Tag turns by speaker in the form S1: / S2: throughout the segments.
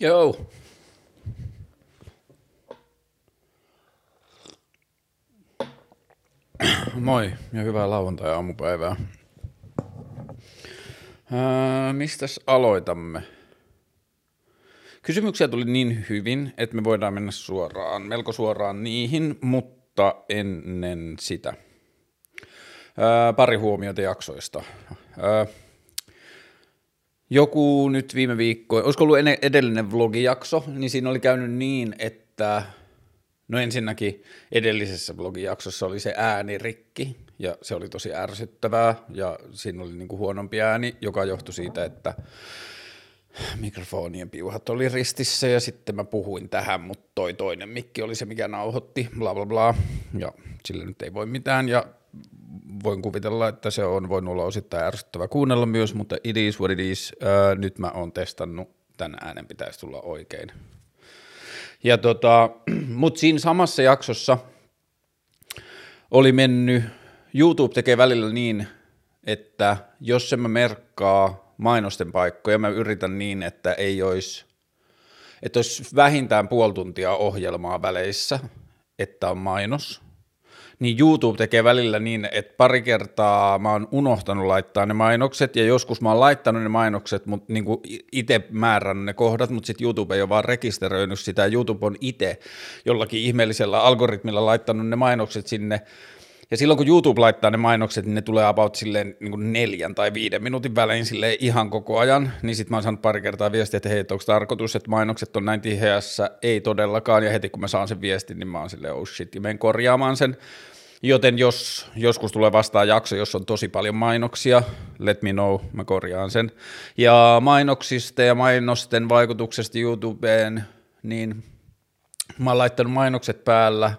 S1: Joo. Moi ja hyvää lauantai-aamupäivää. Öö, mistäs aloitamme? Kysymyksiä tuli niin hyvin, että me voidaan mennä suoraan, melko suoraan niihin, mutta ennen sitä. Öö, pari huomiota jaksoista. Öö, joku nyt viime viikko, olisiko ollut edellinen vlogijakso, niin siinä oli käynyt niin, että no ensinnäkin edellisessä vlogijaksossa oli se ääni rikki, ja se oli tosi ärsyttävää, ja siinä oli niinku huonompi ääni, joka johtui siitä, että mikrofonien piuhat oli ristissä, ja sitten mä puhuin tähän, mutta toi toinen mikki oli se, mikä nauhoitti, bla bla bla, ja sillä nyt ei voi mitään, ja voin kuvitella, että se on voinut olla osittain ärsyttävä kuunnella myös, mutta it is what it is. Öö, nyt mä oon testannut, tämän äänen pitäisi tulla oikein. Ja tota, mutta siinä samassa jaksossa oli mennyt, YouTube tekee välillä niin, että jos en mä merkkaa mainosten paikkoja, mä yritän niin, että ei olisi, että olisi vähintään puoli tuntia ohjelmaa väleissä, että on mainos – niin YouTube tekee välillä niin, että pari kertaa mä oon unohtanut laittaa ne mainokset, ja joskus mä oon laittanut ne mainokset, mutta niin itse määrän ne kohdat, mutta sitten YouTube ei ole vaan rekisteröinyt sitä, YouTube on itse jollakin ihmeellisellä algoritmilla laittanut ne mainokset sinne, ja silloin kun YouTube laittaa ne mainokset, niin ne tulee about silleen niin kuin neljän tai viiden minuutin välein silleen ihan koko ajan, niin sitten mä oon saanut pari kertaa viestiä, että hei, onko tarkoitus, että mainokset on näin tiheässä, ei todellakaan, ja heti kun mä saan sen viestin, niin mä oon silleen, oh shit, ja menen korjaamaan sen, Joten jos joskus tulee vastaan jakso, jos on tosi paljon mainoksia, let me know, mä korjaan sen. Ja mainoksista ja mainosten vaikutuksesta YouTubeen, niin mä oon laittanut mainokset päällä,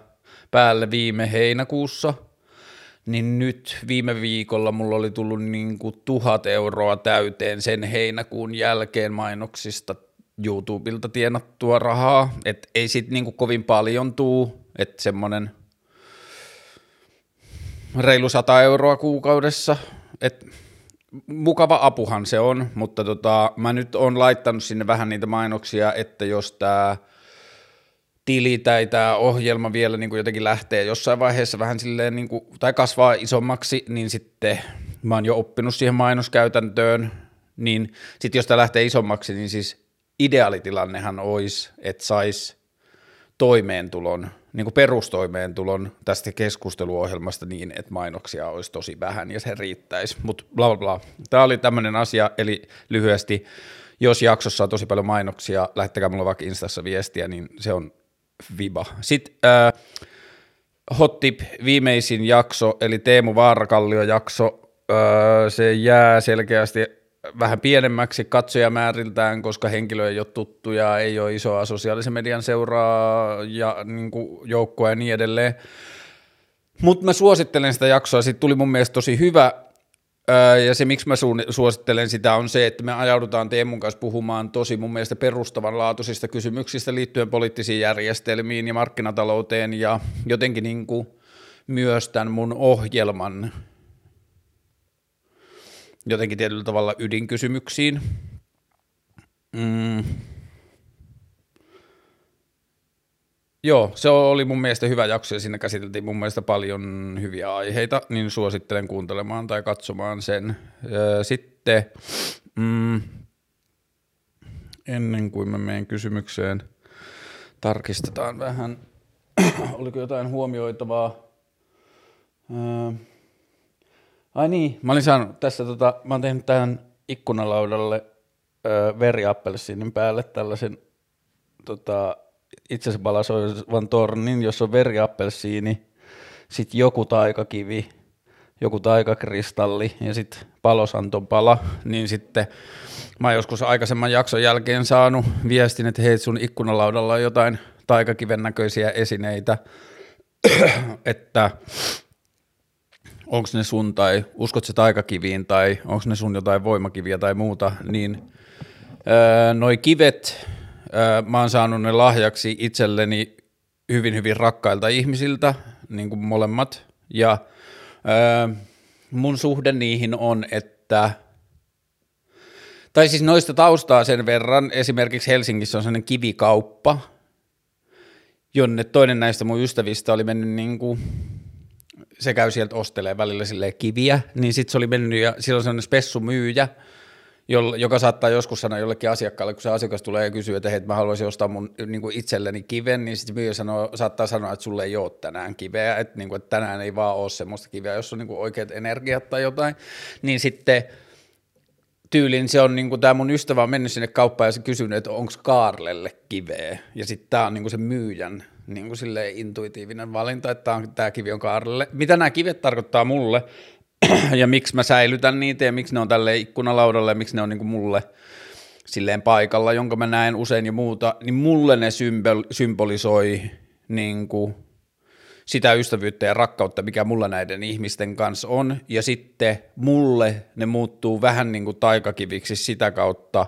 S1: päälle viime heinäkuussa, niin nyt viime viikolla mulla oli tullut niin kuin tuhat euroa täyteen sen heinäkuun jälkeen mainoksista YouTubilta tienattua rahaa, että ei sit niin kuin kovin paljon tuu, että semmonen – reilu 100 euroa kuukaudessa, et mukava apuhan se on, mutta tota, mä nyt on laittanut sinne vähän niitä mainoksia, että jos tämä tili tai tämä ohjelma vielä niin kuin jotenkin lähtee jossain vaiheessa vähän silleen, niin kuin, tai kasvaa isommaksi, niin sitten mä oon jo oppinut siihen mainoskäytäntöön, niin sitten jos tämä lähtee isommaksi, niin siis ideaalitilannehan olisi, että sais toimeentulon – niin kuin perustoimeentulon tästä keskusteluohjelmasta niin, että mainoksia olisi tosi vähän ja se riittäisi, mutta bla bla bla. Tämä oli tämmöinen asia, eli lyhyesti, jos jaksossa on tosi paljon mainoksia, lähettäkää mulle vaikka Instassa viestiä, niin se on viba. Sitten äh, hot tip, viimeisin jakso, eli Teemu Vaarakallio jakso, äh, se jää selkeästi vähän pienemmäksi katsojamääriltään, koska henkilö ei ole tuttu ja ei ole isoa sosiaalisen median seuraa ja niin joukkoa ja niin edelleen. Mutta mä suosittelen sitä jaksoa, siitä tuli mun mielestä tosi hyvä, ja se, miksi mä suosittelen sitä, on se, että me ajaudutaan Teemun kanssa puhumaan tosi mun mielestä perustavanlaatuisista kysymyksistä liittyen poliittisiin järjestelmiin ja markkinatalouteen ja jotenkin niin kuin myös tämän mun ohjelman jotenkin tietyllä tavalla ydinkysymyksiin. Mm. Joo, se oli mun mielestä hyvä jakso ja siinä käsiteltiin mun mielestä paljon hyviä aiheita, niin suosittelen kuuntelemaan tai katsomaan sen. Sitten mm, ennen kuin mä menen kysymykseen, tarkistetaan vähän, oliko jotain huomioitavaa. Ai niin, mä olin saanut tässä, tota, mä oon tehnyt tähän ikkunalaudalle veriappelsiinin päälle tällaisen tota, itsensä balasoivan tornin, jossa on veriappelsiini, sitten joku taikakivi, joku taikakristalli ja sitten palosanton pala, niin sitten mä oon joskus aikaisemman jakson jälkeen saanut viestin, että hei sun ikkunalaudalla on jotain taikakiven näköisiä esineitä, että onko ne sun tai uskot se taikakiviin tai onko ne sun jotain voimakiviä tai muuta, niin öö, noi kivet, mä oon saanut ne lahjaksi itselleni hyvin hyvin rakkailta ihmisiltä, niin kuin molemmat, ja mun suhde niihin on, että Tai siis noista taustaa sen verran, esimerkiksi Helsingissä on sellainen kivikauppa, jonne toinen näistä mun ystävistä oli mennyt niin kuin, se käy sieltä ostelee välillä kiviä, niin sitten se oli mennyt ja siellä on sellainen spessumyyjä, joka saattaa joskus sanoa jollekin asiakkaalle, kun se asiakas tulee ja kysyy, että hei, mä haluaisin ostaa mun niin kuin itselleni kiven, niin sitten myyjä sanoo, saattaa sanoa, että sulle ei ole tänään kiveä, että, niin kuin, että tänään ei vaan ole semmoista kiveä, jos on niin kuin oikeat energiat tai jotain, niin sitten tyylin se on, niin kuin tämä mun ystävä on mennyt sinne kauppaan ja se kysynyt, että onko Kaarlelle kiveä, ja sitten tämä on niin kuin se myyjän niin kuin intuitiivinen valinta, että tämä, kivi on Kaarlelle. Mitä nämä kivet tarkoittaa mulle, ja miksi mä säilytän niitä ja miksi ne on tälle ikkunalaudalle ja miksi ne on niin kuin mulle silleen paikalla, jonka mä näen usein ja muuta, niin mulle ne symbol, symbolisoi niin kuin sitä ystävyyttä ja rakkautta, mikä mulla näiden ihmisten kanssa on, ja sitten mulle ne muuttuu vähän niin kuin taikakiviksi sitä kautta,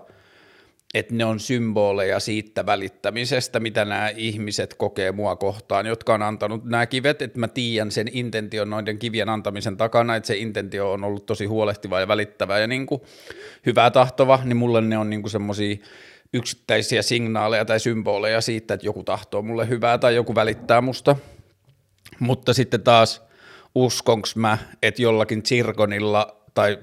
S1: että ne on symboleja siitä välittämisestä, mitä nämä ihmiset kokee mua kohtaan, jotka on antanut nämä kivet, että mä tiedän sen intention noiden kivien antamisen takana, että se intentio on ollut tosi huolehtiva ja välittävä ja niin kuin hyvää tahtova, niin mulle ne on niin semmoisia yksittäisiä signaaleja tai symboleja siitä, että joku tahtoo mulle hyvää tai joku välittää musta. Mutta sitten taas uskonks mä, että jollakin tsirkonilla tai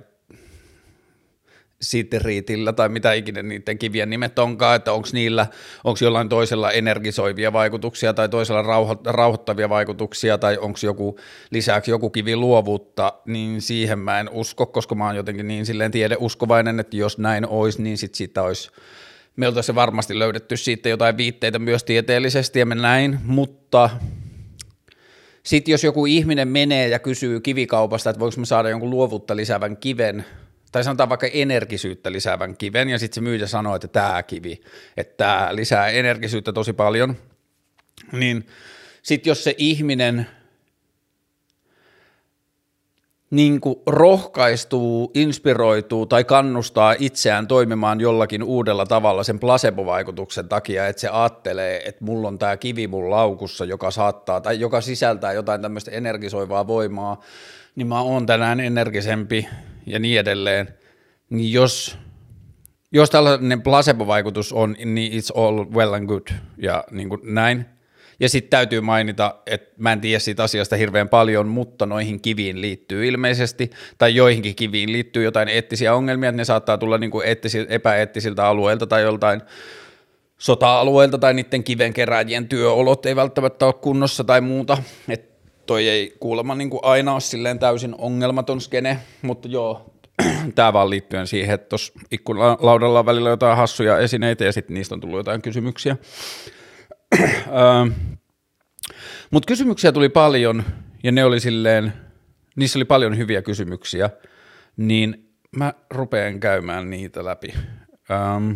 S1: siteriitillä tai mitä ikinä niiden kivien nimet onkaan, että onko niillä, onko jollain toisella energisoivia vaikutuksia tai toisella rauhoittavia vaikutuksia tai onko joku lisäksi joku kivi luovuutta, niin siihen mä en usko, koska mä oon jotenkin niin silleen tiedeuskovainen, että jos näin olisi, niin sit siitä olisi me oltaisiin varmasti löydetty siitä jotain viitteitä myös tieteellisesti ja me näin, mutta sitten jos joku ihminen menee ja kysyy kivikaupasta, että voiko me saada jonkun luovuutta lisäävän kiven, tai sanotaan vaikka energisyyttä lisäävän kiven, ja sitten se myyjä sanoo, että tämä kivi, että tämä lisää energisyyttä tosi paljon, niin sitten jos se ihminen niin kuin rohkaistuu, inspiroituu tai kannustaa itseään toimimaan jollakin uudella tavalla sen placebo-vaikutuksen takia, että se ajattelee, että mulla on tämä kivi mun laukussa, joka saattaa tai joka sisältää jotain tämmöistä energisoivaa voimaa, niin mä oon tänään energisempi ja niin edelleen, niin jos, jos tällainen placebo-vaikutus on, niin it's all well and good ja niin kuin näin. Ja sitten täytyy mainita, että mä en tiedä siitä asiasta hirveän paljon, mutta noihin kiviin liittyy ilmeisesti, tai joihinkin kiviin liittyy jotain eettisiä ongelmia, että ne saattaa tulla niin kuin epäeettisiltä alueilta tai joltain sota-alueilta tai niiden kivenkeräjien työolot ei välttämättä ole kunnossa tai muuta. Et toi ei kuulemma niin kuin aina ole silleen täysin ongelmaton skene, mutta joo, tämä vaan liittyen siihen, että tuossa ikkunalaudalla on välillä jotain hassuja esineitä ja sitten niistä on tullut jotain kysymyksiä. Mutta kysymyksiä tuli paljon ja ne oli silleen, niissä oli paljon hyviä kysymyksiä, niin mä rupean käymään niitä läpi. Ähm,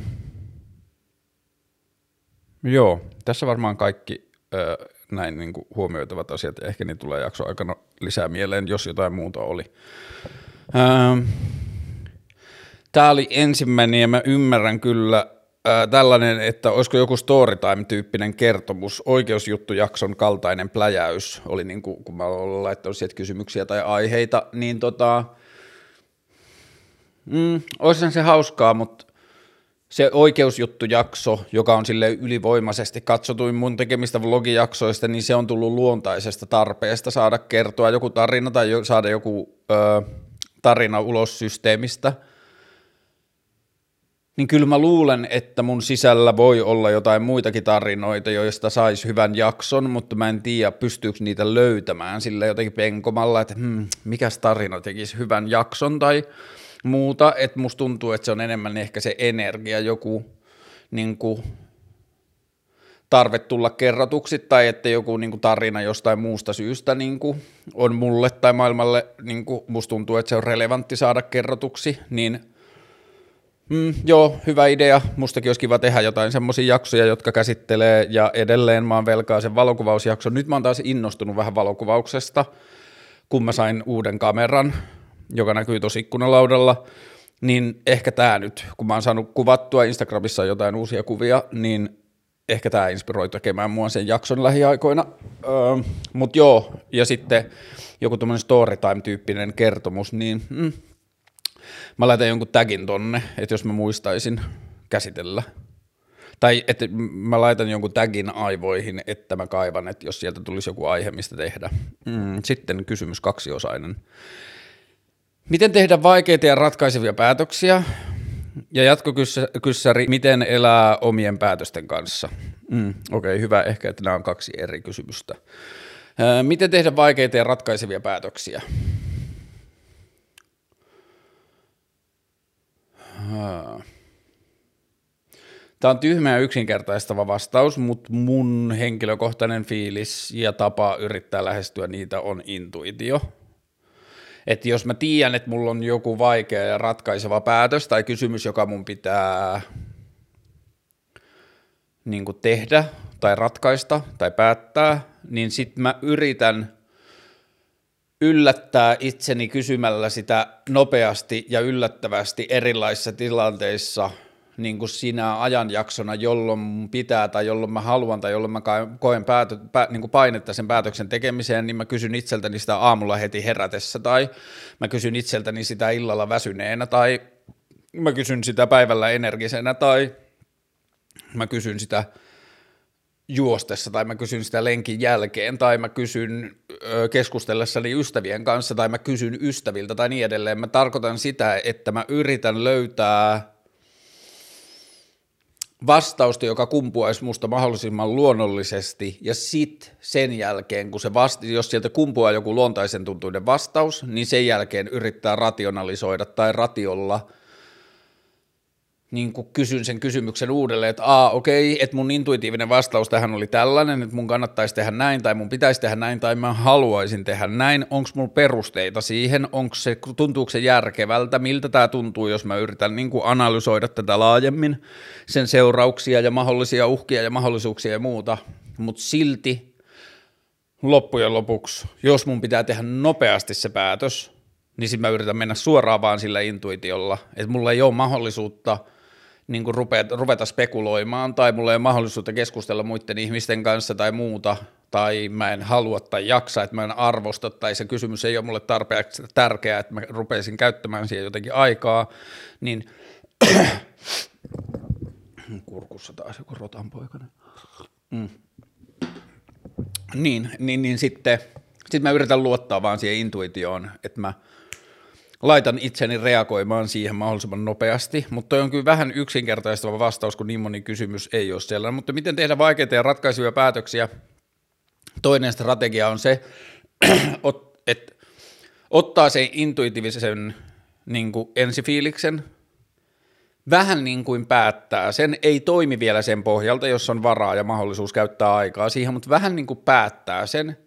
S1: joo, tässä varmaan kaikki äh, näin niin kuin huomioitavat asiat, ja ehkä niin tulee jakso aikana lisää mieleen, jos jotain muuta oli. Ähm, Tämä oli ensimmäinen, ja mä ymmärrän kyllä äh, tällainen, että olisiko joku storytime-tyyppinen kertomus, oikeusjuttujakson kaltainen pläjäys, oli niin kuin, kun mä olen laittanut sieltä kysymyksiä tai aiheita, niin tota, mm, olisihan se hauskaa, mutta se oikeusjuttujakso, joka on sille ylivoimaisesti katsotuin mun tekemistä vlogijaksoista, niin se on tullut luontaisesta tarpeesta saada kertoa joku tarina tai saada joku ö, tarina ulos systeemistä. Niin kyllä mä luulen, että mun sisällä voi olla jotain muitakin tarinoita, joista saisi hyvän jakson, mutta mä en tiedä, pystyykö niitä löytämään sille jotenkin penkomalla, että hmm, mikäs tarina tekisi hyvän jakson tai muuta, että musta tuntuu, että se on enemmän ehkä se energia, joku niin kuin, tarve tulla kerrotuksi tai että joku niin kuin, tarina jostain muusta syystä niin kuin, on mulle tai maailmalle, niin kuin, musta tuntuu, että se on relevantti saada kerrotuksi, niin mm, joo, hyvä idea. Mustakin olisi kiva tehdä jotain semmoisia jaksoja, jotka käsittelee ja edelleen mä oon velkaa sen valokuvausjakson. Nyt mä oon taas innostunut vähän valokuvauksesta, kun mä sain uuden kameran, joka näkyy tuossa ikkunalaudalla, niin ehkä tämä nyt, kun mä oon saanut kuvattua Instagramissa jotain uusia kuvia, niin ehkä tämä inspiroi tekemään mua sen jakson lähiaikoina. Öö, Mutta joo, ja sitten joku tämmöinen storytime-tyyppinen kertomus, niin mm, mä laitan jonkun tagin tonne, että jos mä muistaisin käsitellä. Tai että mä laitan jonkun tagin aivoihin, että mä kaivan, että jos sieltä tulisi joku aihe, mistä tehdä. Mm, sitten kysymys kaksiosainen. Miten tehdä vaikeita ja ratkaisevia päätöksiä? Ja jatkokyssäri, miten elää omien päätösten kanssa? Mm, Okei, okay, hyvä. Ehkä, että nämä on kaksi eri kysymystä. Miten tehdä vaikeita ja ratkaisevia päätöksiä? Tämä on tyhmä ja yksinkertaistava vastaus, mutta mun henkilökohtainen fiilis ja tapa yrittää lähestyä niitä on intuitio. Että jos mä tiedän, että mulla on joku vaikea ja ratkaiseva päätös tai kysymys, joka mun pitää niin tehdä tai ratkaista tai päättää, niin sitten mä yritän yllättää itseni kysymällä sitä nopeasti ja yllättävästi erilaisissa tilanteissa niin kuin siinä ajanjaksona, jolloin pitää tai jolloin mä haluan tai jolloin mä koen päätö, pä, niin kuin painetta sen päätöksen tekemiseen, niin mä kysyn itseltäni sitä aamulla heti herätessä tai mä kysyn itseltäni sitä illalla väsyneenä tai mä kysyn sitä päivällä energisenä tai mä kysyn sitä – juostessa tai mä kysyn sitä lenkin jälkeen tai mä kysyn ö, keskustellessani ystävien kanssa tai mä kysyn ystäviltä tai niin edelleen. Mä tarkoitan sitä, että mä yritän löytää vastausta, joka kumpuaisi musta mahdollisimman luonnollisesti. Ja sit sen jälkeen, kun se vasta, jos sieltä kumpuaa joku luontaisen tuntuinen vastaus, niin sen jälkeen yrittää rationalisoida tai ratiolla – niin kuin kysyn sen kysymyksen uudelleen, että aa okei, okay, että mun intuitiivinen vastaus tähän oli tällainen, että mun kannattaisi tehdä näin tai mun pitäisi tehdä näin tai mä haluaisin tehdä näin, onko mulla perusteita siihen, onko se, tuntuuko se järkevältä, miltä tämä tuntuu, jos mä yritän niin kuin analysoida tätä laajemmin, sen seurauksia ja mahdollisia uhkia ja mahdollisuuksia ja muuta, mutta silti loppujen lopuksi, jos mun pitää tehdä nopeasti se päätös, niin sitten mä yritän mennä suoraan vaan sillä intuitiolla, että mulla ei ole mahdollisuutta – niin kuin ruveta, ruveta spekuloimaan tai mulla ei ole mahdollisuutta keskustella muiden ihmisten kanssa tai muuta, tai mä en halua tai jaksa, että mä en arvosta, tai se kysymys ei ole mulle tarpeeksi tärkeää, että mä rupeisin käyttämään siihen jotenkin aikaa, niin kurkussa taas joku rotanpoikainen. Mm. Niin, niin, niin sitten sit mä yritän luottaa vaan siihen intuitioon, että mä – laitan itseni reagoimaan siihen mahdollisimman nopeasti, mutta on kyllä vähän yksinkertaistava vastaus, kun niin moni kysymys ei ole sellainen. Mutta miten tehdä vaikeita ja ratkaisuja päätöksiä? Toinen strategia on se, että ottaa sen intuitiivisen niin kuin ensifiiliksen, vähän niin kuin päättää. Sen ei toimi vielä sen pohjalta, jos on varaa ja mahdollisuus käyttää aikaa siihen, mutta vähän niin kuin päättää sen –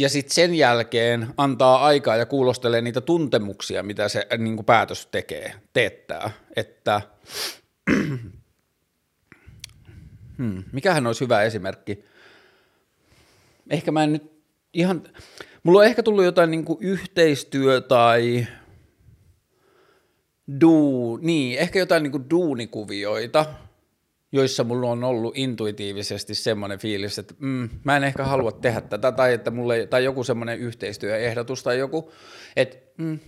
S1: ja sitten sen jälkeen antaa aikaa ja kuulostelee niitä tuntemuksia, mitä se äh, niin kuin päätös tekee, teettää, että hmm, mikähän olisi hyvä esimerkki. Ehkä mä en nyt ihan, mulla on ehkä tullut jotain niin kuin yhteistyö tai duu, niin, ehkä jotain niin kuin duunikuvioita, joissa mulla on ollut intuitiivisesti semmoinen fiilis, että mm, mä en ehkä halua tehdä tätä, tai, että mulle, tai joku semmoinen yhteistyöehdotus tai joku, että, mm,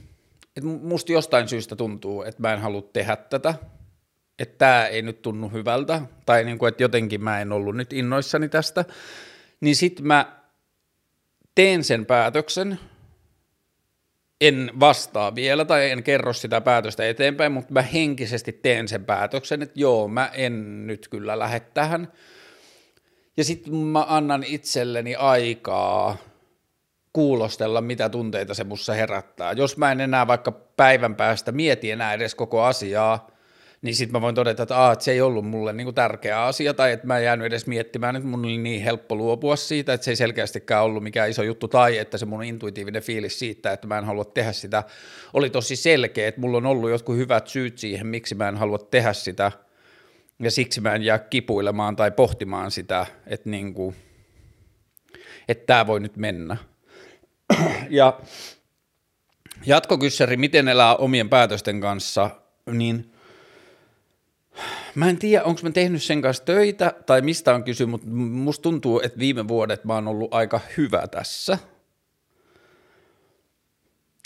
S1: että musta jostain syystä tuntuu, että mä en halua tehdä tätä, että tämä ei nyt tunnu hyvältä, tai niin kuin, että jotenkin mä en ollut nyt innoissani tästä, niin sitten mä teen sen päätöksen, en vastaa vielä tai en kerro sitä päätöstä eteenpäin, mutta mä henkisesti teen sen päätöksen, että joo, mä en nyt kyllä lähde tähän. Ja sitten mä annan itselleni aikaa kuulostella, mitä tunteita se mussa herättää. Jos mä en enää vaikka päivän päästä mieti enää edes koko asiaa, niin sitten mä voin todeta, että, Aa, että se ei ollut mulle niinku tärkeä asia, tai että mä en jäänyt edes miettimään, että mun oli niin helppo luopua siitä, että se ei selkeästikään ollut mikään iso juttu, tai että se mun intuitiivinen fiilis siitä, että mä en halua tehdä sitä, oli tosi selkeä, että mulla on ollut jotkut hyvät syyt siihen, miksi mä en halua tehdä sitä, ja siksi mä en jää kipuilemaan tai pohtimaan sitä, että niinku, että tämä voi nyt mennä. ja jatkokyssäri, miten elää omien päätösten kanssa, niin – Mä en tiedä, onko mä tehnyt sen kanssa töitä tai mistä on kysy, mutta musta tuntuu, että viime vuodet mä oon ollut aika hyvä tässä.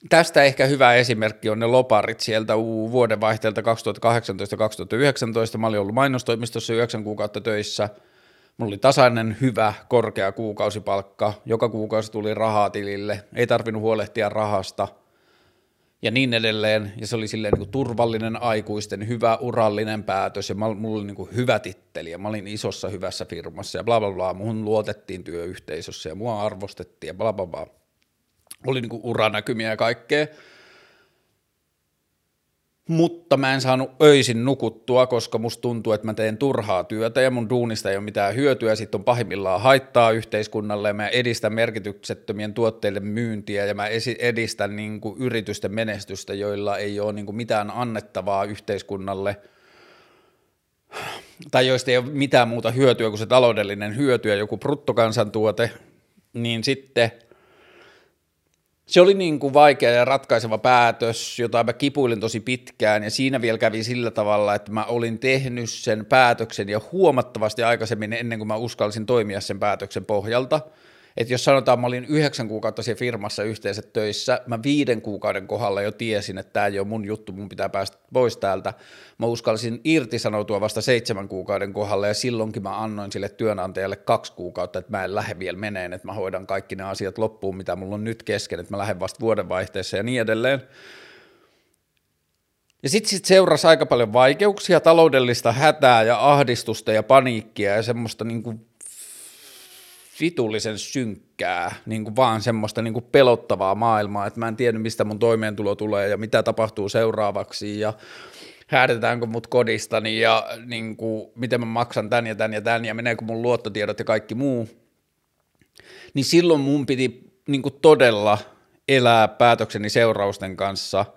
S1: tästä ehkä hyvä esimerkki on ne loparit sieltä vuodenvaihteelta 2018-2019. Mä olin ollut mainostoimistossa yhdeksän kuukautta töissä. Mulla oli tasainen, hyvä, korkea kuukausipalkka. Joka kuukausi tuli rahaa tilille. Ei tarvinnut huolehtia rahasta – ja niin edelleen, ja se oli silleen niin kuin turvallinen aikuisten, hyvä urallinen päätös, ja mulla oli niin kuin hyvä titteli, ja mä olin isossa hyvässä firmassa, ja bla bla bla, muhun luotettiin työyhteisössä, ja mua arvostettiin, ja bla bla bla. Oli niin kuin uranäkymiä ja kaikkea, mutta mä en saanut öisin nukuttua, koska musta tuntuu, että mä teen turhaa työtä ja mun duunista ei ole mitään hyötyä, sitten on pahimmillaan haittaa yhteiskunnalle ja mä edistän merkityksettömien tuotteiden myyntiä ja mä edistän niin kuin yritysten menestystä, joilla ei ole niin kuin mitään annettavaa yhteiskunnalle. Tai joista ei ole mitään muuta hyötyä kuin se taloudellinen hyöty ja joku bruttokansantuote, niin sitten – se oli niin kuin vaikea ja ratkaiseva päätös, jota mä kipuilin tosi pitkään. Ja siinä vielä kävi sillä tavalla, että mä olin tehnyt sen päätöksen ja huomattavasti aikaisemmin ennen kuin mä uskalsin toimia sen päätöksen pohjalta – että jos sanotaan, mä olin yhdeksän kuukautta siellä firmassa yhteensä töissä, mä viiden kuukauden kohdalla jo tiesin, että tämä ei ole mun juttu, mun pitää päästä pois täältä. Mä uskalsin irtisanoutua vasta seitsemän kuukauden kohdalla ja silloinkin mä annoin sille työnantajalle kaksi kuukautta, että mä en lähde vielä meneen, että mä hoidan kaikki ne asiat loppuun, mitä mulla on nyt kesken, että mä lähden vasta vuodenvaihteessa ja niin edelleen. Ja sitten sit seurasi aika paljon vaikeuksia, taloudellista hätää ja ahdistusta ja paniikkia ja semmoista niin kuin vitullisen synkkää, niin kuin vaan semmoista niin kuin pelottavaa maailmaa, että mä en tiedä, mistä mun toimeentulo tulee ja mitä tapahtuu seuraavaksi ja häädetäänkö mut kodistani ja niin kuin, miten mä maksan tän ja tän ja tän ja meneekö mun luottotiedot ja kaikki muu. Niin silloin mun piti niin kuin todella elää päätökseni seurausten kanssa –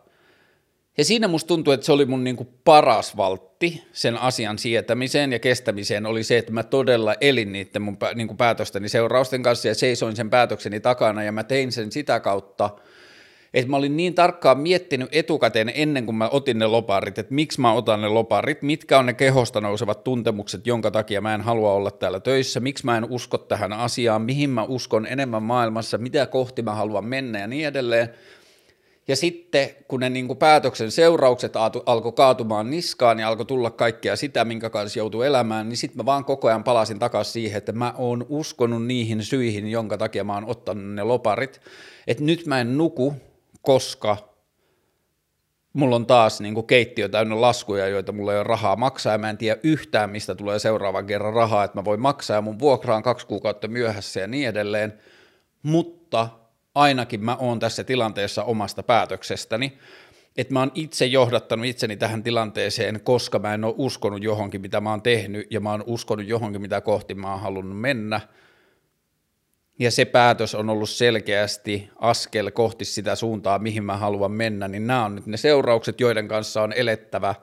S1: ja siinä musta tuntuu, että se oli mun niinku paras valtti sen asian sietämiseen ja kestämiseen oli se, että mä todella elin niiden mun niinku päätösteni seurausten kanssa ja seisoin sen päätökseni takana ja mä tein sen sitä kautta, että mä olin niin tarkkaan miettinyt etukäteen ennen kuin mä otin ne loparit, että miksi mä otan ne loparit, mitkä on ne kehosta nousevat tuntemukset, jonka takia mä en halua olla täällä töissä, miksi mä en usko tähän asiaan, mihin mä uskon enemmän maailmassa, mitä kohti mä haluan mennä ja niin edelleen. Ja sitten kun ne niin kuin päätöksen seuraukset alkoi kaatumaan niskaan ja alkoi tulla kaikkea sitä, minkä kanssa joutui elämään, niin sitten mä vaan koko ajan palasin takaisin siihen, että mä oon uskonut niihin syihin, jonka takia mä oon ottanut ne loparit. Että nyt mä en nuku, koska mulla on taas niin kuin keittiö täynnä laskuja, joita mulla ei ole rahaa maksaa, ja mä en tiedä yhtään, mistä tulee seuraavan kerran rahaa, että mä voin maksaa, ja mun vuokra on kaksi kuukautta myöhässä ja niin edelleen, mutta ainakin mä oon tässä tilanteessa omasta päätöksestäni, että mä oon itse johdattanut itseni tähän tilanteeseen, koska mä en ole uskonut johonkin, mitä mä oon tehnyt, ja mä oon uskonut johonkin, mitä kohti mä oon halunnut mennä, ja se päätös on ollut selkeästi askel kohti sitä suuntaa, mihin mä haluan mennä, niin nämä on nyt ne seuraukset, joiden kanssa on elettävä.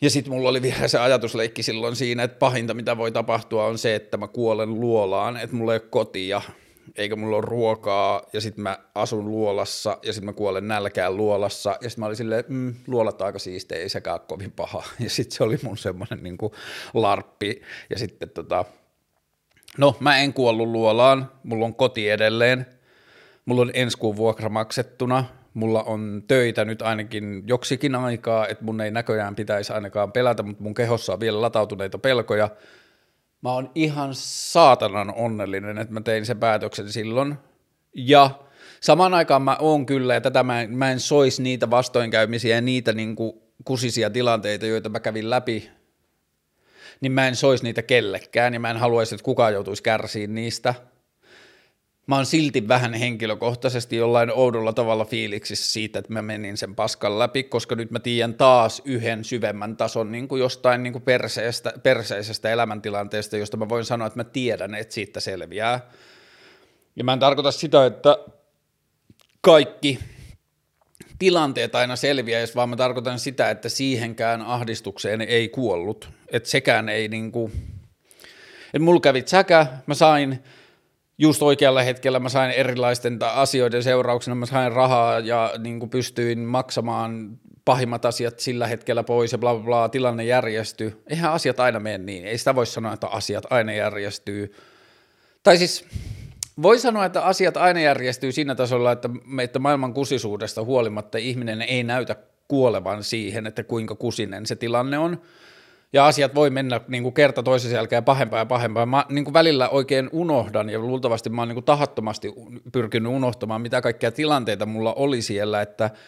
S1: Ja sitten mulla oli vielä se ajatusleikki silloin siinä, että pahinta mitä voi tapahtua on se, että mä kuolen luolaan, että mulla ei ole kotia, eikä mulla ole ruokaa, ja sitten mä asun luolassa, ja sitten mä kuolen nälkään luolassa, ja sitten mä olin silleen, mm, luolat aika siistejä, ei sekään kovin paha, ja sitten se oli mun semmoinen niin larppi, ja sitten tota, no mä en kuollut luolaan, mulla on koti edelleen, mulla on ensi kuun vuokra maksettuna, mulla on töitä nyt ainakin joksikin aikaa, että mun ei näköjään pitäisi ainakaan pelätä, mutta mun kehossa on vielä latautuneita pelkoja, Mä oon ihan saatanan onnellinen, että mä tein sen päätöksen silloin. Ja samaan aikaan mä oon kyllä, ja tätä mä en, mä en sois niitä vastoinkäymisiä ja niitä niin kuin kusisia tilanteita, joita mä kävin läpi, niin mä en sois niitä kellekään, ja mä en haluaisi, että kukaan joutuisi kärsiin niistä – mä oon silti vähän henkilökohtaisesti jollain oudolla tavalla fiiliksissä siitä, että mä menin sen paskan läpi, koska nyt mä tiedän taas yhden syvemmän tason niin kuin jostain niin kuin perseestä, perseisestä elämäntilanteesta, josta mä voin sanoa, että mä tiedän, että siitä selviää. Ja mä en tarkoita sitä, että kaikki tilanteet aina selviäisi, vaan mä tarkoitan sitä, että siihenkään ahdistukseen ei kuollut. Että sekään ei niin kuin, että mulla kävi säkä, mä sain – just oikealla hetkellä mä sain erilaisten asioiden seurauksena, mä sain rahaa ja niin kuin pystyin maksamaan pahimmat asiat sillä hetkellä pois ja bla bla bla, tilanne järjestyy. Eihän asiat aina mene niin, ei sitä voi sanoa, että asiat aina järjestyy. Tai siis voi sanoa, että asiat aina järjestyy siinä tasolla, että, että maailman kusisuudesta huolimatta ihminen ei näytä kuolevan siihen, että kuinka kusinen se tilanne on. Ja asiat voi mennä niin kuin kerta toisensa jälkeen pahempaa ja pahempaa. Mä niin kuin välillä oikein unohdan ja luultavasti mä oon niin kuin tahattomasti pyrkinyt unohtamaan, mitä kaikkia tilanteita mulla oli siellä, että –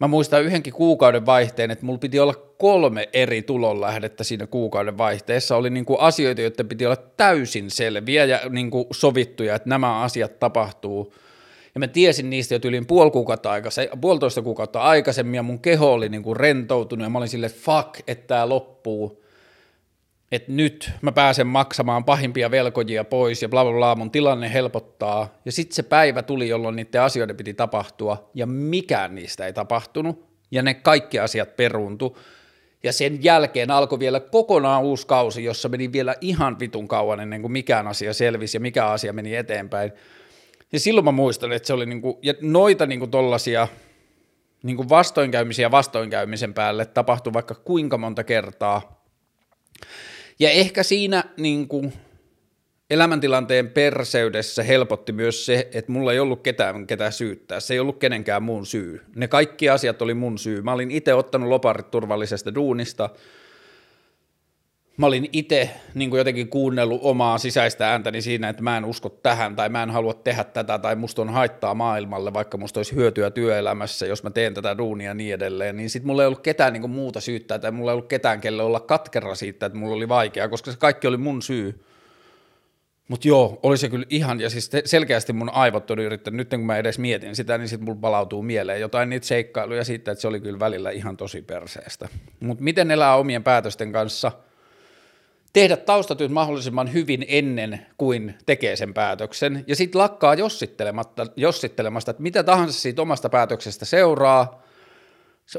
S1: Mä muistan yhdenkin kuukauden vaihteen, että mulla piti olla kolme eri tulonlähdettä siinä kuukauden vaihteessa. Oli niin kuin asioita, joiden piti olla täysin selviä ja niin kuin sovittuja, että nämä asiat tapahtuu. Ja mä tiesin niistä jo yli puoli kuukautta aikaisemmin, puolitoista kuukautta aikaisemmin ja mun keho oli niin kuin rentoutunut ja mä olin silleen, fuck, että tämä loppuu että nyt mä pääsen maksamaan pahimpia velkojia pois ja bla bla bla, mun tilanne helpottaa. Ja sitten se päivä tuli, jolloin niiden asioiden piti tapahtua ja mikään niistä ei tapahtunut ja ne kaikki asiat peruuntu. Ja sen jälkeen alkoi vielä kokonaan uusi kausi, jossa meni vielä ihan vitun kauan ennen kuin mikään asia selvisi ja mikä asia meni eteenpäin. Ja silloin mä muistan, että se oli niinku, ja noita niinku tollasia niinku vastoinkäymisiä vastoinkäymisen päälle tapahtui vaikka kuinka monta kertaa. Ja ehkä siinä niin kuin, elämäntilanteen perseydessä helpotti myös se, että mulla ei ollut ketään, ketään syyttää. Se ei ollut kenenkään muun syy. Ne kaikki asiat oli mun syy. Mä olin itse ottanut loparit turvallisesta duunista. Mä olin itse niin jotenkin kuunnellut omaa sisäistä ääntäni siinä, että mä en usko tähän tai mä en halua tehdä tätä tai musta on haittaa maailmalle, vaikka musta olisi hyötyä työelämässä, jos mä teen tätä duunia ja niin edelleen. Niin sit mulla ei ollut ketään niin muuta syyttää tai mulla ei ollut ketään, kelle olla katkera siitä, että mulla oli vaikeaa, koska se kaikki oli mun syy. Mutta joo, oli se kyllä ihan, ja siis selkeästi mun aivot on yrittänyt, nyt kun mä edes mietin sitä, niin sitten mulla palautuu mieleen jotain niitä seikkailuja siitä, että se oli kyllä välillä ihan tosi perseestä. Mutta miten elää omien päätösten kanssa – tehdä taustatyöt mahdollisimman hyvin ennen kuin tekee sen päätöksen, ja sitten lakkaa jossittelematta, jossittelemasta, että mitä tahansa siitä omasta päätöksestä seuraa,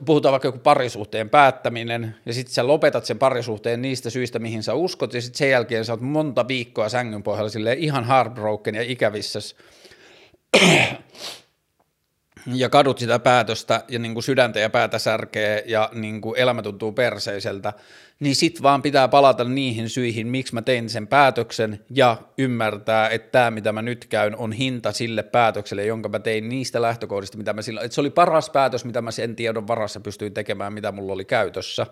S1: puhutaan vaikka joku parisuhteen päättäminen, ja sitten sä lopetat sen parisuhteen niistä syistä, mihin sä uskot, ja sitten sen jälkeen sä oot monta viikkoa sängyn pohjalla ihan heartbroken ja ikävissä ja kadut sitä päätöstä ja niin kuin sydäntä ja päätä särkee ja niin kuin elämä tuntuu perseiseltä, niin sit vaan pitää palata niihin syihin, miksi mä tein sen päätöksen ja ymmärtää, että tämä mitä mä nyt käyn on hinta sille päätökselle, jonka mä tein niistä lähtökohdista, mitä mä silloin, että se oli paras päätös, mitä mä sen tiedon varassa pystyin tekemään, mitä mulla oli käytössä.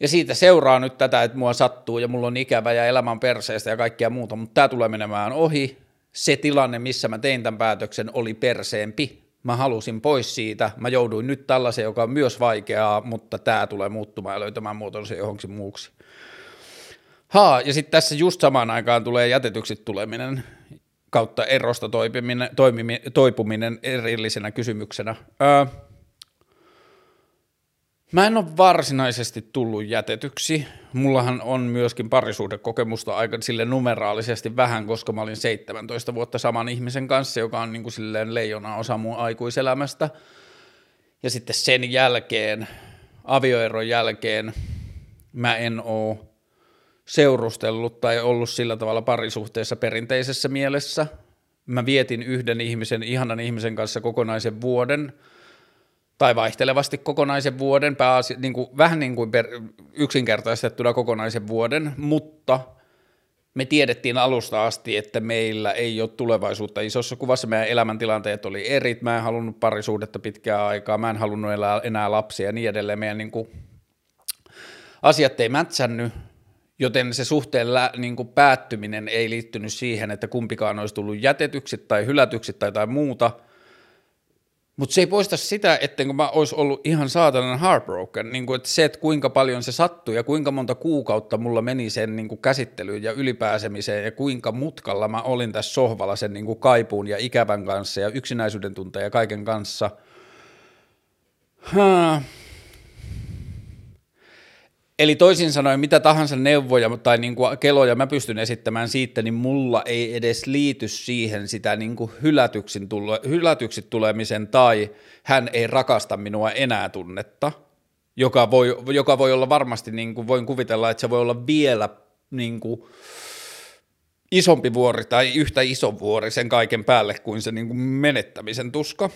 S1: Ja siitä seuraa nyt tätä, että mua sattuu ja mulla on ikävä ja elämän perseestä ja kaikkea muuta, mutta tämä tulee menemään ohi. Se tilanne, missä mä tein tämän päätöksen, oli perseempi mä halusin pois siitä, mä jouduin nyt tällaiseen, joka on myös vaikeaa, mutta tämä tulee muuttumaan ja löytämään muotonsa johonkin muuksi. Haa, ja sitten tässä just samaan aikaan tulee jätetyksi tuleminen kautta erosta toipuminen, toipuminen erillisenä kysymyksenä. Öö, Mä en ole varsinaisesti tullut jätetyksi. Mullahan on myöskin parisuhdekokemusta aika sille numeraalisesti vähän, koska mä olin 17 vuotta saman ihmisen kanssa, joka on niin kuin silleen leijona osa mun aikuiselämästä. Ja sitten sen jälkeen, avioeron jälkeen, mä en oo seurustellut tai ollut sillä tavalla parisuhteessa perinteisessä mielessä. Mä vietin yhden ihmisen, ihanan ihmisen kanssa kokonaisen vuoden – tai vaihtelevasti kokonaisen vuoden, pääasi, niin kuin, vähän niin kuin per, yksinkertaistettuna kokonaisen vuoden, mutta me tiedettiin alusta asti, että meillä ei ole tulevaisuutta. Isossa kuvassa, meidän elämäntilanteet oli eri, mä en halunnut parisuudetta pitkää aikaa, mä en halunnut elää enää lapsia ja niin edelleen, meidän niin kuin, asiat ei mätsännyt, joten se suhteen lä, niin kuin päättyminen ei liittynyt siihen, että kumpikaan olisi tullut jätetyksi tai hylätyksi tai jotain muuta – mutta se ei poista sitä, että mä olisi ollut ihan saatanan heartbroken, niin kuin, että se, että kuinka paljon se sattui ja kuinka monta kuukautta mulla meni sen niin kuin käsittelyyn ja ylipääsemiseen ja kuinka mutkalla mä olin tässä sohvalla sen niin kuin kaipuun ja ikävän kanssa ja yksinäisyyden tunteen ja kaiken kanssa. Huh. Eli toisin sanoen, mitä tahansa neuvoja tai niin kuin keloja mä pystyn esittämään siitä, niin mulla ei edes liity siihen sitä niin kuin hylätyksi, tule, hylätyksi tulemisen tai hän ei rakasta minua enää tunnetta, joka voi, joka voi olla varmasti, niin kuin voin kuvitella, että se voi olla vielä niin kuin isompi vuori tai yhtä iso vuori sen kaiken päälle kuin se niin kuin menettämisen tuska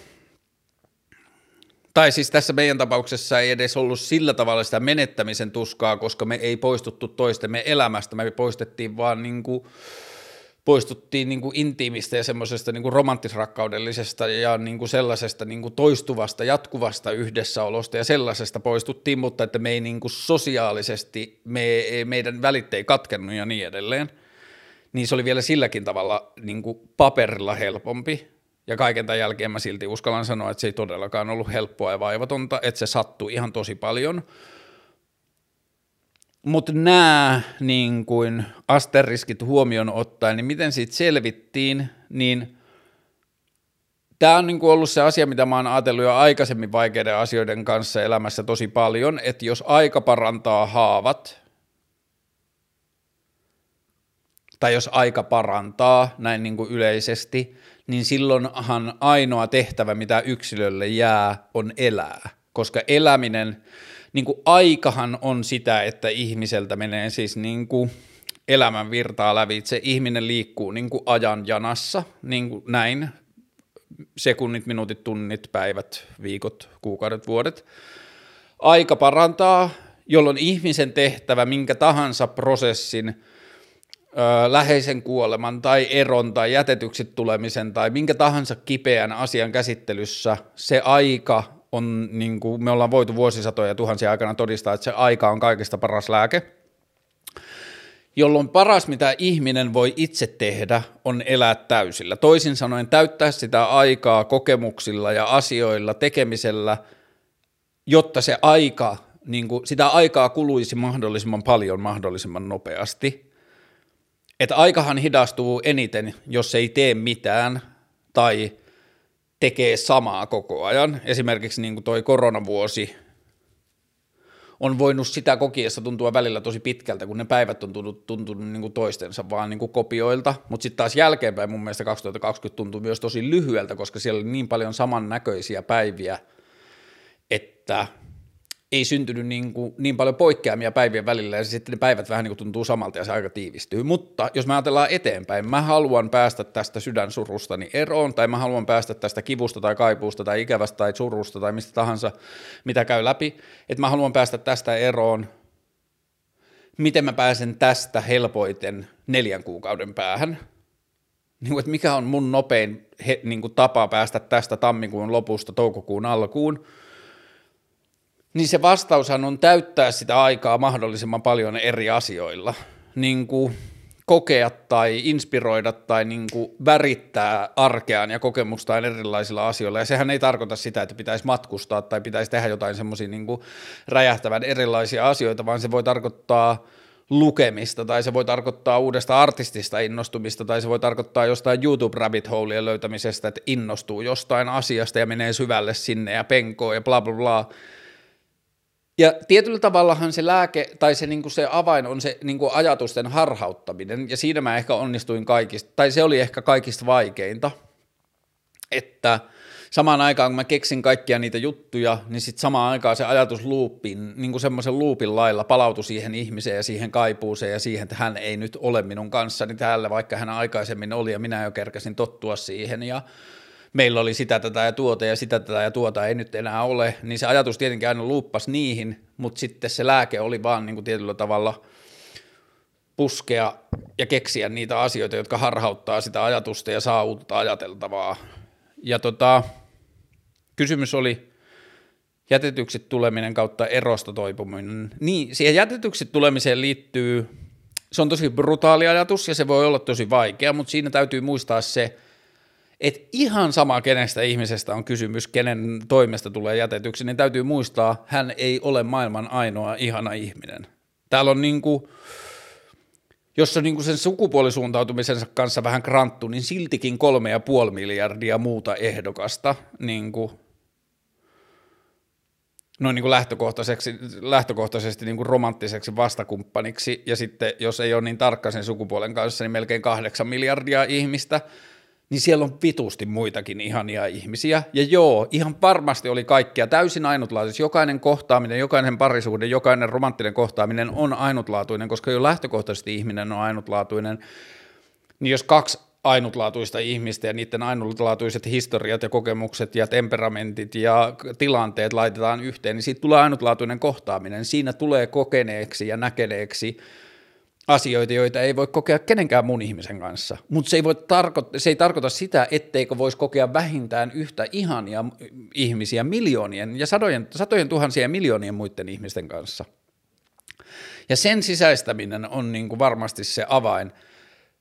S1: tai siis tässä meidän tapauksessa ei edes ollut sillä tavalla sitä menettämisen tuskaa, koska me ei poistuttu toistemme elämästä, me poistettiin vaan niin kuin poistuttiin niin kuin intiimistä ja semmoisesta niin kuin romanttisrakkaudellisesta ja niin kuin sellaisesta niin kuin toistuvasta, jatkuvasta yhdessäolosta ja sellaisesta poistuttiin, mutta että me ei niin kuin sosiaalisesti, me, meidän välit ei katkennut ja niin edelleen. Niin se oli vielä silläkin tavalla niin kuin paperilla helpompi. Ja kaiken tämän jälkeen mä silti uskallan sanoa, että se ei todellakaan ollut helppoa ja vaivatonta, että se sattui ihan tosi paljon – mutta nämä niin kuin asteriskit huomioon ottaen, niin miten siitä selvittiin, niin tämä on niin kuin ollut se asia, mitä mä oon ajatellut jo aikaisemmin vaikeiden asioiden kanssa elämässä tosi paljon, että jos aika parantaa haavat, tai jos aika parantaa näin niin kuin yleisesti, niin silloinhan ainoa tehtävä, mitä yksilölle jää, on elää, koska eläminen – niin kuin aikahan on sitä, että ihmiseltä menee siis niin kuin elämän virtaa lävitse. Ihminen liikkuu niin kuin ajan janassa, niin kuin näin, sekunnit, minuutit, tunnit, päivät, viikot, kuukaudet, vuodet. Aika parantaa, jolloin ihmisen tehtävä minkä tahansa prosessin, ö, läheisen kuoleman tai eron tai jätetyksi tulemisen tai minkä tahansa kipeän asian käsittelyssä se aika on, niin kuin me ollaan voitu vuosisatoja ja tuhansia aikana todistaa, että se aika on kaikista paras lääke, jolloin paras, mitä ihminen voi itse tehdä, on elää täysillä. Toisin sanoen täyttää sitä aikaa kokemuksilla ja asioilla, tekemisellä, jotta se aika, niin kuin, sitä aikaa kuluisi mahdollisimman paljon mahdollisimman nopeasti. Että aikahan hidastuu eniten, jos ei tee mitään tai – tekee samaa koko ajan. Esimerkiksi niin kuin toi koronavuosi on voinut sitä kokiessa tuntua välillä tosi pitkältä, kun ne päivät on tuntunut, tuntunut niin kuin toistensa vaan niin kuin kopioilta, mutta sitten taas jälkeenpäin mun mielestä 2020 tuntuu myös tosi lyhyeltä, koska siellä oli niin paljon samannäköisiä päiviä, että – ei syntynyt niin, kuin, niin paljon poikkeamia päivien välillä ja sitten ne päivät vähän niin kuin tuntuu samalta ja se aika tiivistyy. Mutta jos me ajatellaan eteenpäin, mä haluan päästä tästä sydänsurustani eroon tai mä haluan päästä tästä kivusta tai kaipuusta tai ikävästä tai surusta tai mistä tahansa, mitä käy läpi, että mä haluan päästä tästä eroon, miten mä pääsen tästä helpoiten neljän kuukauden päähän, niin kuin, että mikä on mun nopein he, niin kuin tapa päästä tästä tammikuun lopusta toukokuun alkuun, niin se vastaushan on täyttää sitä aikaa mahdollisimman paljon eri asioilla. Niin kuin kokea tai inspiroida tai niin kuin värittää arkeaan ja kokemustaan erilaisilla asioilla. Ja sehän ei tarkoita sitä, että pitäisi matkustaa tai pitäisi tehdä jotain semmoisia niin räjähtävän erilaisia asioita, vaan se voi tarkoittaa lukemista tai se voi tarkoittaa uudesta artistista innostumista tai se voi tarkoittaa jostain YouTube rabbit holeien löytämisestä, että innostuu jostain asiasta ja menee syvälle sinne ja penkoo ja bla bla bla ja tietyllä tavallahan se lääke tai se, niin se avain on se niin ajatusten harhauttaminen, ja siinä mä ehkä onnistuin kaikista, tai se oli ehkä kaikista vaikeinta, että samaan aikaan kun mä keksin kaikkia niitä juttuja, niin sitten samaan aikaan se ajatus luupin, niin kuin semmoisen luupin lailla palautui siihen ihmiseen ja siihen kaipuuseen ja siihen, että hän ei nyt ole minun kanssani täällä, vaikka hän aikaisemmin oli ja minä jo kerkäsin tottua siihen. Ja meillä oli sitä, tätä ja tuota ja sitä, tätä ja tuota ei nyt enää ole, niin se ajatus tietenkin aina luuppasi niihin, mutta sitten se lääke oli vaan niin kuin tietyllä tavalla puskea ja keksiä niitä asioita, jotka harhauttaa sitä ajatusta ja saa uutta ajateltavaa. Ja tota, kysymys oli jätetyksi tuleminen kautta erosta toipuminen. Niin, siihen jätetyksi tulemiseen liittyy, se on tosi brutaali ajatus ja se voi olla tosi vaikea, mutta siinä täytyy muistaa se, että ihan sama kenestä ihmisestä on kysymys, kenen toimesta tulee jätetyksi, niin täytyy muistaa, hän ei ole maailman ainoa ihana ihminen. Täällä on niin kuin, jos on niin kuin sen sukupuolisuuntautumisensa kanssa vähän kranttu, niin siltikin kolme ja puoli miljardia muuta ehdokasta niin kuin, noin niin kuin lähtökohtaisesti, lähtökohtaisesti niin kuin romanttiseksi vastakumppaniksi, ja sitten jos ei ole niin tarkka sen sukupuolen kanssa, niin melkein kahdeksan miljardia ihmistä – niin siellä on vitusti muitakin ihania ihmisiä. Ja joo, ihan varmasti oli kaikkia täysin ainutlaatuisia. Jokainen kohtaaminen, jokainen parisuhde, jokainen romanttinen kohtaaminen on ainutlaatuinen, koska jo lähtökohtaisesti ihminen on ainutlaatuinen. Niin jos kaksi ainutlaatuista ihmistä ja niiden ainutlaatuiset historiat ja kokemukset ja temperamentit ja tilanteet laitetaan yhteen, niin siitä tulee ainutlaatuinen kohtaaminen. Siinä tulee kokeneeksi ja näkeneeksi asioita, joita ei voi kokea kenenkään muun ihmisen kanssa. Mutta se, ei tarko- se ei tarkoita sitä, etteikö voisi kokea vähintään yhtä ihania ihmisiä miljoonien ja sadojen, satojen tuhansien miljoonien muiden ihmisten kanssa. Ja sen sisäistäminen on niin kuin varmasti se avain,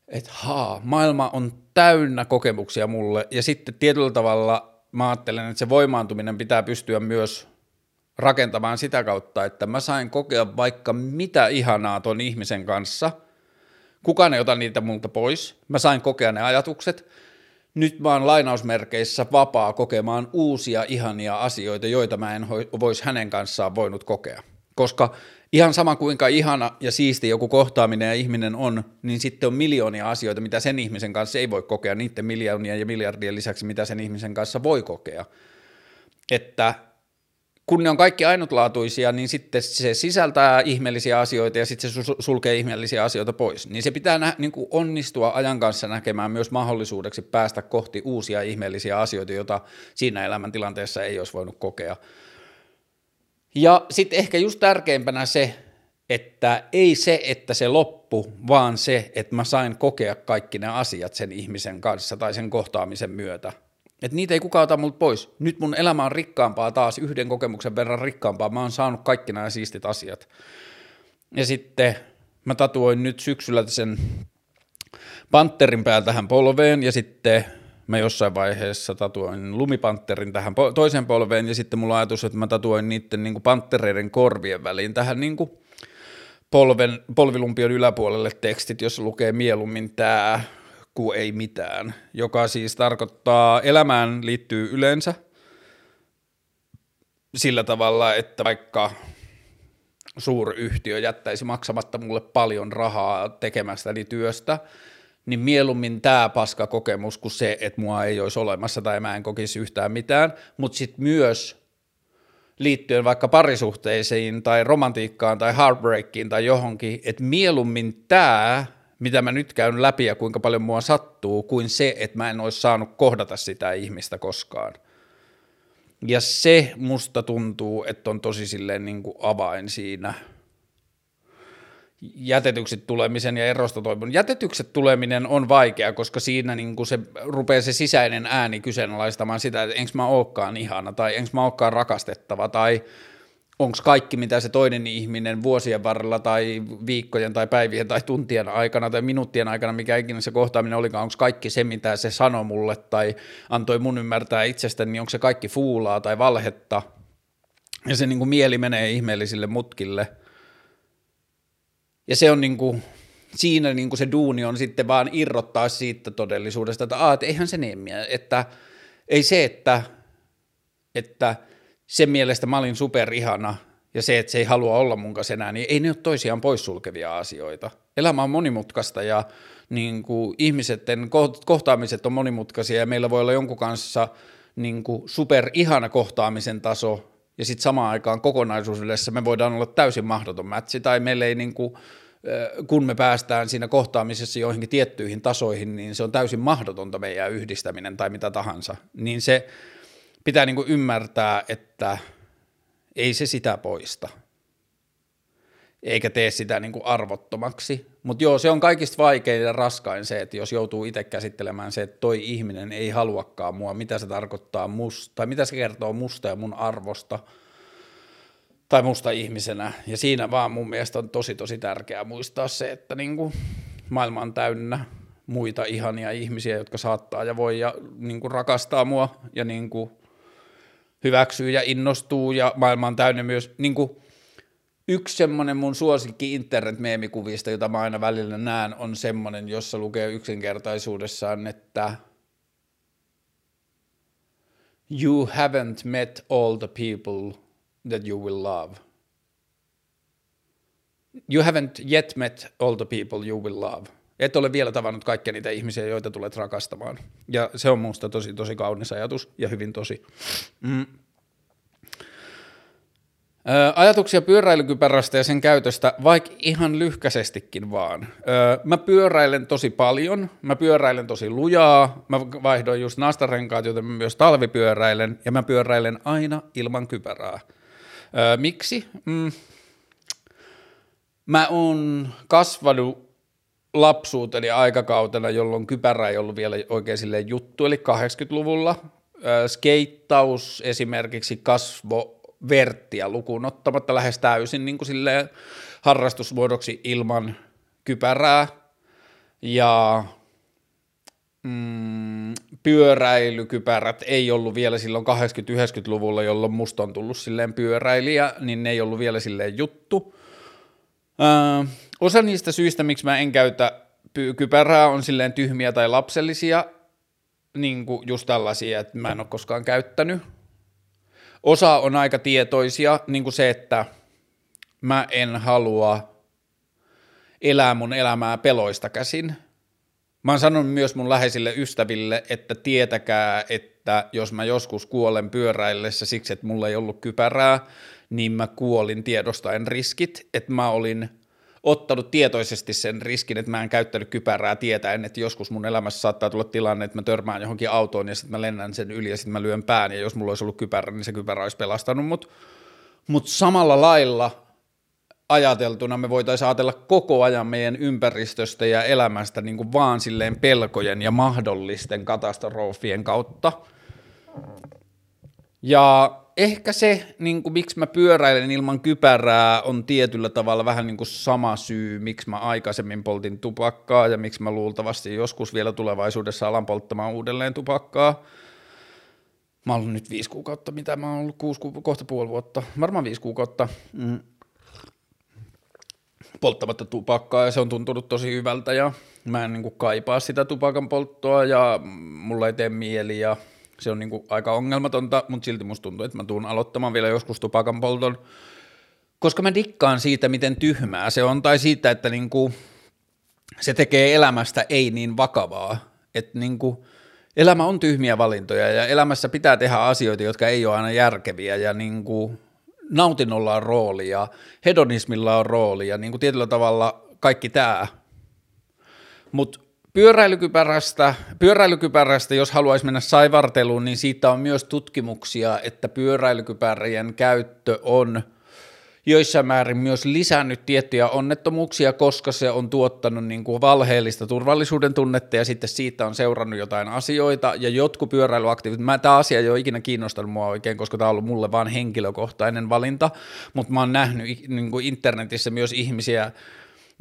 S1: että haa, maailma on täynnä kokemuksia mulle, ja sitten tietyllä tavalla mä ajattelen, että se voimaantuminen pitää pystyä myös rakentamaan sitä kautta, että mä sain kokea vaikka mitä ihanaa ton ihmisen kanssa. Kukaan ei ota niitä multa pois. Mä sain kokea ne ajatukset. Nyt mä oon lainausmerkeissä vapaa kokemaan uusia ihania asioita, joita mä en voisi hänen kanssaan voinut kokea. Koska ihan sama kuinka ihana ja siisti joku kohtaaminen ja ihminen on, niin sitten on miljoonia asioita, mitä sen ihmisen kanssa ei voi kokea, niiden miljoonia ja miljardien lisäksi, mitä sen ihmisen kanssa voi kokea. Että kun ne on kaikki ainutlaatuisia, niin sitten se sisältää ihmeellisiä asioita ja sitten se sulkee ihmeellisiä asioita pois. Niin se pitää nä- niin kuin onnistua ajan kanssa näkemään myös mahdollisuudeksi päästä kohti uusia ihmeellisiä asioita, joita siinä elämäntilanteessa ei olisi voinut kokea. Ja sitten ehkä just tärkeimpänä se, että ei se, että se loppu, vaan se, että mä sain kokea kaikki ne asiat sen ihmisen kanssa tai sen kohtaamisen myötä. Että niitä ei kukaan ota multa pois. Nyt mun elämä on rikkaampaa taas, yhden kokemuksen verran rikkaampaa. Mä oon saanut kaikki nämä siistit asiat. Ja sitten mä tatuoin nyt syksyllä sen panterin päällä tähän polveen ja sitten mä jossain vaiheessa tatuoin lumipanterin tähän toiseen polveen ja sitten mulla on ajatus, että mä tatuoin niiden niin kuin panttereiden korvien väliin tähän niin kuin polven, polvilumpion yläpuolelle tekstit, jos lukee mieluummin tämä kuin ei mitään, joka siis tarkoittaa elämään liittyy yleensä sillä tavalla, että vaikka suuryhtiö jättäisi maksamatta mulle paljon rahaa tekemästäni työstä, niin mieluummin tämä paska kokemus kuin se, että mua ei olisi olemassa tai mä en kokisi yhtään mitään, mutta sitten myös liittyen vaikka parisuhteisiin tai romantiikkaan tai heartbreakiin tai johonkin, että mieluummin tämä mitä mä nyt käyn läpi ja kuinka paljon mua sattuu, kuin se, että mä en olisi saanut kohdata sitä ihmistä koskaan. Ja se musta tuntuu, että on tosi silleen niin kuin avain siinä jätetyksi tulemisen ja erosta toivon. Jätetykset tuleminen on vaikea, koska siinä niin kuin se rupeaa se sisäinen ääni kyseenalaistamaan sitä, että enkö mä olekaan ihana tai enkö mä olekaan rakastettava tai onko kaikki, mitä se toinen ihminen vuosien varrella tai viikkojen tai päivien tai tuntien aikana tai minuuttien aikana, mikä ikinä se kohtaaminen olikaan, onko kaikki se, mitä se sanoi mulle tai antoi mun ymmärtää itsestäni, niin onko se kaikki fuulaa tai valhetta, ja se niin kuin mieli menee ihmeellisille mutkille. Ja se on niin kuin, siinä niin kuin se duuni on sitten vaan irrottaa siitä todellisuudesta, että, Aa, että eihän se niin, että ei se, että, että – sen mielestä mä olin superihana ja se, että se ei halua olla mun kanssa enää, niin ei ne ole toisiaan poissulkevia asioita. Elämä on monimutkaista ja niin kuin ihmisten kohtaamiset on monimutkaisia ja meillä voi olla jonkun kanssa niin kuin superihana kohtaamisen taso ja sitten samaan aikaan kokonaisuudessa me voidaan olla täysin mahdoton mätsi tai meillä ei niin kuin, kun me päästään siinä kohtaamisessa joihinkin tiettyihin tasoihin, niin se on täysin mahdotonta meidän yhdistäminen tai mitä tahansa. Niin se pitää niin kuin ymmärtää, että ei se sitä poista, eikä tee sitä niin kuin arvottomaksi. Mutta joo, se on kaikista vaikein ja raskain se, että jos joutuu itse käsittelemään se, että toi ihminen ei haluakaan mua, mitä se tarkoittaa musta, tai mitä se kertoo musta ja mun arvosta, tai musta ihmisenä. Ja siinä vaan mun mielestä on tosi tosi tärkeää muistaa se, että niin kuin maailma on täynnä muita ihania ihmisiä, jotka saattaa ja voi ja niin kuin rakastaa mua ja niin kuin hyväksyy ja innostuu ja maailma on täynnä myös niin kuin, yksi semmoinen mun suosikki internet-meemikuvista, jota mä aina välillä näen, on semmoinen, jossa lukee yksinkertaisuudessaan, että You haven't met all the people that you will love. You haven't yet met all the people you will love. Et ole vielä tavannut kaikkia niitä ihmisiä, joita tulet rakastamaan. Ja se on musta tosi, tosi kaunis ajatus ja hyvin tosi. Mm. Ajatuksia pyöräilykypärästä ja sen käytöstä, vaikka ihan lyhkäsestikin vaan. Mä pyöräilen tosi paljon, mä pyöräilen tosi lujaa, mä vaihdoin just nastarenkaat, joten mä myös talvipyöräilen, ja mä pyöräilen aina ilman kypärää. Miksi? Mm, Mä oon kasvanut lapsuuteni aikakautena, jolloin kypärä ei ollut vielä oikein silleen juttu, eli 80-luvulla. Skeittaus esimerkiksi kasvo verttiä lukuun ottamatta lähes täysin niin kuin silleen harrastusmuodoksi ilman kypärää. Ja mm, pyöräilykypärät ei ollut vielä silloin 80-90-luvulla, jolloin musta on tullut silleen pyöräilijä, niin ne ei ollut vielä silleen juttu. Öö, osa niistä syistä, miksi mä en käytä kypärää, on silleen tyhmiä tai lapsellisia, niin kuin just tällaisia, että mä en ole koskaan käyttänyt. Osa on aika tietoisia, niin kuin se, että mä en halua elää mun elämää peloista käsin. Mä oon sanonut myös mun läheisille ystäville, että tietäkää, että jos mä joskus kuolen pyöräillessä siksi, että mulla ei ollut kypärää, niin mä kuolin tiedostaen riskit, että mä olin ottanut tietoisesti sen riskin, että mä en käyttänyt kypärää tietäen, että joskus mun elämässä saattaa tulla tilanne, että mä törmään johonkin autoon ja sitten mä lennän sen yli ja sitten mä lyön pään ja jos mulla olisi ollut kypärä, niin se kypärä olisi pelastanut mut. Mutta samalla lailla ajateltuna me voitaisiin ajatella koko ajan meidän ympäristöstä ja elämästä niin kuin vaan silleen pelkojen ja mahdollisten katastrofien kautta. Ja ehkä se, niin kuin, miksi mä pyöräilen ilman kypärää, on tietyllä tavalla vähän niin kuin sama syy, miksi mä aikaisemmin poltin tupakkaa ja miksi mä luultavasti joskus vielä tulevaisuudessa alan polttamaan uudelleen tupakkaa. Mä oon nyt viisi kuukautta, mitä mä oon ollut kuusi, kohta puoli vuotta, varmaan viisi kuukautta. Mm polttamatta tupakkaa ja se on tuntunut tosi hyvältä ja mä en niin kuin kaipaa sitä tupakan polttoa ja mulla ei tee mieli ja se on niin kuin aika ongelmatonta, mutta silti musta tuntuu, että mä tuun aloittamaan vielä joskus tupakan polton, koska mä dikkaan siitä, miten tyhmää se on tai siitä, että niin kuin se tekee elämästä ei niin vakavaa, että niin kuin elämä on tyhmiä valintoja ja elämässä pitää tehdä asioita, jotka ei ole aina järkeviä ja niin kuin nautinnolla on rooli ja hedonismilla on rooli ja niin kuin tietyllä tavalla kaikki tämä. Mutta pyöräilykypärästä, pyöräilykypärästä, jos haluaisi mennä saivarteluun, niin siitä on myös tutkimuksia, että pyöräilykypärien käyttö on – joissain määrin myös lisännyt tiettyjä onnettomuuksia, koska se on tuottanut niin kuin valheellista turvallisuuden tunnetta ja sitten siitä on seurannut jotain asioita ja jotkut pyöräilyaktiivit, mä, tämä asia ei ole ikinä kiinnostanut mua oikein, koska tämä on ollut mulle vain henkilökohtainen valinta, mutta mä oon nähnyt niin kuin internetissä myös ihmisiä,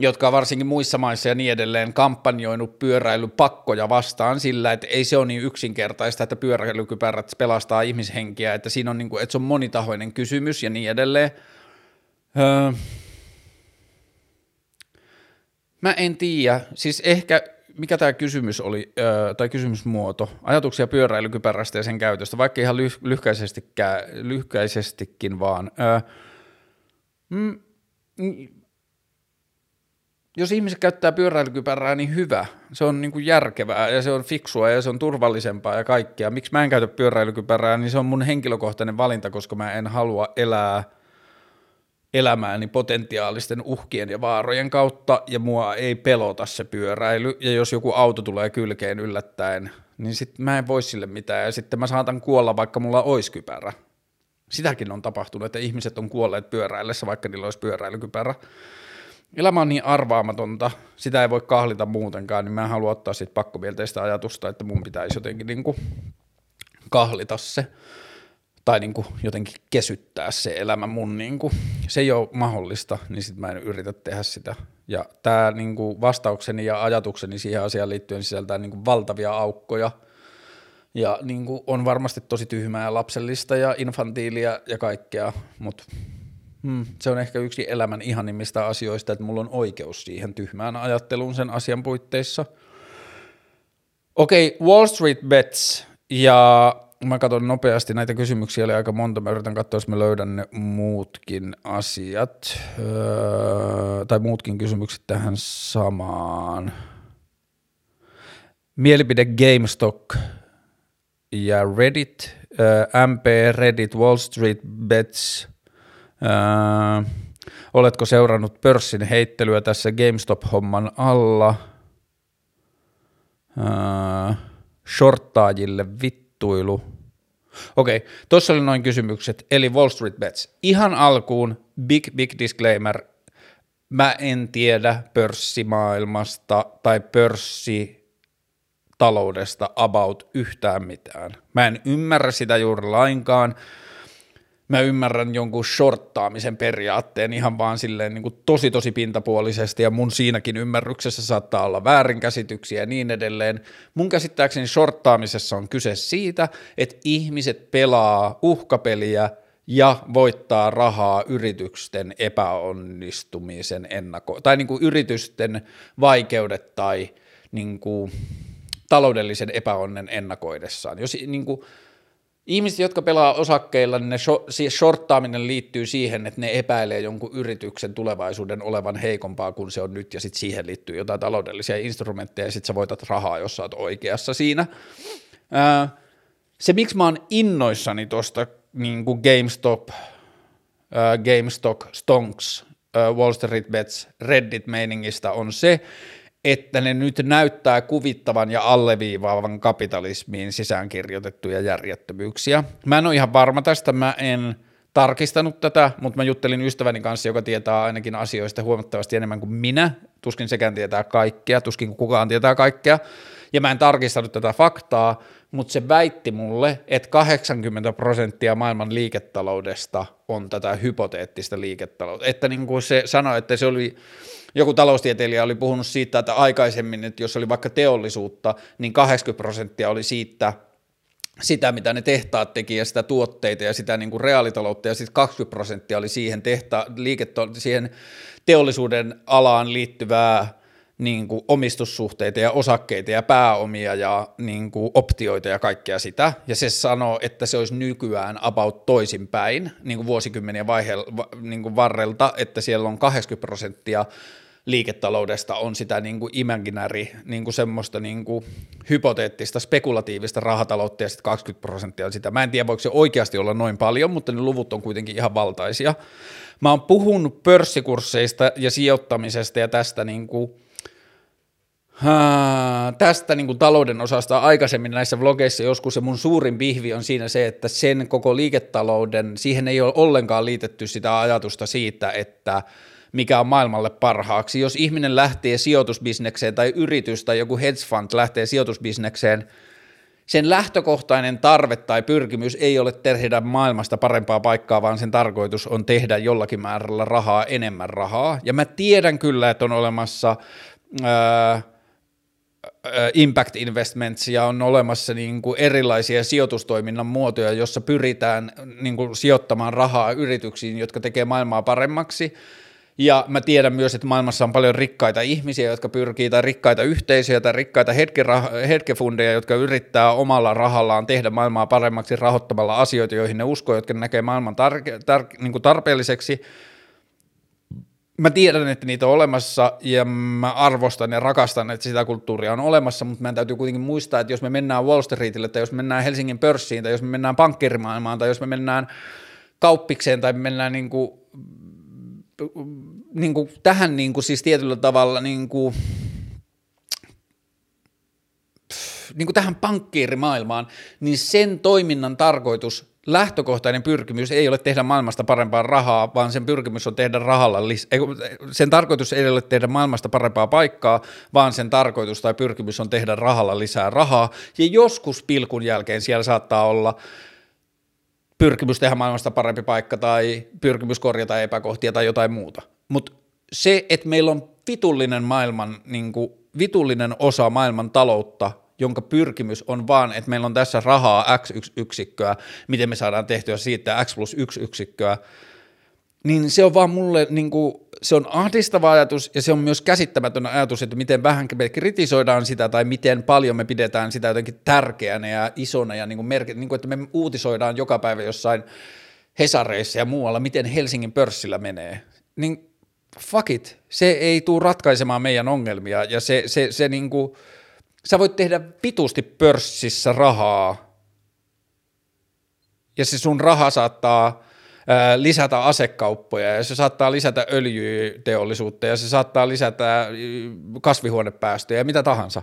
S1: jotka varsinkin muissa maissa ja niin edelleen kampanjoinut pyöräilypakkoja vastaan sillä, että ei se ole niin yksinkertaista, että pyöräilykypärät pelastaa ihmishenkiä, että siinä on, niin kuin, että se on monitahoinen kysymys ja niin edelleen. Öö, mä en tiedä, siis ehkä mikä tämä kysymys oli, öö, tai kysymysmuoto, ajatuksia pyöräilykypärästä ja sen käytöstä, vaikka ihan lyh- lyhkäisestikin vaan. Öö, mm, jos ihmiset käyttää pyöräilykypärää, niin hyvä. Se on niin kuin järkevää ja se on fiksua ja se on turvallisempaa ja kaikkea. Miksi mä en käytä pyöräilykypärää, niin se on mun henkilökohtainen valinta, koska mä en halua elää – elämääni potentiaalisten uhkien ja vaarojen kautta, ja mua ei pelota se pyöräily, ja jos joku auto tulee kylkeen yllättäen, niin sitten mä en voi sille mitään, ja sitten mä saatan kuolla, vaikka mulla olisi kypärä. Sitäkin on tapahtunut, että ihmiset on kuolleet pyöräillessä, vaikka niillä olisi pyöräilykypärä. Elämä on niin arvaamatonta, sitä ei voi kahlita muutenkaan, niin mä en halua ottaa siitä pakkomielteistä ajatusta, että mun pitäisi jotenkin niin kuin kahlita se tai niin kuin jotenkin kesyttää se elämä mun, niin kuin, se ei ole mahdollista, niin sitten mä en yritä tehdä sitä. Ja tämä niin kuin vastaukseni ja ajatukseni siihen asiaan liittyen sisältää niin kuin valtavia aukkoja, ja niin kuin on varmasti tosi tyhmää ja lapsellista ja infantiilia ja kaikkea, mutta hmm, se on ehkä yksi elämän ihanimmista asioista, että mulla on oikeus siihen tyhmään ajatteluun sen asian puitteissa. Okei, okay, Wall Street Bets. Ja mä katson nopeasti, näitä kysymyksiä oli aika monta, mä yritän katsoa, jos mä löydän ne muutkin asiat, öö, tai muutkin kysymykset tähän samaan. Mielipide GameStop ja Reddit, öö, MP, Reddit, Wall Street Bets, öö, oletko seurannut pörssin heittelyä tässä GameStop-homman alla, öö, shorttaajille vittuilu, Okei, okay, tuossa oli noin kysymykset, eli Wall Street Bets. Ihan alkuun, big, big disclaimer, mä en tiedä pörssimaailmasta tai pörssitaloudesta about yhtään mitään. Mä en ymmärrä sitä juuri lainkaan. Mä ymmärrän jonkun shorttaamisen periaatteen ihan vaan silleen niin kuin tosi tosi pintapuolisesti ja mun siinäkin ymmärryksessä saattaa olla väärinkäsityksiä ja niin edelleen. Mun käsittääkseni shorttaamisessa on kyse siitä, että ihmiset pelaa uhkapeliä ja voittaa rahaa yritysten epäonnistumisen ennako, tai niin kuin yritysten vaikeudet tai niin kuin taloudellisen epäonnen ennakoidessaan. Jos niin kuin, ihmiset, jotka pelaa osakkeilla, niin ne siis shorttaaminen liittyy siihen, että ne epäilee jonkun yrityksen tulevaisuuden olevan heikompaa kuin se on nyt, ja sitten siihen liittyy jotain taloudellisia instrumentteja, ja sitten sä voitat rahaa, jos sä oot oikeassa siinä. se, miksi mä oon innoissani tuosta niin GameStop, äh, GameStop, Stonks, äh, Wall Street Bets, Reddit-meiningistä on se, että ne nyt näyttää kuvittavan ja alleviivaavan kapitalismiin sisäänkirjoitettuja järjettömyyksiä. Mä en ole ihan varma tästä, mä en tarkistanut tätä, mutta mä juttelin ystäväni kanssa, joka tietää ainakin asioista huomattavasti enemmän kuin minä, tuskin sekään tietää kaikkea, tuskin kukaan tietää kaikkea, ja mä en tarkistanut tätä faktaa, mutta se väitti mulle, että 80 prosenttia maailman liiketaloudesta on tätä hypoteettista liiketaloutta. Että niin kuin se sanoi, että se oli, joku taloustieteilijä oli puhunut siitä, että aikaisemmin, että jos oli vaikka teollisuutta, niin 80 prosenttia oli siitä, sitä, mitä ne tehtaat teki ja sitä tuotteita ja sitä niin kuin reaalitaloutta ja sitten 20 prosenttia oli siihen, tehta, liiketo, siihen teollisuuden alaan liittyvää niin kuin omistussuhteita ja osakkeita ja pääomia ja niin kuin optioita ja kaikkea sitä. Ja se sanoo, että se olisi nykyään about toisinpäin niin kuin vuosikymmenien vaihe, niin kuin varrelta, että siellä on 80 prosenttia liiketaloudesta on sitä niin kuin imaginary, niin kuin semmoista niin kuin hypoteettista, spekulatiivista rahataloutta ja sitten 20 prosenttia on sitä. Mä en tiedä, voiko se oikeasti olla noin paljon, mutta ne luvut on kuitenkin ihan valtaisia. Mä oon puhunut pörssikursseista ja sijoittamisesta ja tästä niin kuin tästä niin kuin talouden osasta aikaisemmin näissä vlogeissa joskus se mun suurin pihvi on siinä se, että sen koko liiketalouden, siihen ei ole ollenkaan liitetty sitä ajatusta siitä, että mikä on maailmalle parhaaksi. Jos ihminen lähtee sijoitusbisnekseen tai yritys tai joku hedge fund lähtee sijoitusbisnekseen, sen lähtökohtainen tarve tai pyrkimys ei ole tehdä maailmasta parempaa paikkaa, vaan sen tarkoitus on tehdä jollakin määrällä rahaa enemmän rahaa. Ja mä tiedän kyllä, että on olemassa... Ää, impact investments ja on olemassa niin kuin erilaisia sijoitustoiminnan muotoja, jossa pyritään niin kuin sijoittamaan rahaa yrityksiin, jotka tekee maailmaa paremmaksi. Ja mä tiedän myös, että maailmassa on paljon rikkaita ihmisiä, jotka pyrkii, tai rikkaita yhteisöjä tai rikkaita hetkefundeja, jotka yrittää omalla rahallaan tehdä maailmaa paremmaksi rahoittamalla asioita, joihin ne uskoo, jotka ne näkee maailman tar- tar- niin kuin tarpeelliseksi – mä tiedän, että niitä on olemassa ja mä arvostan ja rakastan, että sitä kulttuuria on olemassa, mutta meidän täytyy kuitenkin muistaa, että jos me mennään Wall Streetille tai jos me mennään Helsingin pörssiin tai jos me mennään pankkirimaailmaan tai jos me mennään kauppikseen tai me mennään niin kuin, niin kuin tähän niin kuin siis tietyllä tavalla niin kuin, niin kuin tähän pankkiirimaailmaan, niin sen toiminnan tarkoitus lähtökohtainen pyrkimys ei ole tehdä maailmasta parempaa rahaa, vaan sen pyrkimys on tehdä rahalla, lis- sen tarkoitus ei ole tehdä maailmasta parempaa paikkaa, vaan sen tarkoitus tai pyrkimys on tehdä rahalla lisää rahaa, ja joskus pilkun jälkeen siellä saattaa olla pyrkimys tehdä maailmasta parempi paikka tai pyrkimys korjata epäkohtia tai jotain muuta. Mutta se, että meillä on vitullinen maailman, niin kuin, vitullinen osa maailman taloutta jonka pyrkimys on vaan, että meillä on tässä rahaa x yksikköä, miten me saadaan tehtyä siitä x plus yksi yksikköä, niin se on vaan mulle niin kuin, se on ahdistava ajatus ja se on myös käsittämätön ajatus, että miten vähän me kritisoidaan sitä tai miten paljon me pidetään sitä jotenkin tärkeänä ja isona ja niin kuin merkit, niin kuin, että me uutisoidaan joka päivä jossain Hesareissa ja muualla, miten Helsingin pörssillä menee. Niin fuck it, se ei tule ratkaisemaan meidän ongelmia ja se, se, se niin kuin, sä voit tehdä pitusti pörssissä rahaa, ja se sun raha saattaa lisätä asekauppoja, ja se saattaa lisätä öljyteollisuutta, ja se saattaa lisätä kasvihuonepäästöjä, ja mitä tahansa.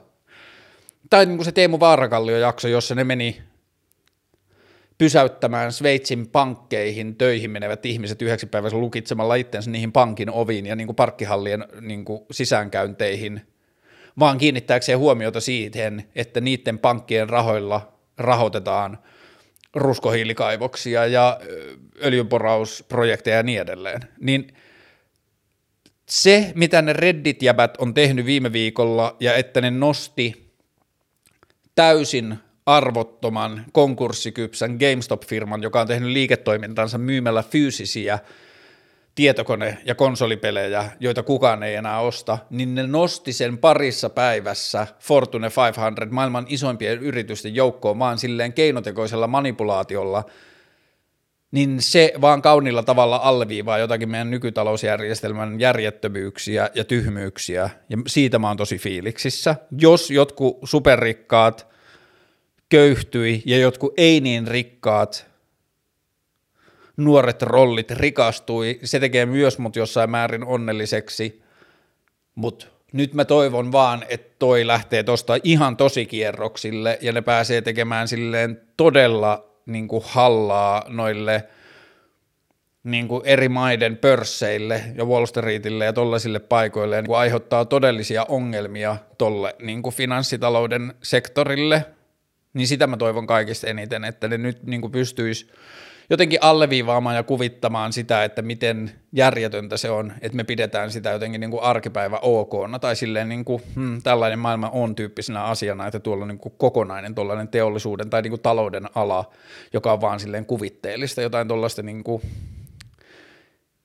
S1: Tai niin kuin se Teemu Vaarakallio jakso, jossa ne meni pysäyttämään Sveitsin pankkeihin töihin menevät ihmiset yhdeksi päivässä lukitsemalla itsensä niihin pankin oviin ja niin kuin parkkihallien niin kuin sisäänkäynteihin, vaan kiinnittääkseen huomiota siihen, että niiden pankkien rahoilla rahoitetaan ruskohiilikaivoksia ja öljynporausprojekteja ja niin edelleen. Niin se, mitä ne Reddit-jäbät on tehnyt viime viikolla ja että ne nosti täysin arvottoman konkurssikypsän GameStop-firman, joka on tehnyt liiketoimintansa myymällä fyysisiä tietokone- ja konsolipelejä, joita kukaan ei enää osta, niin ne nosti sen parissa päivässä Fortune 500 maailman isoimpien yritysten joukkoon vaan silleen keinotekoisella manipulaatiolla, niin se vaan kaunilla tavalla alleviivaa jotakin meidän nykytalousjärjestelmän järjettömyyksiä ja tyhmyyksiä, ja siitä mä oon tosi fiiliksissä. Jos jotkut superrikkaat köyhtyi ja jotkut ei niin rikkaat nuoret rollit rikastui, se tekee myös mut jossain määrin onnelliseksi, mutta nyt mä toivon vaan, että toi lähtee tuosta ihan tosikierroksille ja ne pääsee tekemään silleen todella niin kuin hallaa noille niin kuin eri maiden pörsseille ja Wall Streetille ja tollaisille paikoille. Ja niin kuin aiheuttaa todellisia ongelmia tolle niin kuin finanssitalouden sektorille, niin sitä mä toivon kaikista eniten, että ne nyt niin kuin pystyisi jotenkin alleviivaamaan ja kuvittamaan sitä, että miten järjetöntä se on, että me pidetään sitä jotenkin niin kuin arkipäivä ok tai silleen niin kuin, hmm, tällainen maailma on tyyppisenä asiana, että tuolla on niin kuin kokonainen tuollainen teollisuuden tai niin kuin talouden ala, joka on vaan silleen kuvitteellista, jotain tuollaista niin kuin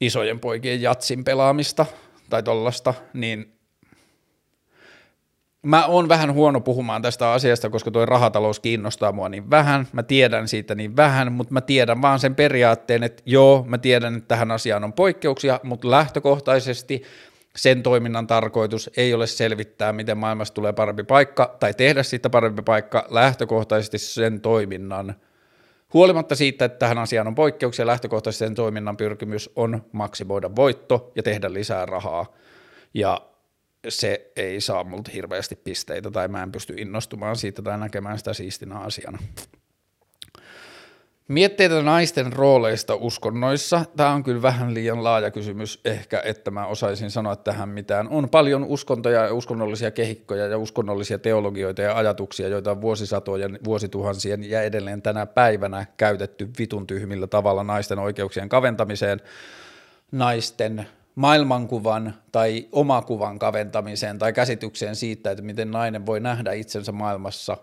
S1: isojen poikien jatsin pelaamista tai tuollaista, niin mä oon vähän huono puhumaan tästä asiasta, koska tuo rahatalous kiinnostaa mua niin vähän, mä tiedän siitä niin vähän, mutta mä tiedän vaan sen periaatteen, että joo, mä tiedän, että tähän asiaan on poikkeuksia, mutta lähtökohtaisesti sen toiminnan tarkoitus ei ole selvittää, miten maailmasta tulee parempi paikka tai tehdä siitä parempi paikka, lähtökohtaisesti sen toiminnan Huolimatta siitä, että tähän asiaan on poikkeuksia, lähtökohtaisesti sen toiminnan pyrkimys on maksimoida voitto ja tehdä lisää rahaa. Ja se ei saa multa hirveästi pisteitä tai mä en pysty innostumaan siitä tai näkemään sitä siistinä asiana. Mietteitä naisten rooleista uskonnoissa. Tämä on kyllä vähän liian laaja kysymys ehkä, että mä osaisin sanoa tähän mitään. On paljon uskontoja ja uskonnollisia kehikkoja ja uskonnollisia teologioita ja ajatuksia, joita on vuosisatojen, vuosituhansien ja edelleen tänä päivänä käytetty vitun tyhmillä tavalla naisten oikeuksien kaventamiseen, naisten maailmankuvan tai omakuvan kaventamiseen tai käsitykseen siitä, että miten nainen voi nähdä itsensä maailmassa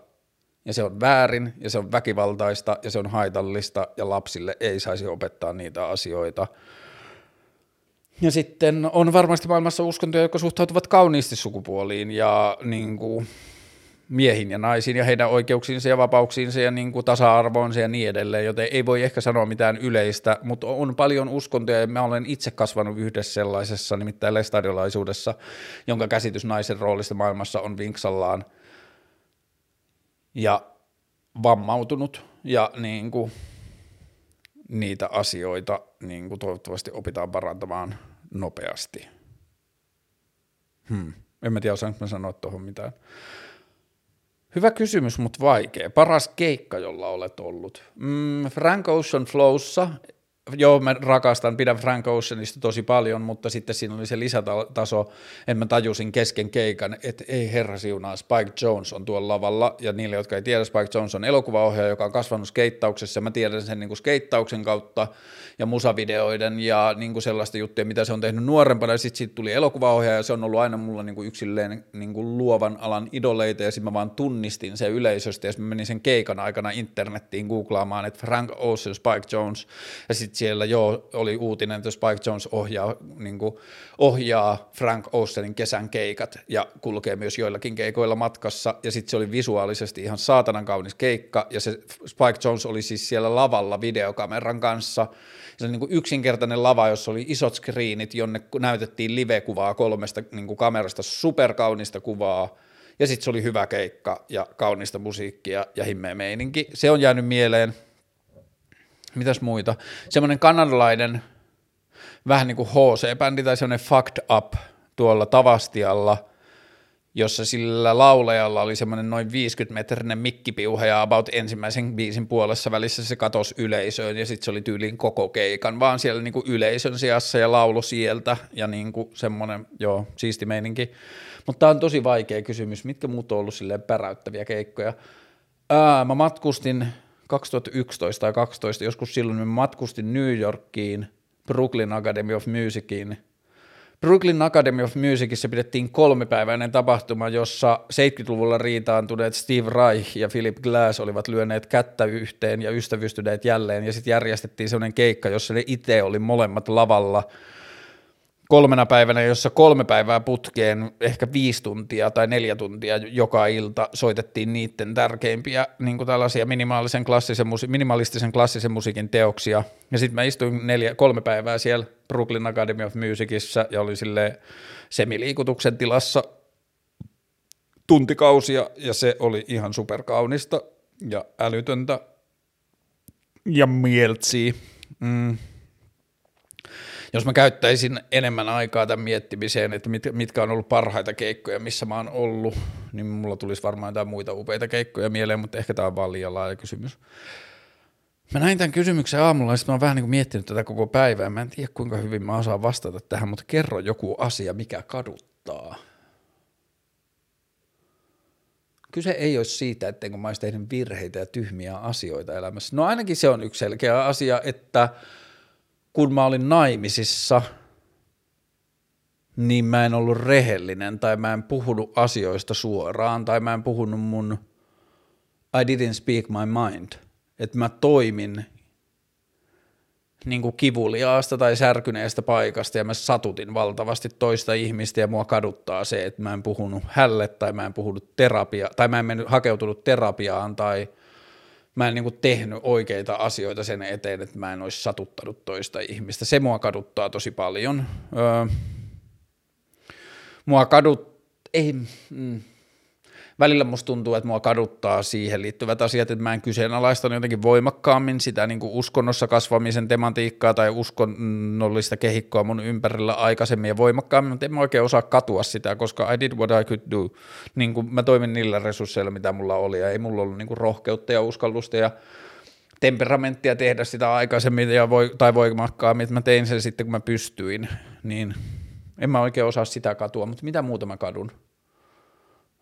S1: ja se on väärin ja se on väkivaltaista ja se on haitallista ja lapsille ei saisi opettaa niitä asioita. Ja sitten on varmasti maailmassa uskontoja, jotka suhtautuvat kauniisti sukupuoliin ja niin kuin, miehiin ja naisiin ja heidän oikeuksiinsa ja vapauksiinsa ja niin kuin tasa-arvoonsa ja niin edelleen, joten ei voi ehkä sanoa mitään yleistä, mutta on paljon uskontoja ja mä olen itse kasvanut yhdessä sellaisessa, nimittäin lestadiolaisuudessa, jonka käsitys naisen roolista maailmassa on vinksallaan ja vammautunut ja niin kuin, niitä asioita niin kuin toivottavasti opitaan parantamaan nopeasti. Hmm. En mä tiedä, osaanko mä sanoa tuohon mitään. Hyvä kysymys, mutta vaikea. Paras keikka, jolla olet ollut? Mm, Frank Ocean Flowssa joo, mä rakastan, pidän Frank Oceanista tosi paljon, mutta sitten siinä oli se lisätaso, en mä tajusin kesken keikan, että ei herra siunaa, Spike Jones on tuolla lavalla, ja niille, jotka ei tiedä, Spike Jones on elokuvaohjaaja, joka on kasvanut skeittauksessa, mä tiedän sen niin kuin skeittauksen kautta, ja musavideoiden, ja niin kuin sellaista juttuja, mitä se on tehnyt nuorempana, ja sitten siitä tuli elokuvaohjaaja, ja se on ollut aina mulla niin kuin yksilleen niin kuin luovan alan idoleita, ja sitten mä vaan tunnistin se yleisöstä, ja mä menin sen keikan aikana internettiin googlaamaan, että Frank Ocean, Spike Jones, ja sitten siellä jo oli uutinen, että Spike Jones ohjaa, niin kuin, ohjaa Frank Oceanin kesän keikat ja kulkee myös joillakin keikoilla matkassa. Ja sitten se oli visuaalisesti ihan saatanan kaunis keikka. Ja se Spike Jones oli siis siellä lavalla videokameran kanssa. Se oli niin kuin yksinkertainen lava, jossa oli isot screenit, jonne näytettiin live-kuvaa kolmesta niin kuin kamerasta, superkaunista kuvaa, ja sitten se oli hyvä keikka ja kaunista musiikkia ja himmeä meininki. Se on jäänyt mieleen – mitäs muita, semmoinen kanadalainen vähän niin kuin HC-bändi tai semmoinen Fucked Up tuolla Tavastialla, jossa sillä laulajalla oli semmoinen noin 50-metrinen mikkipiuha ja about ensimmäisen biisin puolessa välissä se katosi yleisöön ja sitten se oli tyyliin koko keikan, vaan siellä niinku yleisön sijassa ja laulo sieltä ja niinku semmoinen, joo, siisti meininki. Mutta tämä on tosi vaikea kysymys, mitkä muut on ollut silleen päräyttäviä keikkoja. Ää, mä matkustin 2011 tai 2012, joskus silloin mä matkustin New Yorkiin, Brooklyn Academy of Musiciin, Brooklyn Academy of Musicissa pidettiin kolmipäiväinen tapahtuma, jossa 70-luvulla riitaantuneet Steve Reich ja Philip Glass olivat lyöneet kättä yhteen ja ystävystyneet jälleen, ja sitten järjestettiin sellainen keikka, jossa ne itse oli molemmat lavalla – kolmena päivänä, jossa kolme päivää putkeen, ehkä viisi tuntia tai neljä tuntia joka ilta soitettiin niiden tärkeimpiä niin kuin tällaisia minimaalisen klassisen, minimalistisen klassisen musiikin teoksia. Ja sitten mä istuin neljä, kolme päivää siellä Brooklyn Academy of Musicissa ja olin sille semiliikutuksen tilassa tuntikausia ja se oli ihan superkaunista ja älytöntä ja mieltsiä. Mm jos mä käyttäisin enemmän aikaa tämän miettimiseen, että mit, mitkä on ollut parhaita keikkoja, missä mä oon ollut, niin mulla tulisi varmaan jotain muita upeita keikkoja mieleen, mutta ehkä tämä on vaan liian laaja kysymys. Mä näin tämän kysymyksen aamulla, ja mä oon vähän niin kuin miettinyt tätä koko päivää. Mä en tiedä, kuinka hyvin mä osaan vastata tähän, mutta kerro joku asia, mikä kaduttaa. Kyse ei ole siitä, etteikö mä olisi tehnyt virheitä ja tyhmiä asioita elämässä. No ainakin se on yksi selkeä asia, että – kun mä olin naimisissa, niin mä en ollut rehellinen tai mä en puhunut asioista suoraan tai mä en puhunut mun I didn't speak my mind. Että mä toimin niin kuin kivuliaasta tai särkyneestä paikasta ja mä satutin valtavasti toista ihmistä ja mua kaduttaa se, että mä en puhunut hälle tai mä en puhunut terapia tai mä en mennyt, hakeutunut terapiaan tai – mä en niin kuin tehnyt oikeita asioita sen eteen, että mä en olisi satuttanut toista ihmistä. Se mua kaduttaa tosi paljon. Öö, mua kadut... Ei, mm, välillä musta tuntuu, että mua kaduttaa siihen liittyvät asiat, että mä en kyseenalaista jotenkin voimakkaammin sitä niin kuin uskonnossa kasvamisen tematiikkaa tai uskonnollista kehikkoa mun ympärillä aikaisemmin ja voimakkaammin, mutta en mä oikein osaa katua sitä, koska I did what I could do. Niin kuin mä toimin niillä resursseilla, mitä mulla oli ja ei mulla ollut niin kuin rohkeutta ja uskallusta ja temperamenttia tehdä sitä aikaisemmin ja voi, tai voimakkaammin, että mä tein sen sitten, kun mä pystyin, niin en mä oikein osaa sitä katua, mutta mitä muuta mä kadun?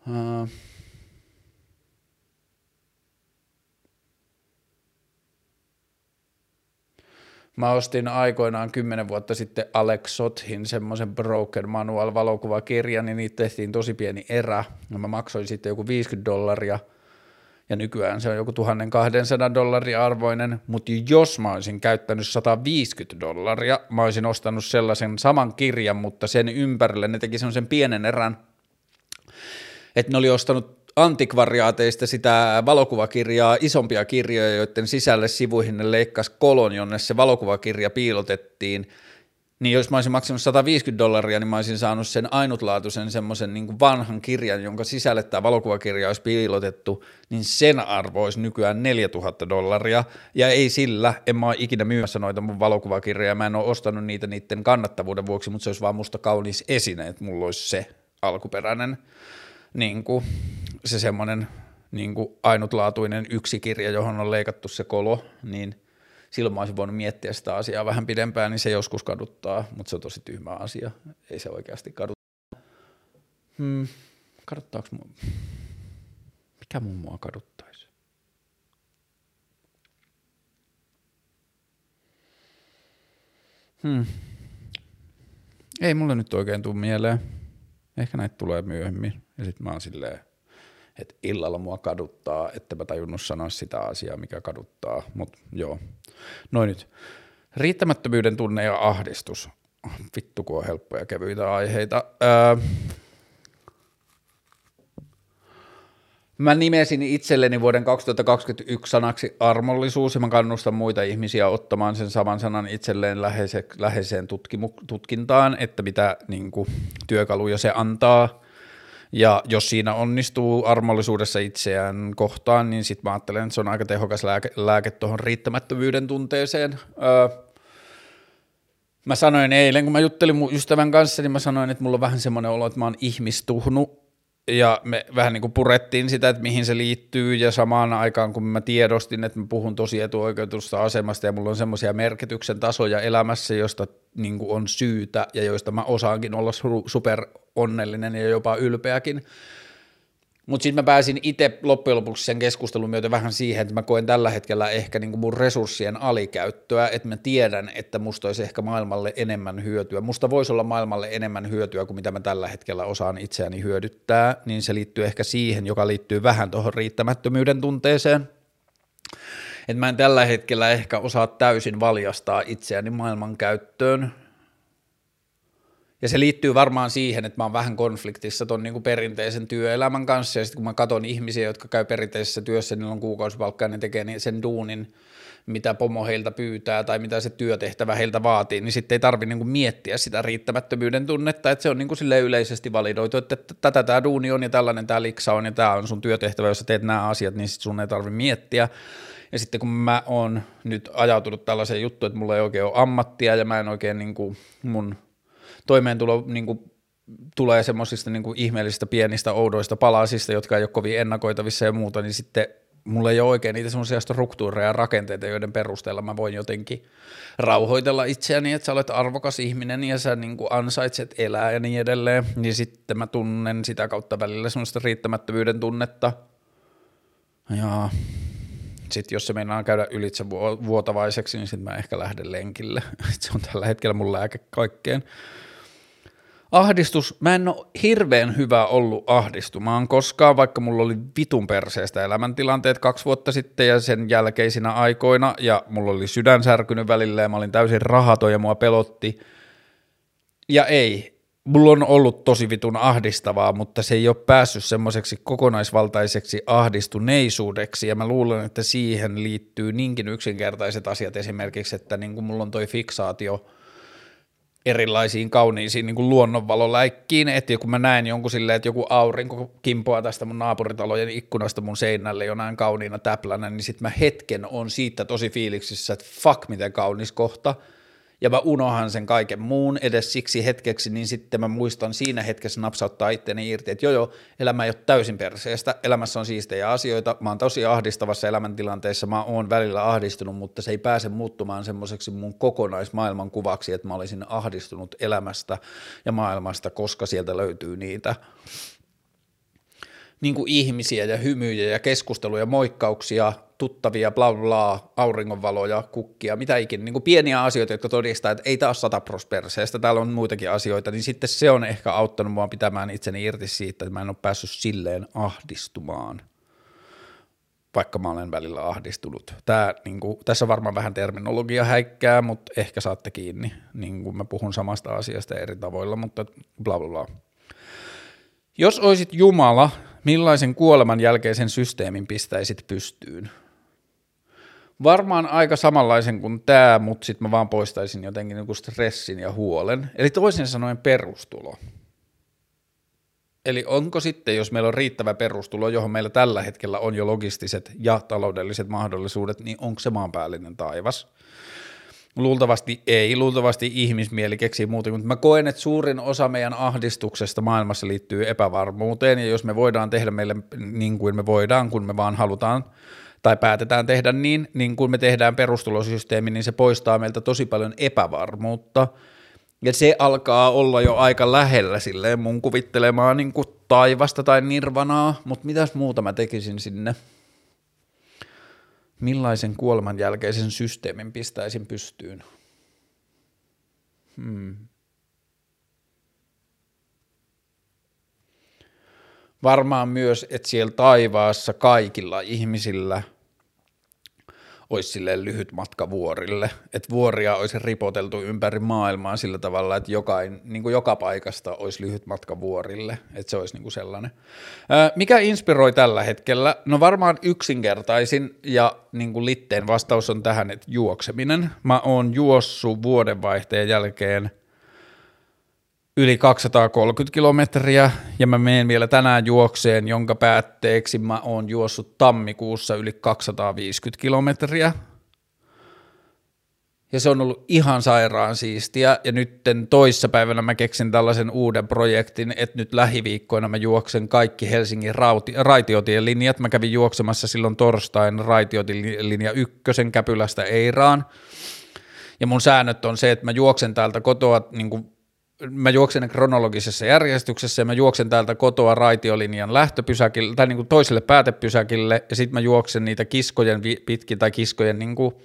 S1: Uh, Mä ostin aikoinaan kymmenen vuotta sitten Alex Sothin semmoisen Broken Manual valokuvakirjan, niin niitä tehtiin tosi pieni erä. Ja mä maksoin sitten joku 50 dollaria, ja nykyään se on joku 1200 dollaria arvoinen, mutta jos mä olisin käyttänyt 150 dollaria, mä olisin ostanut sellaisen saman kirjan, mutta sen ympärille ne teki semmoisen pienen erän, että ne oli ostanut antikvariaateista sitä valokuvakirjaa, isompia kirjoja, joiden sisälle sivuihin ne leikkas kolon, jonne se valokuvakirja piilotettiin, niin jos mä olisin maksanut 150 dollaria, niin mä olisin saanut sen ainutlaatuisen semmoisen niin vanhan kirjan, jonka sisälle tämä valokuvakirja olisi piilotettu, niin sen arvo olisi nykyään 4000 dollaria, ja ei sillä, en mä ole ikinä myymässä noita mun valokuvakirjoja, mä en ole ostanut niitä niiden kannattavuuden vuoksi, mutta se olisi vaan musta kaunis esine, että mulla olisi se alkuperäinen niin kuin, se semmoinen niin kuin ainutlaatuinen yksi kirja, johon on leikattu se kolo, niin silloin mä olisin voinut miettiä sitä asiaa vähän pidempään, niin se joskus kaduttaa, mutta se on tosi tyhmä asia, ei se oikeasti kaduttaa. Hmm, kaduttaako mua? Mikä mun mua kaduttaisi? Hmm. Ei mulle nyt oikein tule mieleen. Ehkä näitä tulee myöhemmin. Ja sitten mä oon silleen, että illalla mua kaduttaa, että mä tajunnut sanoa sitä asiaa, mikä kaduttaa, mutta joo. Noin nyt. Riittämättömyyden tunne ja ahdistus. Vittu, kun on helppoja kevyitä aiheita. Öö, Mä nimesin itselleni vuoden 2021 sanaksi armollisuus ja mä kannustan muita ihmisiä ottamaan sen saman sanan itselleen läheise, läheiseen tutkimu, tutkintaan, että mitä niin kuin, työkaluja se antaa ja jos siinä onnistuu armollisuudessa itseään kohtaan, niin sitten mä ajattelen, että se on aika tehokas lääke, lääke tuohon riittämättömyyden tunteeseen. Öö, mä sanoin eilen, kun mä juttelin mun ystävän kanssa, niin mä sanoin, että mulla on vähän semmoinen olo, että mä oon ihmistuhnut ja me vähän niin kuin purettiin sitä, että mihin se liittyy, ja samaan aikaan kun mä tiedostin, että mä puhun tosi etuoikeutusta asemasta, ja mulla on semmoisia merkityksen tasoja elämässä, josta niin kuin on syytä, ja joista mä osaankin olla super onnellinen ja jopa ylpeäkin, mutta sitten mä pääsin itse loppujen lopuksi sen keskustelun myötä vähän siihen, että mä koen tällä hetkellä ehkä niinku mun resurssien alikäyttöä, että mä tiedän, että musta olisi ehkä maailmalle enemmän hyötyä. Musta voisi olla maailmalle enemmän hyötyä kuin mitä mä tällä hetkellä osaan itseäni hyödyttää, niin se liittyy ehkä siihen, joka liittyy vähän tuohon riittämättömyyden tunteeseen. Että mä en tällä hetkellä ehkä osaa täysin valjastaa itseäni maailman käyttöön, ja se liittyy varmaan siihen, että mä oon vähän konfliktissa ton niin kuin perinteisen työelämän kanssa, ja sitten kun mä katson ihmisiä, jotka käy perinteisessä työssä, niin on kuukausipalkka, ja ne tekee sen duunin, mitä pomo heiltä pyytää tai mitä se työtehtävä heiltä vaatii, niin sitten ei tarvi niin kuin miettiä sitä riittämättömyyden tunnetta, että se on niin kuin sille yleisesti validoitu, että tätä tämä duuni on ja tällainen tämä liksa on ja tämä on sun työtehtävä, jos sä teet nämä asiat, niin sitten sun ei tarvi miettiä. Ja sitten kun mä oon nyt ajautunut tällaiseen juttuun, että mulla ei oikein ole ammattia ja mä en oikein niin kuin mun toimeentulo niin kuin, tulee semmoisista niin ihmeellisistä pienistä oudoista palasista, jotka ei ole kovin ennakoitavissa ja muuta, niin sitten mulla ei ole oikein niitä semmoisia struktuureja ja rakenteita, joiden perusteella mä voin jotenkin rauhoitella itseäni, että sä olet arvokas ihminen ja sä niin kuin ansaitset elää ja niin edelleen, niin sitten mä tunnen sitä kautta välillä semmoista riittämättömyyden tunnetta. Ja sitten jos se meinaa käydä ylitse vuotavaiseksi, niin sitten mä ehkä lähden lenkille. se on tällä hetkellä mun lääke kaikkeen. Ahdistus, mä en ole hirveän hyvä ollut ahdistumaan koskaan, vaikka mulla oli vitun perseestä elämäntilanteet kaksi vuotta sitten ja sen jälkeisinä aikoina, ja mulla oli sydän särkynyt välillä ja mä olin täysin rahaton ja mua pelotti. Ja ei, mulla on ollut tosi vitun ahdistavaa, mutta se ei ole päässyt semmoiseksi kokonaisvaltaiseksi ahdistuneisuudeksi, ja mä luulen, että siihen liittyy niinkin yksinkertaiset asiat esimerkiksi, että niin mulla on toi fiksaatio – erilaisiin kauniisiin niin kuin luonnonvaloläikkiin, että kun mä näen jonkun silleen, että joku aurinko kimpoaa tästä mun naapuritalojen ikkunasta mun seinälle jonain kauniina täplänä, niin sitten mä hetken on siitä tosi fiiliksissä, että fuck miten kaunis kohta – ja mä unohan sen kaiken muun edes siksi hetkeksi, niin sitten mä muistan siinä hetkessä napsauttaa itteni irti, että joo joo, elämä ei ole täysin perseestä, elämässä on siistejä asioita, mä oon tosi ahdistavassa elämäntilanteessa, mä oon välillä ahdistunut, mutta se ei pääse muuttumaan semmoiseksi mun kokonaismaailman kuvaksi, että mä olisin ahdistunut elämästä ja maailmasta, koska sieltä löytyy niitä niin kuin ihmisiä ja hymyjä ja keskusteluja, moikkauksia, tuttavia, bla bla, auringonvaloja, kukkia, mitä ikinä, niin kuin pieniä asioita, jotka todistaa, että ei taas sata prosperseesta, täällä on muitakin asioita, niin sitten se on ehkä auttanut mua pitämään itseni irti siitä, että mä en ole päässyt silleen ahdistumaan, vaikka mä olen välillä ahdistunut. Tää, niin kuin, tässä varmaan vähän terminologia häikkää, mutta ehkä saatte kiinni, niin kuin mä puhun samasta asiasta eri tavoilla, mutta bla bla bla. Jos olisit Jumala, millaisen kuoleman jälkeisen systeemin pistäisit pystyyn? Varmaan aika samanlaisen kuin tämä, mutta sitten mä vaan poistaisin jotenkin niinku stressin ja huolen. Eli toisin sanoen perustulo. Eli onko sitten, jos meillä on riittävä perustulo, johon meillä tällä hetkellä on jo logistiset ja taloudelliset mahdollisuudet, niin onko se maanpäällinen taivas? Luultavasti ei, luultavasti ihmismieli keksii muuta, mutta mä koen, että suurin osa meidän ahdistuksesta maailmassa liittyy epävarmuuteen, ja jos me voidaan tehdä meille niin kuin me voidaan, kun me vaan halutaan, tai päätetään tehdä niin, niin kuin me tehdään perustulosysteemi, niin se poistaa meiltä tosi paljon epävarmuutta, ja se alkaa olla jo aika lähellä silleen mun kuvittelemaan niin kuin taivasta tai nirvanaa, mutta mitäs muuta mä tekisin sinne? Millaisen kuoleman jälkeisen systeemin pistäisin pystyyn? Hmm. Varmaan myös, että siellä taivaassa kaikilla ihmisillä – olisi lyhyt matka vuorille, että vuoria olisi ripoteltu ympäri maailmaa sillä tavalla, että jokain, niin kuin joka paikasta olisi lyhyt matka vuorille, että se olisi niin kuin sellainen. Mikä inspiroi tällä hetkellä? No varmaan yksinkertaisin ja niin kuin litteen vastaus on tähän, että juokseminen. Mä oon juossut vuodenvaihteen jälkeen – yli 230 kilometriä ja mä menen vielä tänään juokseen, jonka päätteeksi mä oon juossut tammikuussa yli 250 kilometriä. Ja se on ollut ihan sairaan siistiä. Ja nyt toissapäivänä mä keksin tällaisen uuden projektin, että nyt lähiviikkoina mä juoksen kaikki Helsingin rauti, raitiotien linjat. Mä kävin juoksemassa silloin torstain raitiotinlinja ykkösen Käpylästä Eiraan. Ja mun säännöt on se, että mä juoksen täältä kotoa niin kuin mä juoksen kronologisessa järjestyksessä ja mä juoksen täältä kotoa raitiolinjan lähtöpysäkille tai niin kuin toiselle päätepysäkille ja sitten mä juoksen niitä kiskojen pitkin tai kiskojen niin kuin,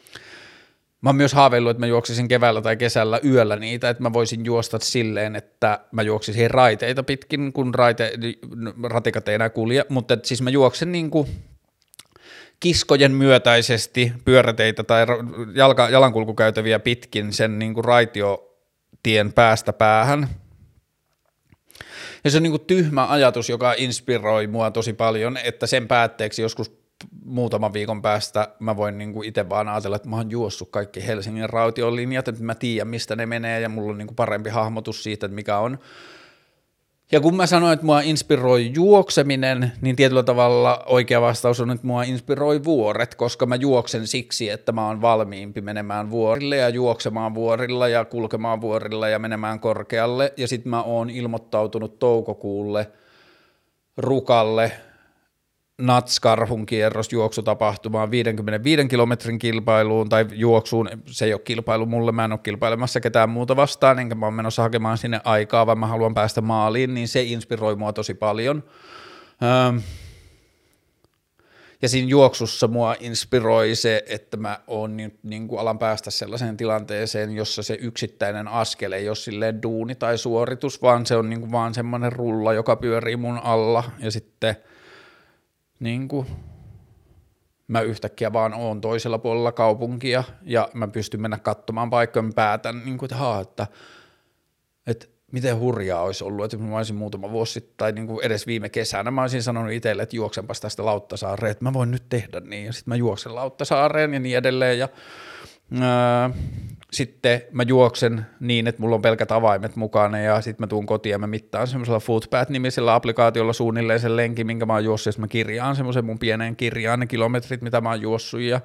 S1: Mä oon myös haaveillut, että mä juoksisin keväällä tai kesällä yöllä niitä, että mä voisin juosta silleen, että mä juoksisin raiteita pitkin, kun raite, ratikat ei enää kulje, mutta että siis mä juoksen niin kuin kiskojen myötäisesti pyöräteitä tai jalka, jalankulkukäytäviä pitkin sen niin kuin raitiotien päästä päähän. Ja se on niin kuin tyhmä ajatus, joka inspiroi mua tosi paljon, että sen päätteeksi joskus muutaman viikon päästä mä voin niin itse vaan ajatella, että mä oon juossut kaikki Helsingin rautiolinjat, että mä tiedän mistä ne menee ja mulla on niin kuin parempi hahmotus siitä, että mikä on. Ja kun mä sanoin, että mua inspiroi juokseminen, niin tietyllä tavalla oikea vastaus on, että mua inspiroi vuoret, koska mä juoksen siksi, että mä oon valmiimpi menemään vuorille ja juoksemaan vuorilla ja kulkemaan vuorilla ja menemään korkealle. Ja sitten mä oon ilmoittautunut toukokuulle Rukalle Natskarhun kierros juoksutapahtumaan 55 kilometrin kilpailuun tai juoksuun, se ei ole kilpailu mulle, mä en ole kilpailemassa ketään muuta vastaan, enkä mä oon menossa hakemaan sinne aikaa, vaan mä haluan päästä maaliin, niin se inspiroi mua tosi paljon. Öö, ja siinä juoksussa mua inspiroi se, että mä oon niin, niin kuin alan päästä sellaiseen tilanteeseen, jossa se yksittäinen askel ei ole silleen duuni tai suoritus, vaan se on niin kuin vaan semmoinen rulla, joka pyörii mun alla. Ja sitten – niin kuin, mä yhtäkkiä vaan oon toisella puolella kaupunkia ja mä pystyn mennä katsomaan paikkoja, mä päätän, niin kuin, että, että, että miten hurjaa olisi ollut, että mä olisin muutama vuosi sitten, tai niin kuin edes viime kesänä mä olisin sanonut itselle, että juoksenpas tästä Lauttasaareen, että mä voin nyt tehdä niin, ja sitten mä juoksen Lauttasaareen ja niin edelleen, ja sitten mä juoksen niin, että mulla on pelkät avaimet mukana ja sitten mä tuun kotiin ja mä mittaan semmoisella Footpath-nimisellä applikaatiolla suunnilleen sen lenkin, minkä mä oon juossut, ja mä kirjaan semmoisen mun pieneen kirjaan ne kilometrit, mitä mä oon juossut. Ja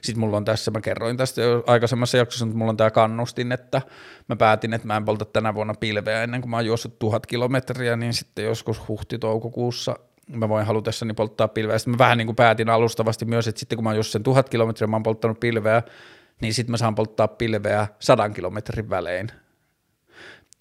S1: sitten mulla on tässä, mä kerroin tästä jo aikaisemmassa jaksossa, että mulla on tää kannustin, että mä päätin, että mä en polta tänä vuonna pilveä ennen kuin mä oon juossut tuhat kilometriä, niin sitten joskus huhti-toukokuussa mä voin halutessani polttaa pilveä. Sitten mä vähän niin kuin päätin alustavasti myös, että sitten kun mä oon juossut sen tuhat kilometriä, mä oon polttanut pilveä, niin sitten mä saan polttaa pilveä sadan kilometrin välein.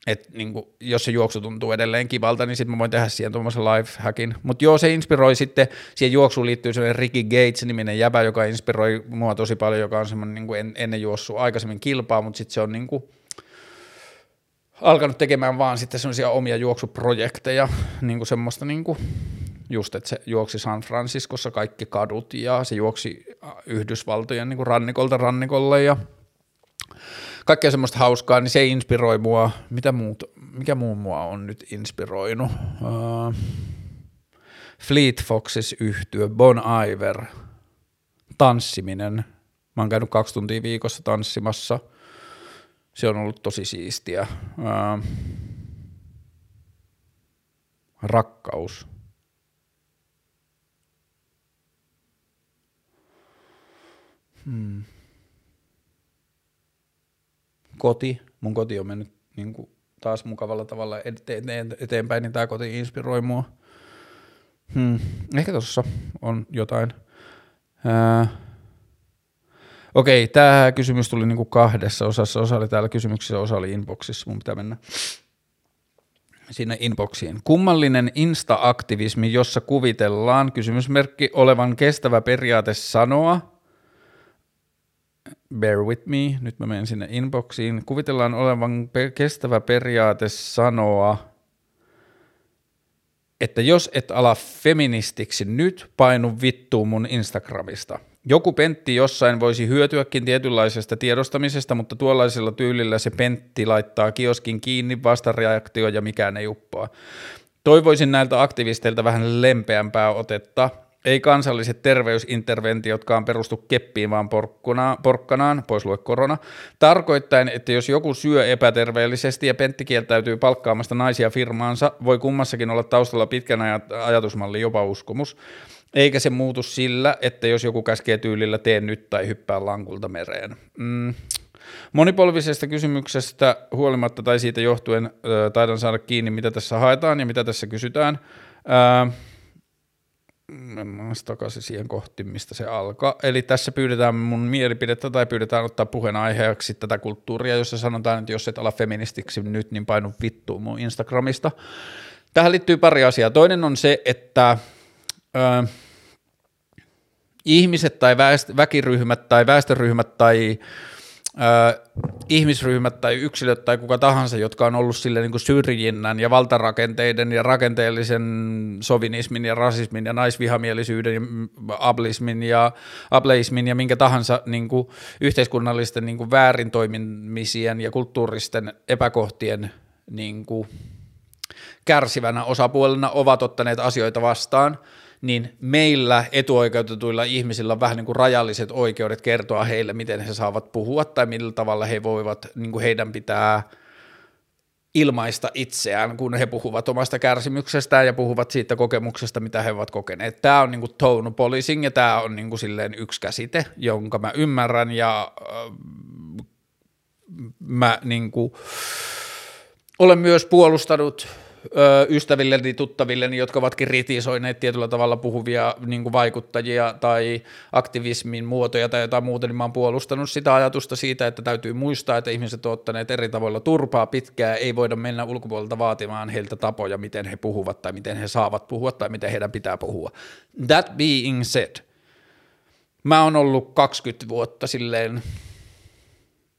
S1: Et niin kuin, jos se juoksu tuntuu edelleen kivalta, niin sitten mä voin tehdä siihen tuommoisen lifehackin. Mutta joo, se inspiroi sitten, siihen juoksuun liittyy sellainen Ricky Gates-niminen jäbä, joka inspiroi mua tosi paljon, joka on semmoinen niin en, ennen juossut aikaisemmin kilpaa, mutta sitten se on niin kuin, alkanut tekemään vaan sitten semmoisia omia juoksuprojekteja, niin kuin semmoista niin kuin, just, että se juoksi San Franciscossa kaikki kadut ja se juoksi Yhdysvaltojen niin kuin rannikolta rannikolle ja kaikkea semmoista hauskaa, niin se inspiroi mua. Mitä muut, mikä muu mua on nyt inspiroinut? Uh, Fleet Foxes yhtyö, Bon Iver, tanssiminen. Mä oon käynyt kaksi tuntia viikossa tanssimassa. Se on ollut tosi siistiä. Uh, rakkaus. Hmm. Koti, mun koti on mennyt niin kuin taas mukavalla tavalla eteenpäin, niin tämä koti inspiroi mua. Hmm. Ehkä tuossa on jotain. Ää... Okei, tämä kysymys tuli niinku kahdessa osassa. Osa oli täällä kysymyksissä, osa oli inboxissa. Mun pitää mennä sinne inboxiin. Kummallinen insta-aktivismi, jossa kuvitellaan kysymysmerkki olevan kestävä periaate sanoa, bear with me, nyt mä menen sinne inboxiin. Kuvitellaan olevan kestävä periaate sanoa, että jos et ala feministiksi nyt, painu vittuun mun Instagramista. Joku pentti jossain voisi hyötyäkin tietynlaisesta tiedostamisesta, mutta tuollaisella tyylillä se pentti laittaa kioskin kiinni, vastareaktio ja mikään ei uppoa. Toivoisin näiltä aktivisteilta vähän lempeämpää otetta, ei kansalliset terveysinterventiotkaan perustu keppiin, vaan porkkuna, porkkanaan, pois lue korona, tarkoittain, että jos joku syö epäterveellisesti ja Pentti kieltäytyy palkkaamasta naisia firmaansa, voi kummassakin olla taustalla pitkän ajatusmalli jopa uskomus, eikä se muutu sillä, että jos joku käskee tyylillä tee nyt tai hyppää lankulta mereen. Mm. Monipolvisesta kysymyksestä huolimatta tai siitä johtuen taidan saada kiinni, mitä tässä haetaan ja mitä tässä kysytään. Ö, mennään takaisin siihen kohti, mistä se alkaa. Eli tässä pyydetään mun mielipidettä tai pyydetään ottaa puheen aiheeksi tätä kulttuuria, jossa sanotaan, että jos et ala feministiksi nyt, niin painu vittuun mun Instagramista. Tähän liittyy pari asiaa. Toinen on se, että ö, ihmiset tai väest- väkiryhmät tai väestöryhmät tai ihmisryhmät tai yksilöt tai kuka tahansa, jotka on ollut sille niin kuin syrjinnän ja valtarakenteiden ja rakenteellisen sovinismin ja rasismin ja naisvihamielisyyden ja ablismin ja ableismin ja minkä tahansa niin kuin yhteiskunnallisten niin kuin väärintoimimisien ja kulttuuristen epäkohtien niin kuin kärsivänä osapuolena ovat ottaneet asioita vastaan – niin meillä etuoikeutetuilla ihmisillä on vähän niin kuin rajalliset oikeudet kertoa heille, miten he saavat puhua tai millä tavalla he voivat, niin kuin heidän pitää ilmaista itseään, kun he puhuvat omasta kärsimyksestään ja puhuvat siitä kokemuksesta, mitä he ovat kokeneet. Tämä on niin kuin tone policing ja tämä on niin kuin silleen yksi käsite, jonka mä ymmärrän ja äh, mä niin kuin, olen myös puolustanut ystävilleni, tuttavilleni, jotka ovat kritisoineet tietyllä tavalla puhuvia niin kuin vaikuttajia tai aktivismin muotoja tai jotain muuta, niin mä oon puolustanut sitä ajatusta siitä, että täytyy muistaa, että ihmiset ovat ottaneet eri tavoilla turpaa pitkään, ei voida mennä ulkopuolelta vaatimaan heiltä tapoja, miten he puhuvat tai miten he saavat puhua tai miten heidän pitää puhua. That being said, mä oon ollut 20 vuotta silleen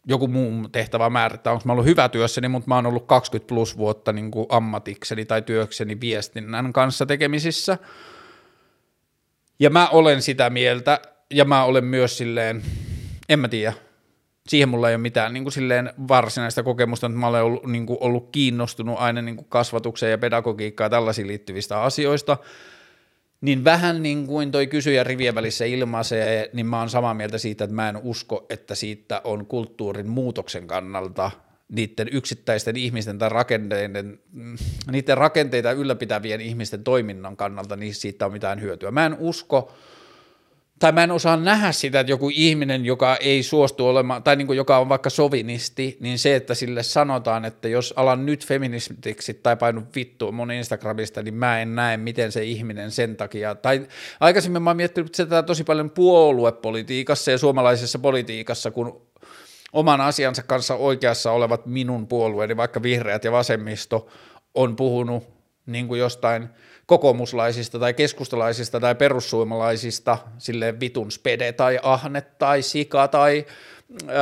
S1: joku muu tehtävä määrittää, onko mä ollut hyvä työssäni, mutta mä oon ollut 20 plus vuotta niin kuin ammatikseni tai työkseni viestinnän kanssa tekemisissä. Ja mä olen sitä mieltä, ja mä olen myös silleen, en mä tiedä, siihen mulla ei ole mitään niin kuin silleen varsinaista kokemusta, että mä olen ollut, niin kuin ollut kiinnostunut aina niin kuin kasvatukseen ja pedagogiikkaan ja tällaisiin liittyvistä asioista – niin vähän niin kuin toi kysyjä rivien välissä ilmaisee, niin mä oon samaa mieltä siitä, että mä en usko, että siitä on kulttuurin muutoksen kannalta niiden yksittäisten ihmisten tai rakenteiden, niiden rakenteita ylläpitävien ihmisten toiminnan kannalta, niin siitä on mitään hyötyä. Mä en usko, tai mä en osaa nähdä sitä, että joku ihminen, joka ei suostu olemaan, tai niin kuin joka on vaikka sovinisti, niin se, että sille sanotaan, että jos alan nyt feministiksi tai painu vittu mun Instagramista, niin mä en näe, miten se ihminen sen takia, tai aikaisemmin mä oon miettinyt sitä tosi paljon puoluepolitiikassa ja suomalaisessa politiikassa, kun oman asiansa kanssa oikeassa olevat minun puolueeni, vaikka vihreät ja vasemmisto, on puhunut niin kuin jostain – kokoomuslaisista tai keskustalaisista tai perussuomalaisista silleen vitun spede tai ahne tai sika tai öö,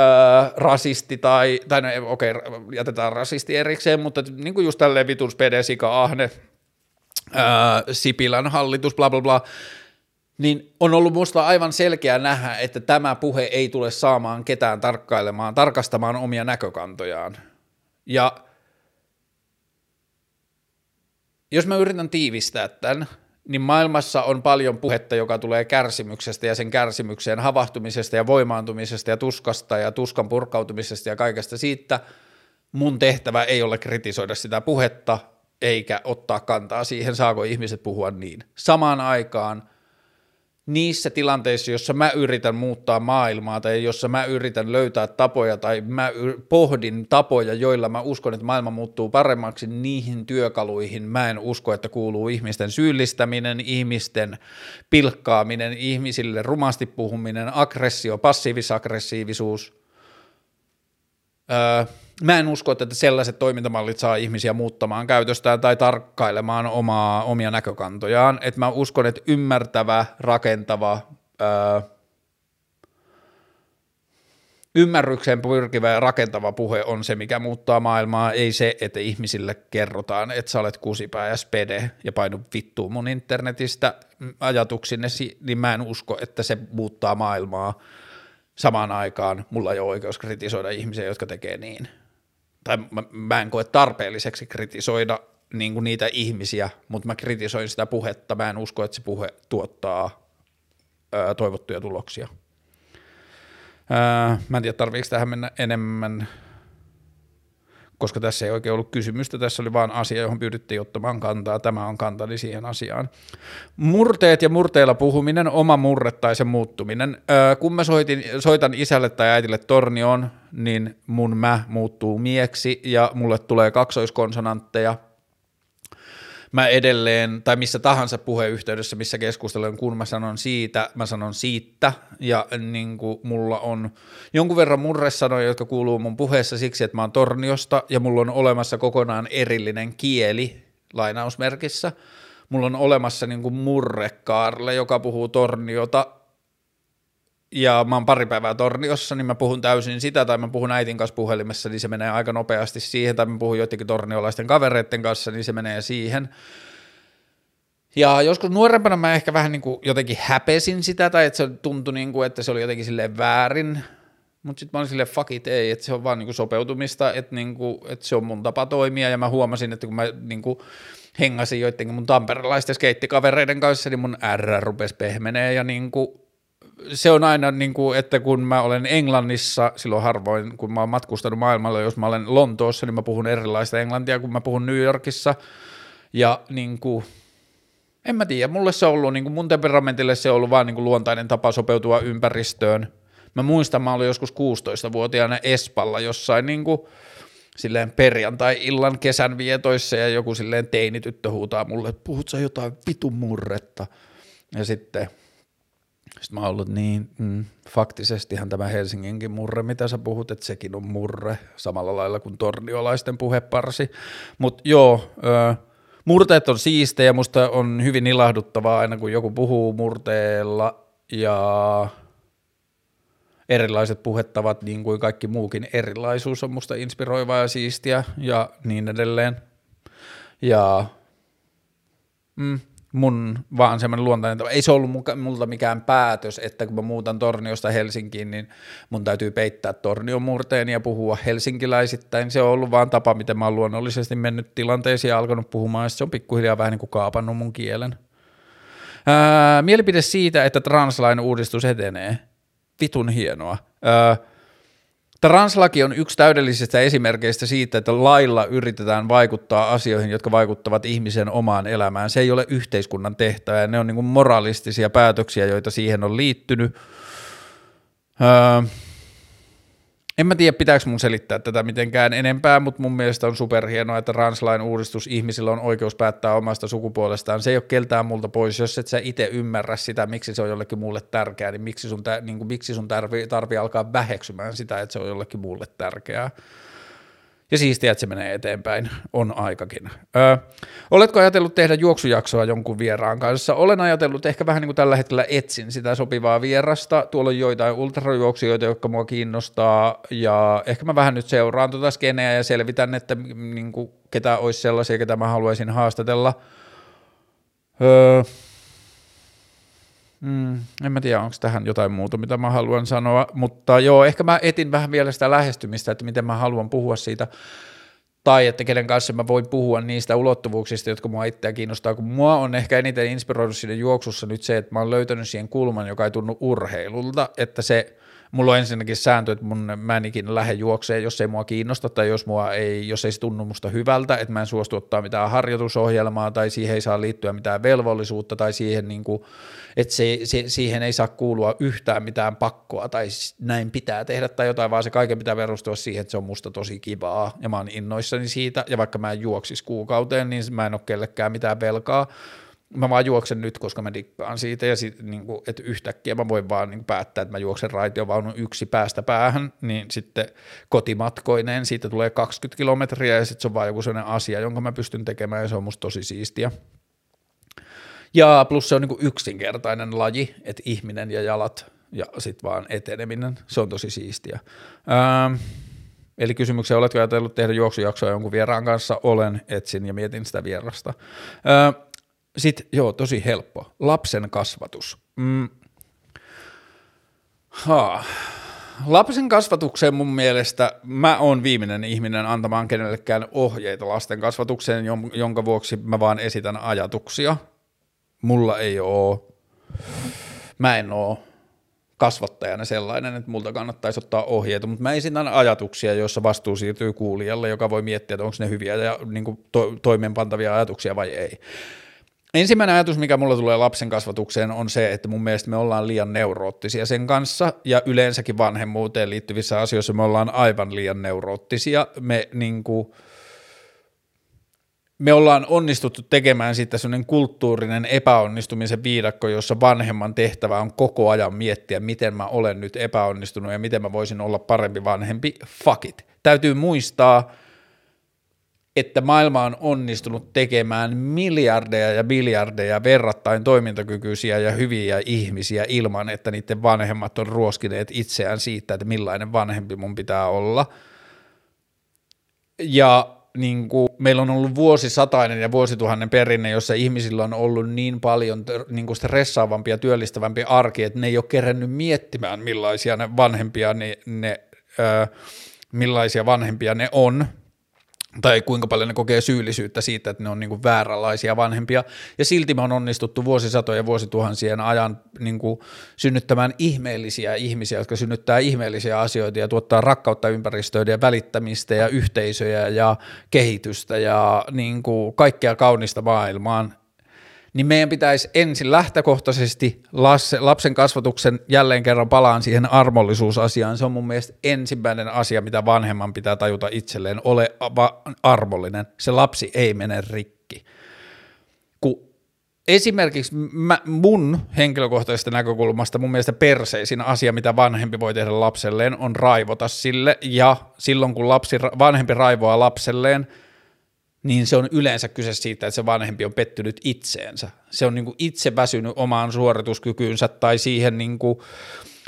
S1: rasisti tai, tai no, okei, okay, jätetään rasisti erikseen, mutta niin kuin just tälleen vitun spede, sika, ahne, öö, Sipilän hallitus, bla bla bla, niin on ollut musta aivan selkeä nähdä, että tämä puhe ei tule saamaan ketään tarkkailemaan, tarkastamaan omia näkökantojaan. Ja jos mä yritän tiivistää tämän, niin maailmassa on paljon puhetta, joka tulee kärsimyksestä ja sen kärsimykseen havahtumisesta ja voimaantumisesta ja tuskasta ja tuskan purkautumisesta ja kaikesta siitä. Mun tehtävä ei ole kritisoida sitä puhetta eikä ottaa kantaa siihen, saako ihmiset puhua niin. Samaan aikaan niissä tilanteissa, jossa mä yritän muuttaa maailmaa tai jossa mä yritän löytää tapoja tai mä pohdin tapoja, joilla mä uskon, että maailma muuttuu paremmaksi, niihin työkaluihin mä en usko, että kuuluu ihmisten syyllistäminen, ihmisten pilkkaaminen, ihmisille rumasti puhuminen, aggressio, passiivis-aggressiivisuus. Öö, mä en usko, että sellaiset toimintamallit saa ihmisiä muuttamaan käytöstään tai tarkkailemaan omaa, omia näkökantojaan. Et mä uskon, että ymmärtävä, rakentava, öö, ymmärrykseen pyrkivä ja rakentava puhe on se, mikä muuttaa maailmaa, ei se, että ihmisille kerrotaan, että sä olet kusipää ja spede ja painu vittuun mun internetistä ajatuksinne, niin mä en usko, että se muuttaa maailmaa. Samaan aikaan mulla ei ole oikeus kritisoida ihmisiä, jotka tekee niin tai mä, mä en koe tarpeelliseksi kritisoida niin kuin niitä ihmisiä, mutta mä kritisoin sitä puhetta, mä en usko, että se puhe tuottaa ää, toivottuja tuloksia. Ää, mä en tiedä, tarviiko tähän mennä enemmän koska tässä ei oikein ollut kysymystä, tässä oli vain asia, johon pyydettiin ottamaan kantaa, tämä on kantani siihen asiaan. Murteet ja murteilla puhuminen, oma murre tai sen muuttuminen. Öö, kun mä soitin, soitan isälle tai äitille tornioon, niin mun mä muuttuu mieksi ja mulle tulee kaksoiskonsonantteja, mä edelleen, tai missä tahansa puheyhteydessä, missä keskustelen, kun mä sanon siitä, mä sanon siitä, ja niin kuin mulla on jonkun verran murresanoja, jotka kuuluu mun puheessa siksi, että mä oon Torniosta, ja mulla on olemassa kokonaan erillinen kieli, lainausmerkissä, mulla on olemassa niin kuin murrekaarle, joka puhuu Torniota, ja mä oon pari päivää Torniossa, niin mä puhun täysin sitä, tai mä puhun äitin kanssa puhelimessa, niin se menee aika nopeasti siihen, tai mä puhun joidenkin torniolaisten kavereiden kanssa, niin se menee siihen. Ja joskus nuorempana mä ehkä vähän niin kuin jotenkin häpesin sitä, tai että se tuntui niin kuin, että se oli jotenkin silleen väärin, mutta sitten mä olin silleen, fuck it, ei, että se on vaan niin kuin sopeutumista, että, niin kuin, että se on mun tapa toimia, ja mä huomasin, että kun mä niin kuin hengasin joidenkin mun tamperelaisten skeittikavereiden kanssa, niin mun R rupesi pehmenee, ja niin kuin se on aina niin kuin, että kun mä olen Englannissa, silloin harvoin, kun mä oon matkustanut maailmalla, jos mä olen Lontoossa, niin mä puhun erilaista englantia kuin mä puhun New Yorkissa, ja niin kuin, en mä tiedä, mulle se on ollut, niin kuin mun temperamentille se on ollut vaan niin kuin luontainen tapa sopeutua ympäristöön. Mä muistan, mä olin joskus 16-vuotiaana Espalla jossain niin kuin, silleen perjantai-illan kesän vietoissa ja joku silleen teinityttö huutaa mulle, että puhut sä jotain vitun murretta. Ja sitten sitten mä oon ollut niin, mm, faktisestihan tämä Helsinginkin murre, mitä sä puhut, että sekin on murre, samalla lailla kuin torniolaisten puheparsi. Mutta joo, ö, murteet on siistejä, musta on hyvin ilahduttavaa aina kun joku puhuu murteella ja erilaiset puhettavat, niin kuin kaikki muukin erilaisuus on musta inspiroivaa ja siistiä ja niin edelleen. Ja mm, mun vaan semmoinen luontainen. Ei se ollut multa mikään päätös, että kun mä muutan Torniosta Helsinkiin, niin mun täytyy peittää Tornion murteen ja puhua helsinkiläisittäin. Se on ollut vaan tapa, miten mä oon luonnollisesti mennyt tilanteisiin ja alkanut puhumaan, ja se on pikkuhiljaa vähän niin kuin kaapannut mun kielen. Ää, mielipide siitä, että translain uudistus etenee. Vitun hienoa. Ää, Translaki on yksi täydellisistä esimerkkeistä siitä, että lailla yritetään vaikuttaa asioihin, jotka vaikuttavat ihmisen omaan elämään. Se ei ole yhteiskunnan tehtävä, ne on niin moralistisia päätöksiä, joita siihen on liittynyt. Öö, en mä tiedä, pitääkö mun selittää tätä mitenkään enempää, mutta mun mielestä on superhienoa, että translain uudistus ihmisillä on oikeus päättää omasta sukupuolestaan. Se ei ole keltään multa pois, jos et sä itse ymmärrä sitä, miksi se on jollekin muulle tärkeää, niin miksi sun, niin kuin, miksi sun tarvii, tarvii alkaa väheksymään sitä, että se on jollekin muulle tärkeää ja siistiä, että se menee eteenpäin, on aikakin. Ö, oletko ajatellut tehdä juoksujaksoa jonkun vieraan kanssa? Olen ajatellut, ehkä vähän niin kuin tällä hetkellä etsin sitä sopivaa vierasta. Tuolla on joitain ultrajuoksijoita, jotka mua kiinnostaa, ja ehkä mä vähän nyt seuraan tuota skeneä ja selvitän, että niin kuin, ketä olisi sellaisia, ketä mä haluaisin haastatella. Öö, Mm, en mä tiedä, onko tähän jotain muuta, mitä mä haluan sanoa, mutta joo, ehkä mä etin vähän vielä sitä lähestymistä, että miten mä haluan puhua siitä, tai että kenen kanssa mä voin puhua niistä ulottuvuuksista, jotka mua itseä kiinnostaa, kun mua on ehkä eniten inspiroinut siinä juoksussa nyt se, että mä oon löytänyt siihen kulman, joka ei tunnu urheilulta, että se mulla on ensinnäkin sääntö, että mun, mä en ikinä lähde juokseen, jos ei mua kiinnosta tai jos, mua ei, jos ei se tunnu musta hyvältä, että mä en suostu ottaa mitään harjoitusohjelmaa tai siihen ei saa liittyä mitään velvollisuutta tai siihen, niin kuin, että se, se, siihen ei saa kuulua yhtään mitään pakkoa tai näin pitää tehdä tai jotain, vaan se kaiken pitää perustua siihen, että se on musta tosi kivaa ja mä oon innoissani siitä ja vaikka mä en juoksis kuukauteen, niin mä en ole kellekään mitään velkaa, mä vaan juoksen nyt, koska mä dikkaan siitä ja sit, niin kuin, että yhtäkkiä mä voin vaan niin päättää, että mä juoksen raitiovaunun yksi päästä päähän, niin sitten kotimatkoineen siitä tulee 20 kilometriä ja sitten se on vaan joku sellainen asia, jonka mä pystyn tekemään ja se on musta tosi siistiä. Ja plus se on niin yksinkertainen laji, että ihminen ja jalat ja sitten vaan eteneminen, se on tosi siistiä. Ähm, Eli kysymyksiä, oletko ajatellut tehdä juoksujaksoa jonkun vieraan kanssa? Olen, etsin ja mietin sitä vierasta. Öö, sitten, joo, tosi helppo. Lapsen kasvatus. Mm. Ha. Lapsen kasvatukseen mun mielestä mä oon viimeinen ihminen antamaan kenellekään ohjeita lasten kasvatukseen, jonka vuoksi mä vaan esitän ajatuksia. Mulla ei oo, mä en oo kasvattajana sellainen, että multa kannattaisi ottaa ohjeita, mutta mä esitän ajatuksia, joissa vastuu siirtyy kuulijalle, joka voi miettiä, että onko ne hyviä ja niin kuin to- toimeenpantavia ajatuksia vai ei. Ensimmäinen ajatus, mikä mulla tulee lapsen kasvatukseen, on se, että mun mielestä me ollaan liian neuroottisia sen kanssa, ja yleensäkin vanhemmuuteen liittyvissä asioissa me ollaan aivan liian neuroottisia. Me niin kuin, me ollaan onnistuttu tekemään siitä sellainen kulttuurinen epäonnistumisen viidakko, jossa vanhemman tehtävä on koko ajan miettiä, miten mä olen nyt epäonnistunut ja miten mä voisin olla parempi vanhempi. Fuck it. Täytyy muistaa, että maailma on onnistunut tekemään miljardeja ja miljardeja verrattain toimintakykyisiä ja hyviä ihmisiä ilman, että niiden vanhemmat on ruoskineet itseään siitä, että millainen vanhempi mun pitää olla. Ja niin kuin, meillä on ollut vuosisatainen ja vuosituhannen perinne, jossa ihmisillä on ollut niin paljon niin kuin stressaavampi ja työllistävämpi arki, että ne ei ole kerennyt miettimään, millaisia ne vanhempia ne, ne ö, millaisia vanhempia ne on, tai kuinka paljon ne kokee syyllisyyttä siitä, että ne on niin vääränlaisia vanhempia, ja silti me on onnistuttu vuosisatojen vuosituhansien ajan niin kuin synnyttämään ihmeellisiä ihmisiä, jotka synnyttää ihmeellisiä asioita ja tuottaa rakkautta ympäristöön ja välittämistä ja yhteisöjä ja kehitystä ja niin kuin kaikkea kaunista maailmaan, niin meidän pitäisi ensin lähtökohtaisesti lapsen kasvatuksen, jälleen kerran palaan siihen armollisuusasiaan, se on mun mielestä ensimmäinen asia, mitä vanhemman pitää tajuta itselleen, ole armollinen, se lapsi ei mene rikki. Kun esimerkiksi mä, mun henkilökohtaisesta näkökulmasta mun mielestä perseisin asia, mitä vanhempi voi tehdä lapselleen, on raivota sille, ja silloin kun lapsi, vanhempi raivoaa lapselleen – niin se on yleensä kyse siitä, että se vanhempi on pettynyt itseensä. Se on niin kuin itse väsynyt omaan suorituskykyynsä tai siihen niin kuin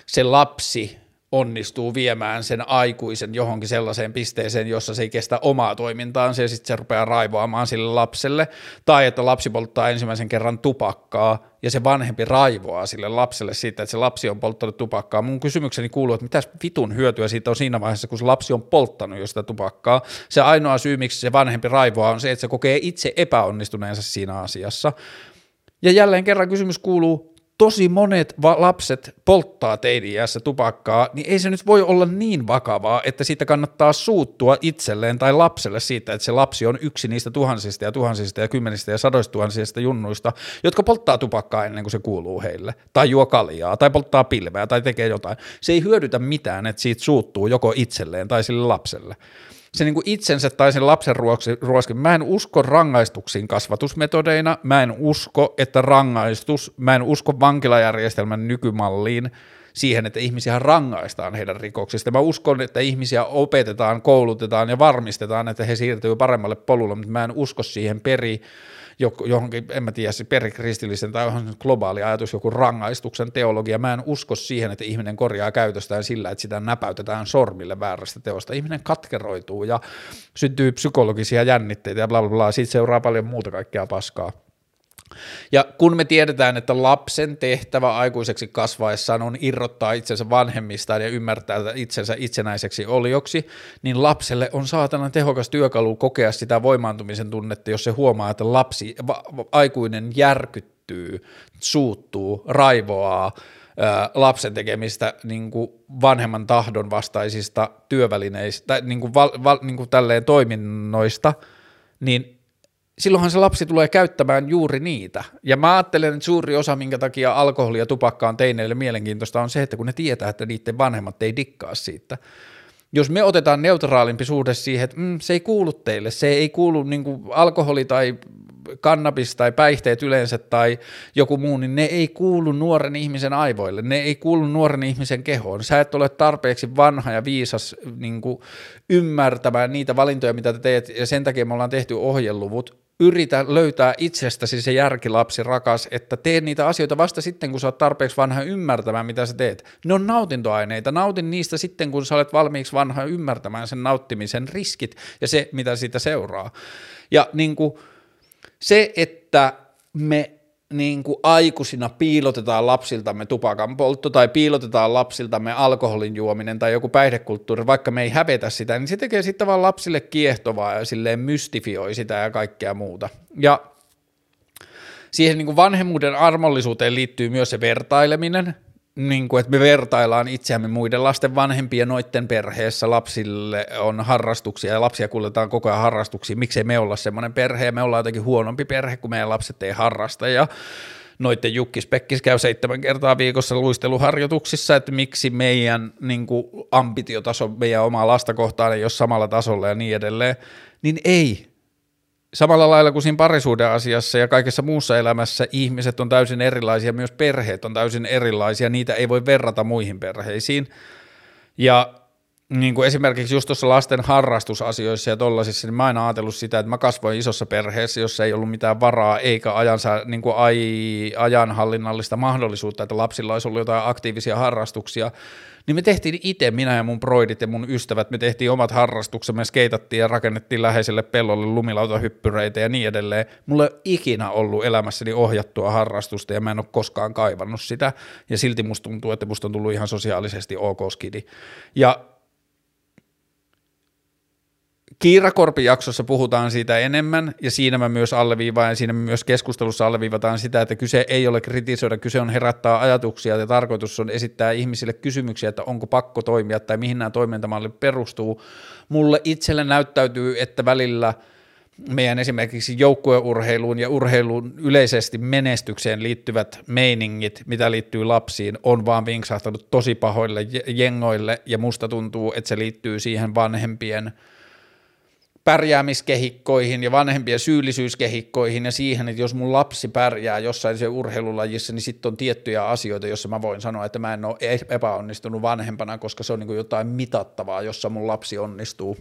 S1: se lapsi onnistuu viemään sen aikuisen johonkin sellaiseen pisteeseen, jossa se ei kestä omaa toimintaansa ja sitten se rupeaa raivoamaan sille lapselle, tai että lapsi polttaa ensimmäisen kerran tupakkaa ja se vanhempi raivoaa sille lapselle siitä, että se lapsi on polttanut tupakkaa. Mun kysymykseni kuuluu, että mitä vitun hyötyä siitä on siinä vaiheessa, kun se lapsi on polttanut jo sitä tupakkaa. Se ainoa syy, miksi se vanhempi raivoaa, on se, että se kokee itse epäonnistuneensa siinä asiassa. Ja jälleen kerran kysymys kuuluu, tosi monet va- lapset polttaa teini-iässä tupakkaa, niin ei se nyt voi olla niin vakavaa, että siitä kannattaa suuttua itselleen tai lapselle siitä, että se lapsi on yksi niistä tuhansista ja tuhansista ja kymmenistä ja sadoista tuhansista junnuista, jotka polttaa tupakkaa ennen kuin se kuuluu heille, tai juo kaljaa, tai polttaa pilveä, tai tekee jotain. Se ei hyödytä mitään, että siitä suuttuu joko itselleen tai sille lapselle se niin kuin itsensä tai sen lapsen ruoskin. Mä en usko rangaistuksiin kasvatusmetodeina, mä en usko, että rangaistus, mä en usko vankilajärjestelmän nykymalliin siihen, että ihmisiä rangaistaan heidän rikoksista. Mä uskon, että ihmisiä opetetaan, koulutetaan ja varmistetaan, että he siirtyvät paremmalle polulle, mutta mä en usko siihen peri johonkin, en mä tiedä, se perikristillisen tai johon globaali ajatus, joku rangaistuksen teologia. Mä en usko siihen, että ihminen korjaa käytöstään sillä, että sitä näpäytetään sormille väärästä teosta. Ihminen katkeroituu ja syntyy psykologisia jännitteitä ja bla bla bla. Siitä seuraa paljon muuta kaikkea paskaa. Ja kun me tiedetään, että lapsen tehtävä aikuiseksi kasvaessaan on irrottaa itsensä vanhemmistaan ja ymmärtää itsensä itsenäiseksi olioksi, niin lapselle on saatana tehokas työkalu kokea sitä voimaantumisen tunnetta, jos se huomaa, että lapsi, va, aikuinen järkyttyy, suuttuu, raivoaa, lapsen tekemistä niin kuin vanhemman tahdon vastaisista työvälineistä, niin kuin, val, val, niin kuin tälleen toiminnoista, niin silloinhan se lapsi tulee käyttämään juuri niitä. Ja mä ajattelen, että suuri osa, minkä takia alkoholi ja tupakka on teineille mielenkiintoista, on se, että kun ne tietää, että niiden vanhemmat ei dikkaa siitä. Jos me otetaan neutraalimpi suhde siihen, että mm, se ei kuulu teille, se ei kuulu niin kuin alkoholi tai kannabis tai päihteet yleensä tai joku muu, niin ne ei kuulu nuoren ihmisen aivoille, ne ei kuulu nuoren ihmisen kehoon. Sä et ole tarpeeksi vanha ja viisas niin kuin ymmärtämään niitä valintoja, mitä te teet, ja sen takia me ollaan tehty ohjeluvut, yritä löytää itsestäsi se järkilapsi rakas, että tee niitä asioita vasta sitten, kun sä oot tarpeeksi vanha ymmärtämään, mitä sä teet. Ne on nautintoaineita. Nautin niistä sitten, kun sä olet valmiiksi vanha ymmärtämään sen nauttimisen riskit ja se, mitä siitä seuraa. Ja niin kuin, se, että me niin kuin aikuisina piilotetaan lapsiltamme tupakan poltto tai piilotetaan lapsiltamme alkoholin juominen tai joku päihdekulttuuri, vaikka me ei hävetä sitä, niin se tekee sitten vaan lapsille kiehtovaa ja silleen mystifioi sitä ja kaikkea muuta. Ja siihen niin kuin vanhemmuuden armollisuuteen liittyy myös se vertaileminen, niin kuin, että me vertaillaan itseämme muiden lasten vanhempien noitten perheessä, lapsille on harrastuksia ja lapsia kuljetaan koko ajan harrastuksiin, miksei me olla semmoinen perhe ja me ollaan jotenkin huonompi perhe, kun meidän lapset ei harrasta. Ja noitten jukkis Pekkis käy seitsemän kertaa viikossa luisteluharjoituksissa, että miksi meidän niin kuin, ambitiotaso meidän omaa lasta kohtaan ei ole samalla tasolla ja niin edelleen, niin ei, samalla lailla kuin siinä parisuuden asiassa ja kaikessa muussa elämässä ihmiset on täysin erilaisia, myös perheet on täysin erilaisia, niitä ei voi verrata muihin perheisiin. Ja niin kuin esimerkiksi just tuossa lasten harrastusasioissa ja tollaisissa, niin mä aina ajatellut sitä, että mä kasvoin isossa perheessä, jossa ei ollut mitään varaa eikä ajansa, niin kuin ai, ajanhallinnallista mahdollisuutta, että lapsilla olisi ollut jotain aktiivisia harrastuksia, niin me tehtiin itse, minä ja mun broidit ja mun ystävät, me tehtiin omat harrastuksemme, me skeitattiin ja rakennettiin läheiselle pellolle lumilautahyppyreitä ja niin edelleen. Mulla ei ole ikinä ollut elämässäni ohjattua harrastusta ja mä en ole koskaan kaivannut sitä ja silti musta tuntuu, että musta on tullut ihan sosiaalisesti ok skidi. Ja Kiirakorpin jaksossa puhutaan siitä enemmän, ja siinä mä myös alleviivaan, ja siinä myös keskustelussa alleviivataan sitä, että kyse ei ole kritisoida, kyse on herättää ajatuksia, ja tarkoitus on esittää ihmisille kysymyksiä, että onko pakko toimia, tai mihin nämä toimintamallit perustuu. Mulle itselle näyttäytyy, että välillä meidän esimerkiksi joukkueurheiluun ja urheiluun yleisesti menestykseen liittyvät meiningit, mitä liittyy lapsiin, on vaan vinksahtanut tosi pahoille jengoille, ja musta tuntuu, että se liittyy siihen vanhempien – pärjäämiskehikkoihin ja vanhempien syyllisyyskehikkoihin ja siihen, että jos mun lapsi pärjää jossain se urheilulajissa, niin sitten on tiettyjä asioita, joissa mä voin sanoa, että mä en ole epäonnistunut vanhempana, koska se on niin jotain mitattavaa, jossa mun lapsi onnistuu.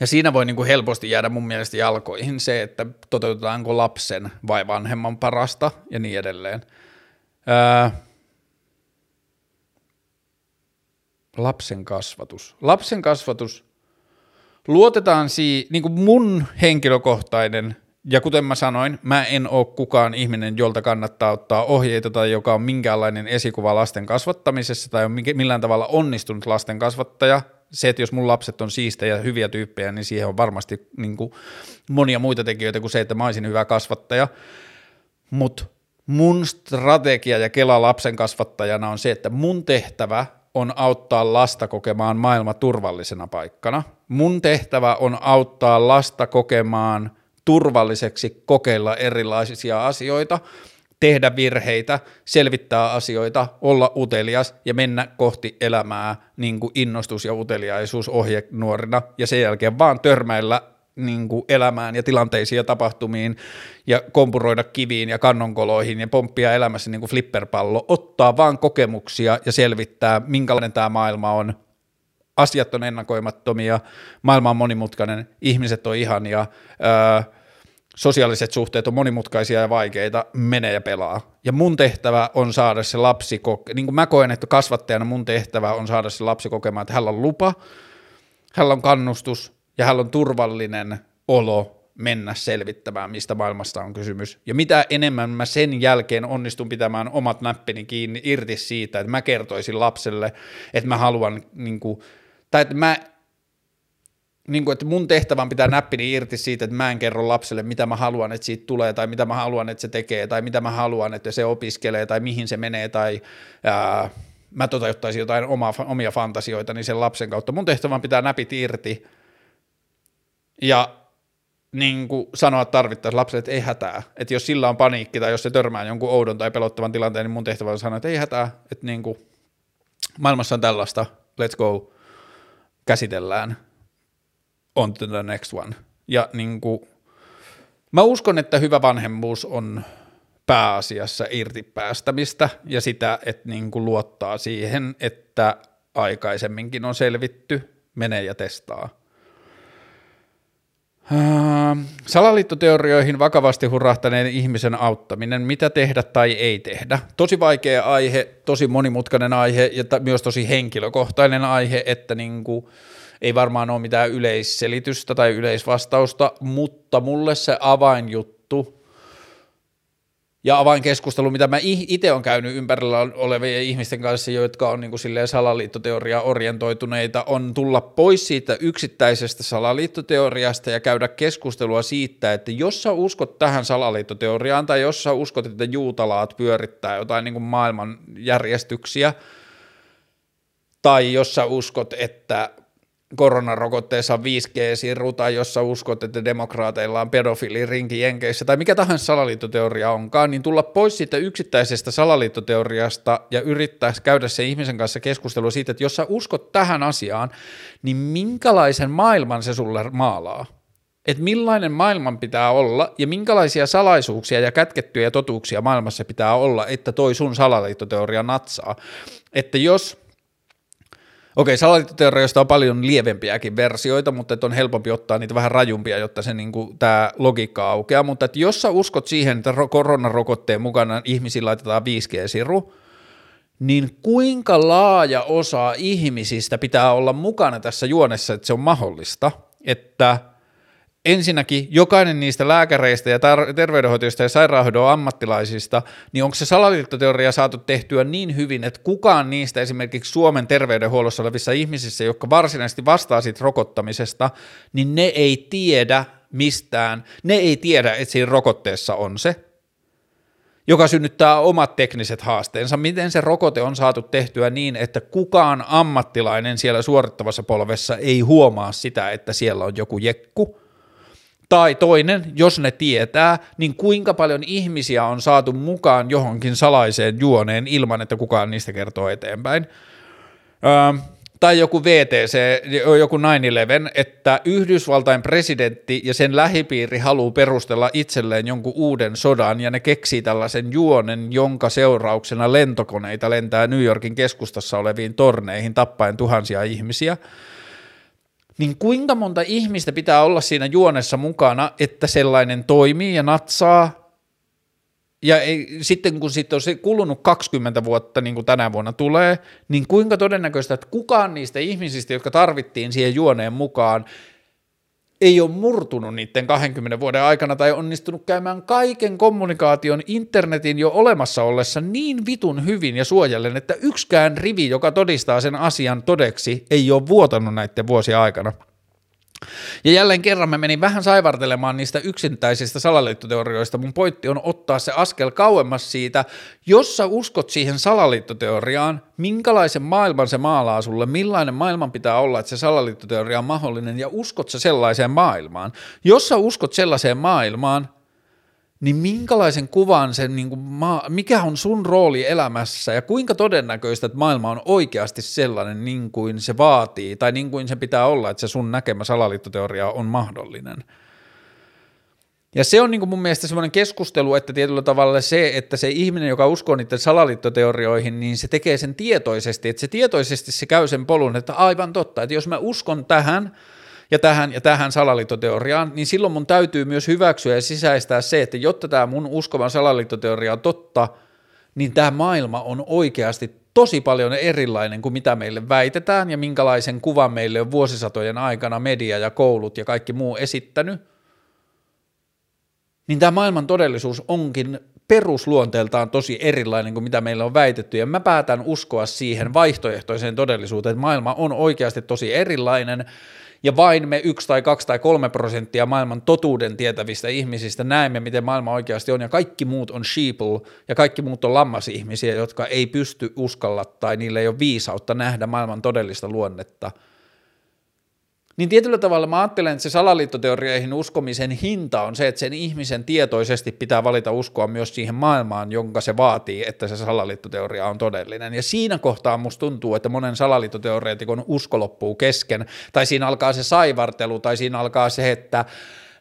S1: Ja siinä voi niin kuin helposti jäädä mun mielestä jalkoihin se, että toteutetaanko lapsen vai vanhemman parasta ja niin edelleen. Öö, lapsen kasvatus. Lapsen kasvatus – luotetaan siihen, niin kuin mun henkilökohtainen, ja kuten mä sanoin, mä en ole kukaan ihminen, jolta kannattaa ottaa ohjeita tai joka on minkäänlainen esikuva lasten kasvattamisessa tai on millään tavalla onnistunut lasten kasvattaja. Se, että jos mun lapset on siistejä ja hyviä tyyppejä, niin siihen on varmasti niin kuin monia muita tekijöitä kuin se, että mä olisin hyvä kasvattaja. Mutta mun strategia ja kela lapsen kasvattajana on se, että mun tehtävä on auttaa lasta kokemaan maailma turvallisena paikkana. Mun tehtävä on auttaa lasta kokemaan turvalliseksi kokeilla erilaisia asioita, tehdä virheitä, selvittää asioita, olla utelias ja mennä kohti elämää niin kuin innostus ja uteliaisuus ohjenuorina ja sen jälkeen vaan törmäillä niin kuin elämään ja tilanteisiin ja tapahtumiin ja kompuroida kiviin ja kannonkoloihin ja pomppia elämässä niin kuin flipperpallo, ottaa vaan kokemuksia ja selvittää, minkälainen tämä maailma on. Asiat on ennakoimattomia, maailma on monimutkainen, ihmiset on ihania, öö, sosiaaliset suhteet on monimutkaisia ja vaikeita, menee ja pelaa. Ja mun tehtävä on saada se lapsi, koke- niin kuin mä koen, että kasvattajana mun tehtävä on saada se lapsi kokemaan, että hänellä on lupa, hänellä on kannustus, ja hänellä on turvallinen olo mennä selvittämään, mistä maailmasta on kysymys. Ja mitä enemmän mä sen jälkeen onnistun pitämään omat näppini kiinni irti siitä, että mä kertoisin lapselle, että mä haluan, niin kuin, tai että mä niin kuin, että mun tehtävän pitää näppini irti siitä, että mä en kerro lapselle, mitä mä haluan, että siitä tulee, tai mitä mä haluan, että se tekee, tai mitä mä haluan, että se opiskelee, tai mihin se menee, tai ää, mä toteuttaisin jotain oma, omia fantasioita, niin sen lapsen kautta. Mun tehtävän pitää näpit irti, ja niin kuin sanoa tarvittaessa lapselle, että ei hätää. Että jos sillä on paniikki tai jos se törmää jonkun oudon tai pelottavan tilanteen, niin mun tehtävä on sanoa, että ei hätää. Että niin kuin, maailmassa on tällaista, let's go, käsitellään, on to the next one. Ja niin kuin, mä uskon, että hyvä vanhemmuus on pääasiassa irti päästämistä ja sitä, että niin kuin luottaa siihen, että aikaisemminkin on selvitty, menee ja testaa salaliittoteorioihin vakavasti hurahtaneen ihmisen auttaminen, mitä tehdä tai ei tehdä. Tosi vaikea aihe, tosi monimutkainen aihe ja myös tosi henkilökohtainen aihe, että niin kuin ei varmaan ole mitään yleisselitystä tai yleisvastausta, mutta mulle se avainjuttu ja avainkeskustelu, mitä mä itse olen käynyt ympärillä olevien ihmisten kanssa, jotka on niin kuin salaliittoteoria orientoituneita, on tulla pois siitä yksittäisestä salaliittoteoriasta ja käydä keskustelua siitä, että jos sä uskot tähän salaliittoteoriaan tai jos sä uskot, että juutalaat pyörittää jotain niin kuin maailmanjärjestyksiä, tai jos sä uskot, että koronarokotteessa on 5G-siru tai jossa uskot, että demokraateilla on pedofilirinki Jenkeissä tai mikä tahansa salaliittoteoria onkaan, niin tulla pois siitä yksittäisestä salaliittoteoriasta ja yrittää käydä sen ihmisen kanssa keskustelua siitä, että jos sä uskot tähän asiaan, niin minkälaisen maailman se sulle maalaa? Että millainen maailman pitää olla ja minkälaisia salaisuuksia ja kätkettyjä totuuksia maailmassa pitää olla, että toi sun salaliittoteoria natsaa. Että jos Okei, salaliittoteorioista on paljon lievempiäkin versioita, mutta on helpompi ottaa niitä vähän rajumpia, jotta se niin kuin, tämä logiikka aukeaa. Mutta että jos sä uskot siihen, että koronarokotteen mukana ihmisillä laitetaan 5G-siru, niin kuinka laaja osa ihmisistä pitää olla mukana tässä juonessa, että se on mahdollista, että – ensinnäkin jokainen niistä lääkäreistä ja terveydenhoitajista ja sairaanhoidon ammattilaisista, niin onko se salaliittoteoria saatu tehtyä niin hyvin, että kukaan niistä esimerkiksi Suomen terveydenhuollossa olevissa ihmisissä, jotka varsinaisesti vastaa siitä rokottamisesta, niin ne ei tiedä mistään, ne ei tiedä, että siinä rokotteessa on se, joka synnyttää omat tekniset haasteensa. Miten se rokote on saatu tehtyä niin, että kukaan ammattilainen siellä suorittavassa polvessa ei huomaa sitä, että siellä on joku jekku, tai toinen, jos ne tietää, niin kuinka paljon ihmisiä on saatu mukaan johonkin salaiseen juoneen ilman, että kukaan niistä kertoo eteenpäin. Öö, tai joku VTC, joku 9-11, että Yhdysvaltain presidentti ja sen lähipiiri haluaa perustella itselleen jonkun uuden sodan, ja ne keksii tällaisen juonen, jonka seurauksena lentokoneita lentää New Yorkin keskustassa oleviin torneihin tappaen tuhansia ihmisiä – niin kuinka monta ihmistä pitää olla siinä juonessa mukana, että sellainen toimii ja natsaa, ja ei, sitten kun sitten on se kulunut 20 vuotta, niin kuin tänä vuonna tulee, niin kuinka todennäköistä, että kukaan niistä ihmisistä, jotka tarvittiin siihen juoneen mukaan, ei ole murtunut niiden 20 vuoden aikana tai onnistunut käymään kaiken kommunikaation internetin jo olemassa ollessa niin vitun hyvin ja suojellen, että yksikään rivi, joka todistaa sen asian todeksi, ei ole vuotanut näiden vuosien aikana. Ja jälleen kerran mä menin vähän saivartelemaan niistä yksittäisistä salaliittoteorioista. Mun pointti on ottaa se askel kauemmas siitä, jos sä uskot siihen salaliittoteoriaan, minkälaisen maailman se maalaa sulle, millainen maailman pitää olla, että se salaliittoteoria on mahdollinen, ja uskot sä sellaiseen maailmaan. Jos sä uskot sellaiseen maailmaan, niin minkälaisen kuvan sen, niin kuin mikä on sun rooli elämässä? Ja kuinka todennäköistä, että maailma on oikeasti sellainen niin kuin se vaatii? Tai niin kuin se pitää olla, että se sun näkemä salaliittoteoria on mahdollinen. Ja se on niin kuin mun mielestä semmoinen keskustelu, että tietyllä tavalla se, että se ihminen, joka uskoo niiden salaliittoteorioihin, niin se tekee sen tietoisesti, että se tietoisesti se käy sen polun, että aivan totta, että jos mä uskon tähän, ja tähän, ja tähän salaliittoteoriaan, niin silloin mun täytyy myös hyväksyä ja sisäistää se, että jotta tämä mun uskova salaliittoteoria on totta, niin tämä maailma on oikeasti tosi paljon erilainen kuin mitä meille väitetään ja minkälaisen kuvan meille on vuosisatojen aikana media ja koulut ja kaikki muu esittänyt, niin tämä maailman todellisuus onkin perusluonteeltaan tosi erilainen kuin mitä meillä on väitetty, ja mä päätän uskoa siihen vaihtoehtoiseen todellisuuteen, että maailma on oikeasti tosi erilainen, ja vain me yksi tai kaksi tai kolme prosenttia maailman totuuden tietävistä ihmisistä näemme, miten maailma oikeasti on, ja kaikki muut on sheeple, ja kaikki muut on lammasihmisiä, jotka ei pysty uskalla tai niillä ei ole viisautta nähdä maailman todellista luonnetta – niin tietyllä tavalla mä ajattelen, että se salaliittoteorioihin uskomisen hinta on se, että sen ihmisen tietoisesti pitää valita uskoa myös siihen maailmaan, jonka se vaatii, että se salaliittoteoria on todellinen. Ja siinä kohtaa musta tuntuu, että monen salaliittoteoreetikon usko loppuu kesken, tai siinä alkaa se saivartelu, tai siinä alkaa se, että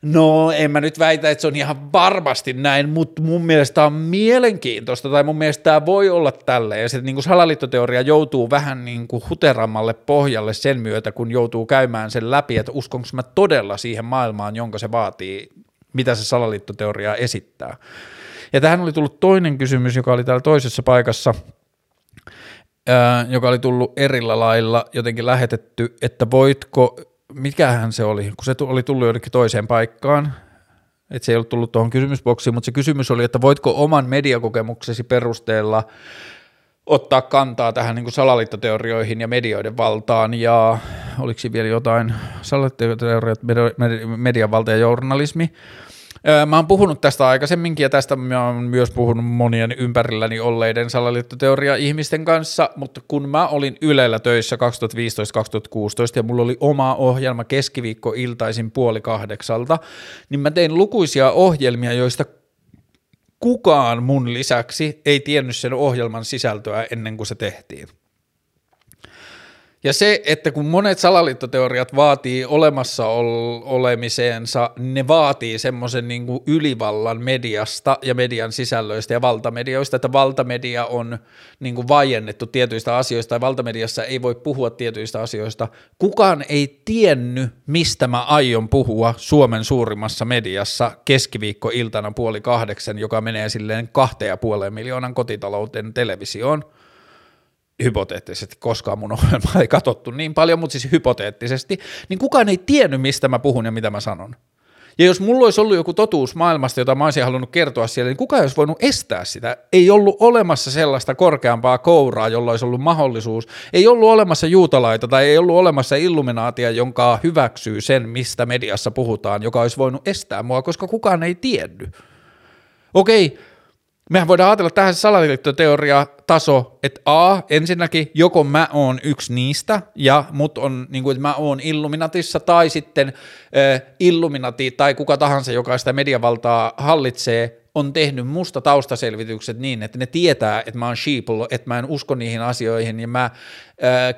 S1: No, en mä nyt väitä, että se on ihan varmasti näin, mutta mun mielestä on mielenkiintoista, tai mun mielestä tämä voi olla tälleen, se niin kuin salaliittoteoria joutuu vähän niin kuin huterammalle pohjalle sen myötä, kun joutuu käymään sen läpi, että uskonko mä todella siihen maailmaan, jonka se vaatii, mitä se salaliittoteoria esittää. Ja tähän oli tullut toinen kysymys, joka oli täällä toisessa paikassa, joka oli tullut erillä lailla jotenkin lähetetty, että voitko mikähän se oli, kun se oli tullut jonnekin toiseen paikkaan, että se ei ollut tullut tuohon kysymysboksiin, mutta se kysymys oli, että voitko oman mediakokemuksesi perusteella ottaa kantaa tähän niin kuin salaliittoteorioihin ja medioiden valtaan ja oliko vielä jotain salaliittoteoriat, median valta ja journalismi. Mä oon puhunut tästä aikaisemminkin ja tästä mä oon myös puhunut monien ympärilläni olleiden salaliittoteoria ihmisten kanssa, mutta kun mä olin Ylellä töissä 2015-2016 ja mulla oli oma ohjelma keskiviikko iltaisin puoli kahdeksalta, niin mä tein lukuisia ohjelmia, joista kukaan mun lisäksi ei tiennyt sen ohjelman sisältöä ennen kuin se tehtiin. Ja se, että kun monet salaliittoteoriat vaatii olemassa olemiseensa, ne vaatii semmoisen niin ylivallan mediasta ja median sisällöistä ja valtamedioista, että valtamedia on niin kuin vaiennettu tietyistä asioista ja valtamediassa ei voi puhua tietyistä asioista. Kukaan ei tiennyt, mistä mä aion puhua Suomen suurimmassa mediassa keskiviikkoiltana puoli kahdeksan, joka menee silleen kahteen ja puoleen miljoonan kotitalouteen televisioon – hypoteettisesti, koska mun ohjelma ei katsottu niin paljon, mutta siis hypoteettisesti, niin kukaan ei tiennyt, mistä mä puhun ja mitä mä sanon. Ja jos mulla olisi ollut joku totuus maailmasta, jota mä olisin halunnut kertoa siellä, niin kukaan ei olisi voinut estää sitä. Ei ollut olemassa sellaista korkeampaa kouraa, jolla olisi ollut mahdollisuus. Ei ollut olemassa juutalaita tai ei ollut olemassa illuminaatia, jonka hyväksyy sen, mistä mediassa puhutaan, joka olisi voinut estää mua, koska kukaan ei tiennyt. Okei, mehän voidaan ajatella tähän salaliittoteoria taso, että A, ensinnäkin joko mä oon yksi niistä, ja mut on, niin kuin, että mä oon Illuminatissa, tai sitten äh, Illuminati tai kuka tahansa, joka sitä mediavaltaa hallitsee, on tehnyt musta taustaselvitykset niin, että ne tietää, että mä oon sheeple, että mä en usko niihin asioihin, ja mä äh,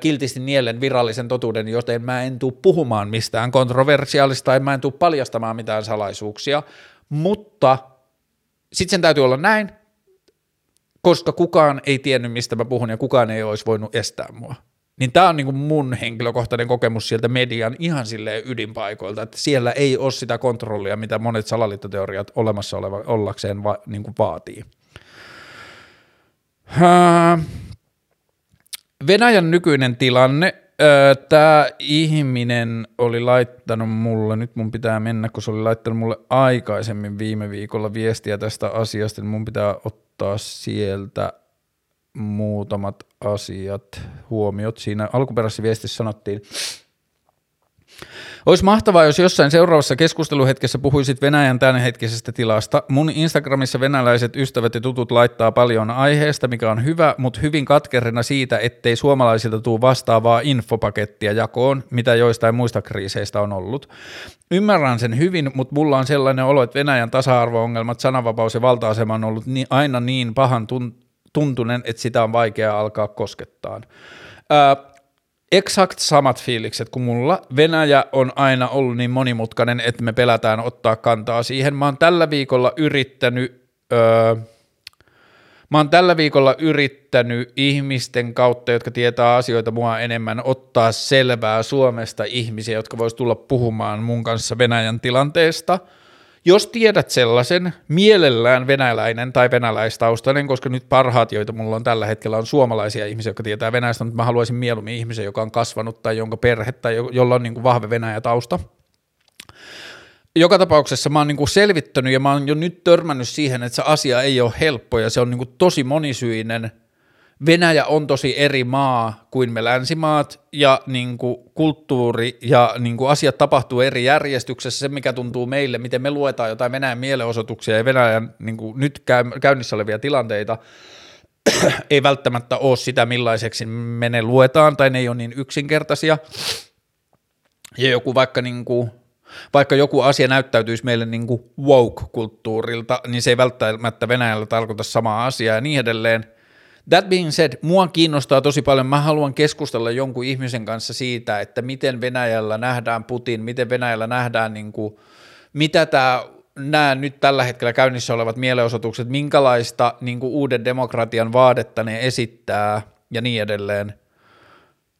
S1: kiltisti nielen virallisen totuuden, joten mä en tuu puhumaan mistään kontroversiaalista, tai mä en tuu paljastamaan mitään salaisuuksia, mutta sitten sen täytyy olla näin, koska kukaan ei tiennyt, mistä mä puhun ja kukaan ei olisi voinut estää mua. Niin tämä on niinku mun henkilökohtainen kokemus sieltä median ihan silleen ydinpaikoilta, että siellä ei ole sitä kontrollia, mitä monet salaliittoteoriat olemassa oleva, ollakseen va, niinku vaatii. Venäjän nykyinen tilanne. Tämä ihminen oli laittanut mulle, nyt mun pitää mennä, kun se oli laittanut mulle aikaisemmin viime viikolla viestiä tästä asiasta, niin mun pitää ottaa sieltä muutamat asiat, huomiot. Siinä alkuperäisessä viestissä sanottiin, olisi mahtavaa, jos jossain seuraavassa keskusteluhetkessä puhuisit Venäjän tämänhetkisestä tilasta. Mun Instagramissa venäläiset ystävät ja tutut laittaa paljon aiheesta, mikä on hyvä, mutta hyvin katkerina siitä, ettei suomalaisilta tule vastaavaa infopakettia jakoon, mitä joistain muista kriiseistä on ollut. Ymmärrän sen hyvin, mutta mulla on sellainen olo, että Venäjän tasa-arvo-ongelmat, sananvapaus ja valta-asema on ollut aina niin pahan tuntunen, että sitä on vaikea alkaa koskettaa. Öö, exakt samat fiilikset kuin mulla. Venäjä on aina ollut niin monimutkainen, että me pelätään ottaa kantaa siihen. Mä oon tällä viikolla yrittänyt, öö, mä oon tällä viikolla yrittänyt ihmisten kautta, jotka tietää asioita mua enemmän, ottaa selvää Suomesta ihmisiä, jotka vois tulla puhumaan mun kanssa Venäjän tilanteesta – jos tiedät sellaisen, mielellään venäläinen tai venäläistaustainen, koska nyt parhaat, joita mulla on tällä hetkellä, on suomalaisia ihmisiä, jotka tietää venäjästä, mutta mä haluaisin mieluummin ihmisen, joka on kasvanut tai jonka perhe tai jolla on niin kuin vahva venäjä-tausta. Joka tapauksessa mä oon niin kuin selvittänyt ja mä oon jo nyt törmännyt siihen, että se asia ei ole helppo ja se on niin kuin tosi monisyinen – Venäjä on tosi eri maa kuin me länsimaat ja niin kuin kulttuuri ja niin kuin asiat tapahtuu eri järjestyksessä. Se, mikä tuntuu meille, miten me luetaan jotain Venäjän mielenosoituksia ja Venäjän niin kuin nyt käynnissä olevia tilanteita, ei välttämättä ole sitä, millaiseksi me ne luetaan tai ne ei ole niin yksinkertaisia. Ja joku vaikka niin kuin vaikka joku asia näyttäytyisi meille niin woke-kulttuurilta, niin se ei välttämättä Venäjällä tarkoita samaa asiaa ja niin edelleen – That being said, mua kiinnostaa tosi paljon, mä haluan keskustella jonkun ihmisen kanssa siitä, että miten Venäjällä nähdään Putin, miten Venäjällä nähdään, niin kuin, mitä tämä nämä nyt tällä hetkellä käynnissä olevat mielenosoitukset, minkälaista niin kuin uuden demokratian vaadetta ne esittää ja niin edelleen.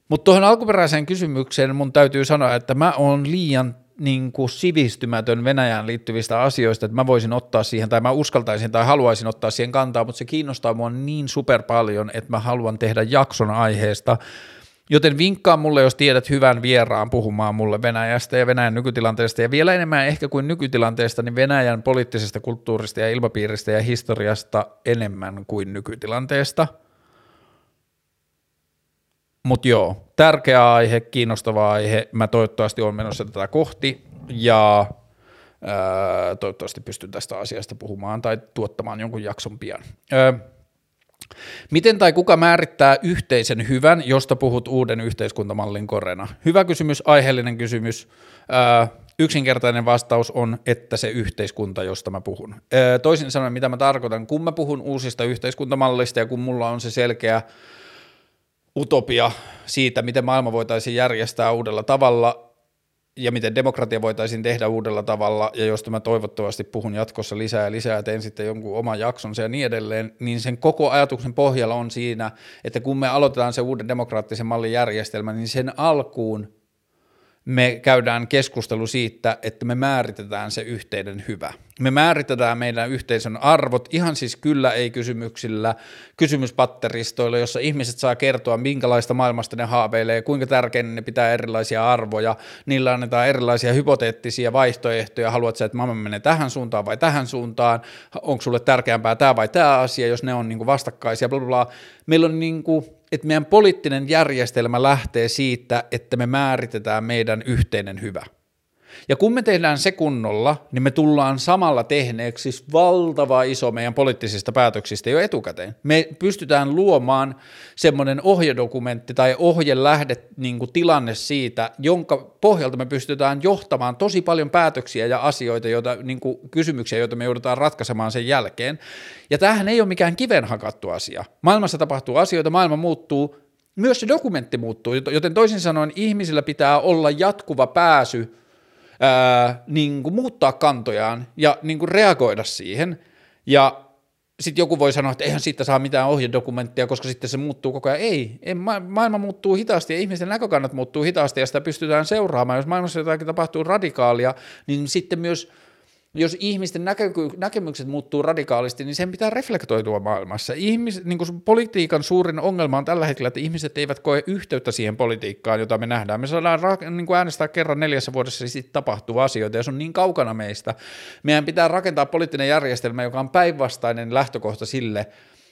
S1: Mutta tuohon alkuperäiseen kysymykseen mun täytyy sanoa, että mä oon liian niin kuin sivistymätön Venäjään liittyvistä asioista, että mä voisin ottaa siihen, tai mä uskaltaisin tai haluaisin ottaa siihen kantaa, mutta se kiinnostaa mua niin super paljon, että mä haluan tehdä jakson aiheesta, Joten vinkkaa mulle, jos tiedät hyvän vieraan puhumaan mulle Venäjästä ja Venäjän nykytilanteesta ja vielä enemmän ehkä kuin nykytilanteesta, niin Venäjän poliittisesta kulttuurista ja ilmapiiristä ja historiasta enemmän kuin nykytilanteesta. Mutta joo, tärkeä aihe, kiinnostava aihe. Mä toivottavasti olen menossa tätä kohti ja ää, toivottavasti pystyn tästä asiasta puhumaan tai tuottamaan jonkun jakson pian. Ää, Miten tai kuka määrittää yhteisen hyvän, josta puhut uuden yhteiskuntamallin korena? Hyvä kysymys, aiheellinen kysymys. yksinkertainen vastaus on, että se yhteiskunta, josta mä puhun. toisin sanoen, mitä mä tarkoitan, kun mä puhun uusista yhteiskuntamallista ja kun mulla on se selkeä utopia siitä, miten maailma voitaisiin järjestää uudella tavalla, ja miten demokratia voitaisiin tehdä uudella tavalla, ja josta mä toivottavasti puhun jatkossa lisää ja lisää, teen sitten jonkun oman jaksonsa ja niin edelleen, niin sen koko ajatuksen pohjalla on siinä, että kun me aloitetaan se uuden demokraattisen mallin järjestelmä, niin sen alkuun me käydään keskustelu siitä, että me määritetään se yhteinen hyvä. Me määritetään meidän yhteisön arvot ihan siis kyllä ei kysymyksillä, kysymyspatteristoilla, jossa ihmiset saa kertoa, minkälaista maailmasta ne haaveilee, kuinka tärkeänä ne pitää erilaisia arvoja, niillä annetaan erilaisia hypoteettisia vaihtoehtoja, haluat sä, että maailma menee tähän suuntaan vai tähän suuntaan, onko sulle tärkeämpää tämä vai tämä asia, jos ne on niin vastakkaisia, bla, bla, bla. Meillä on niin kuin, että meidän poliittinen järjestelmä lähtee siitä, että me määritetään meidän yhteinen hyvä. Ja kun me tehdään se kunnolla, niin me tullaan samalla tehneeksi siis valtava iso meidän poliittisista päätöksistä jo etukäteen. Me pystytään luomaan semmoinen ohjedokumentti tai ohjelähde niin kuin tilanne siitä, jonka pohjalta me pystytään johtamaan tosi paljon päätöksiä ja asioita, joita, niin kuin kysymyksiä, joita me joudutaan ratkaisemaan sen jälkeen. Ja tämähän ei ole mikään kiven hakattu asia. Maailmassa tapahtuu asioita, maailma muuttuu, myös se dokumentti muuttuu, joten toisin sanoen ihmisillä pitää olla jatkuva pääsy ää, niin kuin muuttaa kantojaan ja niin kuin reagoida siihen. Ja sitten joku voi sanoa, että eihän siitä saa mitään ohjedokumenttia, koska sitten se muuttuu koko ajan. Ei, ei maailma muuttuu hitaasti ja ihmisten näkökannat muuttuu hitaasti ja sitä pystytään seuraamaan. Jos maailmassa jotakin tapahtuu radikaalia, niin sitten myös – jos ihmisten näkö- näkemykset muuttuu radikaalisti, niin sen pitää reflektoitua maailmassa. Ihmis, niin kuin politiikan suurin ongelma on tällä hetkellä, että ihmiset eivät koe yhteyttä siihen politiikkaan, jota me nähdään. Me saadaan ra- niin kuin äänestää kerran neljässä vuodessa, ja sitten tapahtuu asioita, ja se on niin kaukana meistä. Meidän pitää rakentaa poliittinen järjestelmä, joka on päinvastainen lähtökohta sille,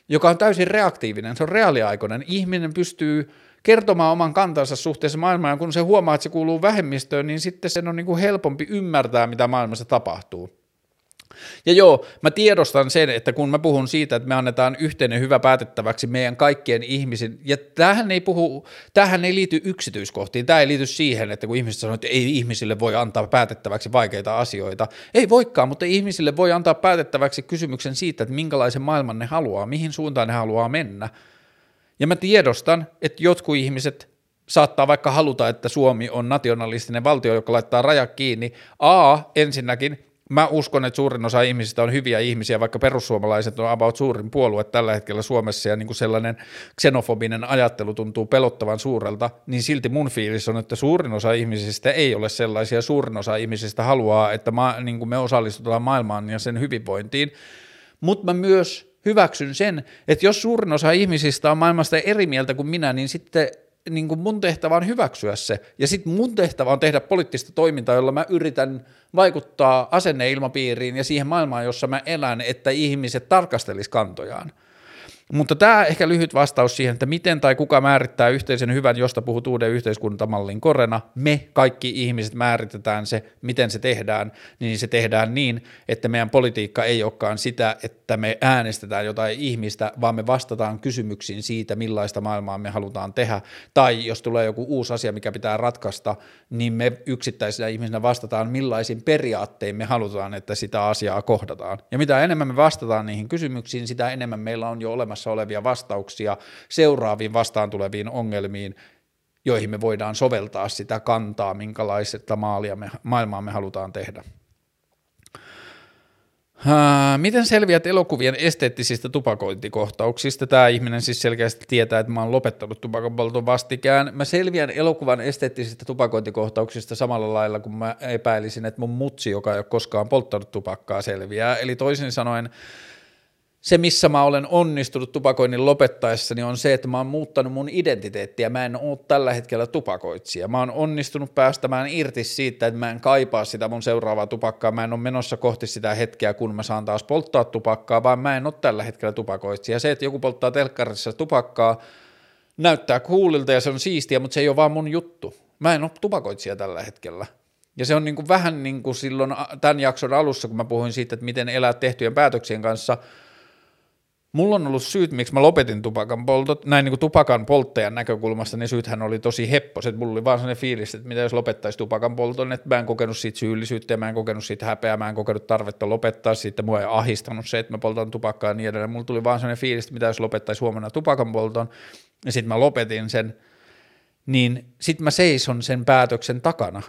S1: joka on täysin reaktiivinen, se on reaaliaikoinen. Ihminen pystyy kertomaan oman kantansa suhteessa maailmaan, ja kun se huomaa, että se kuuluu vähemmistöön, niin sitten sen on niin kuin helpompi ymmärtää, mitä maailmassa tapahtuu. Ja joo, mä tiedostan sen, että kun mä puhun siitä, että me annetaan yhteinen hyvä päätettäväksi meidän kaikkien ihmisen, ja tähän ei puhu, tähän ei liity yksityiskohtiin, tämä ei liity siihen, että kun ihmiset sanoo, että ei ihmisille voi antaa päätettäväksi vaikeita asioita, ei voikaan, mutta ihmisille voi antaa päätettäväksi kysymyksen siitä, että minkälaisen maailman ne haluaa, mihin suuntaan ne haluaa mennä, ja mä tiedostan, että jotkut ihmiset saattaa vaikka haluta, että Suomi on nationalistinen valtio, joka laittaa rajat kiinni. A, ensinnäkin, mä uskon, että suurin osa ihmisistä on hyviä ihmisiä, vaikka perussuomalaiset on about suurin puolue tällä hetkellä Suomessa ja niin kuin sellainen xenofobinen ajattelu tuntuu pelottavan suurelta, niin silti mun fiilis on, että suurin osa ihmisistä ei ole sellaisia, suurin osa ihmisistä haluaa, että ma, niin kuin me osallistutaan maailmaan ja sen hyvinvointiin, mutta mä myös hyväksyn sen, että jos suurin osa ihmisistä on maailmasta eri mieltä kuin minä, niin sitten niin kuin mun tehtävä on hyväksyä se. Ja sitten mun tehtävä on tehdä poliittista toimintaa, jolla mä yritän vaikuttaa asenneilmapiiriin ja siihen maailmaan, jossa mä elän, että ihmiset tarkastelis kantojaan. Mutta tämä ehkä lyhyt vastaus siihen, että miten tai kuka määrittää yhteisen hyvän, josta puhut uuden yhteiskuntamallin korena. Me kaikki ihmiset määritetään se, miten se tehdään, niin se tehdään niin, että meidän politiikka ei olekaan sitä, että me äänestetään jotain ihmistä, vaan me vastataan kysymyksiin siitä, millaista maailmaa me halutaan tehdä. Tai jos tulee joku uusi asia, mikä pitää ratkaista, niin me yksittäisenä ihmisenä vastataan, millaisin periaattein me halutaan, että sitä asiaa kohdataan. Ja mitä enemmän me vastataan niihin kysymyksiin, sitä enemmän meillä on jo olemassa olemassa olevia vastauksia seuraaviin vastaan tuleviin ongelmiin, joihin me voidaan soveltaa sitä kantaa, minkälaista maalia me, maailmaa me halutaan tehdä. Miten selviät elokuvien esteettisistä tupakointikohtauksista? Tämä ihminen siis selkeästi tietää, että mä oon lopettanut tupakanpolton vastikään. Mä selviän elokuvan esteettisistä tupakointikohtauksista samalla lailla, kun mä epäilisin, että mun mutsi, joka ei ole koskaan polttanut tupakkaa, selviää. Eli toisin sanoen se, missä mä olen onnistunut tupakoinnin lopettaessani, on se, että mä oon muuttanut mun identiteettiä. Mä en ole tällä hetkellä tupakoitsija. Mä oon onnistunut päästämään irti siitä, että mä en kaipaa sitä mun seuraavaa tupakkaa. Mä en ole menossa kohti sitä hetkeä, kun mä saan taas polttaa tupakkaa, vaan mä en ole tällä hetkellä tupakoitsija. Se, että joku polttaa telkkarissa tupakkaa, näyttää kuulilta ja se on siistiä, mutta se ei ole vaan mun juttu. Mä en ole tupakoitsija tällä hetkellä. Ja se on niin kuin vähän niin kuin silloin tämän jakson alussa, kun mä puhuin siitä, että miten elää tehtyjen päätöksien kanssa – Mulla on ollut syyt, miksi mä lopetin tupakan poltot, näin niin kuin tupakan polttajan näkökulmasta, niin syythän oli tosi hepposet. Mulla oli vaan sellainen fiilis, että mitä jos lopettaisi tupakan polton, että mä en kokenut siitä syyllisyyttä ja mä en kokenut siitä häpeää, mä en kokenut tarvetta lopettaa siitä, mua ei ahistanut se, että mä poltan tupakkaa ja niin edelleen. Mulla tuli vaan sellainen fiilis, että mitä jos lopettaisi huomenna tupakan polton, ja sitten mä lopetin sen, niin sitten mä seison sen päätöksen takana,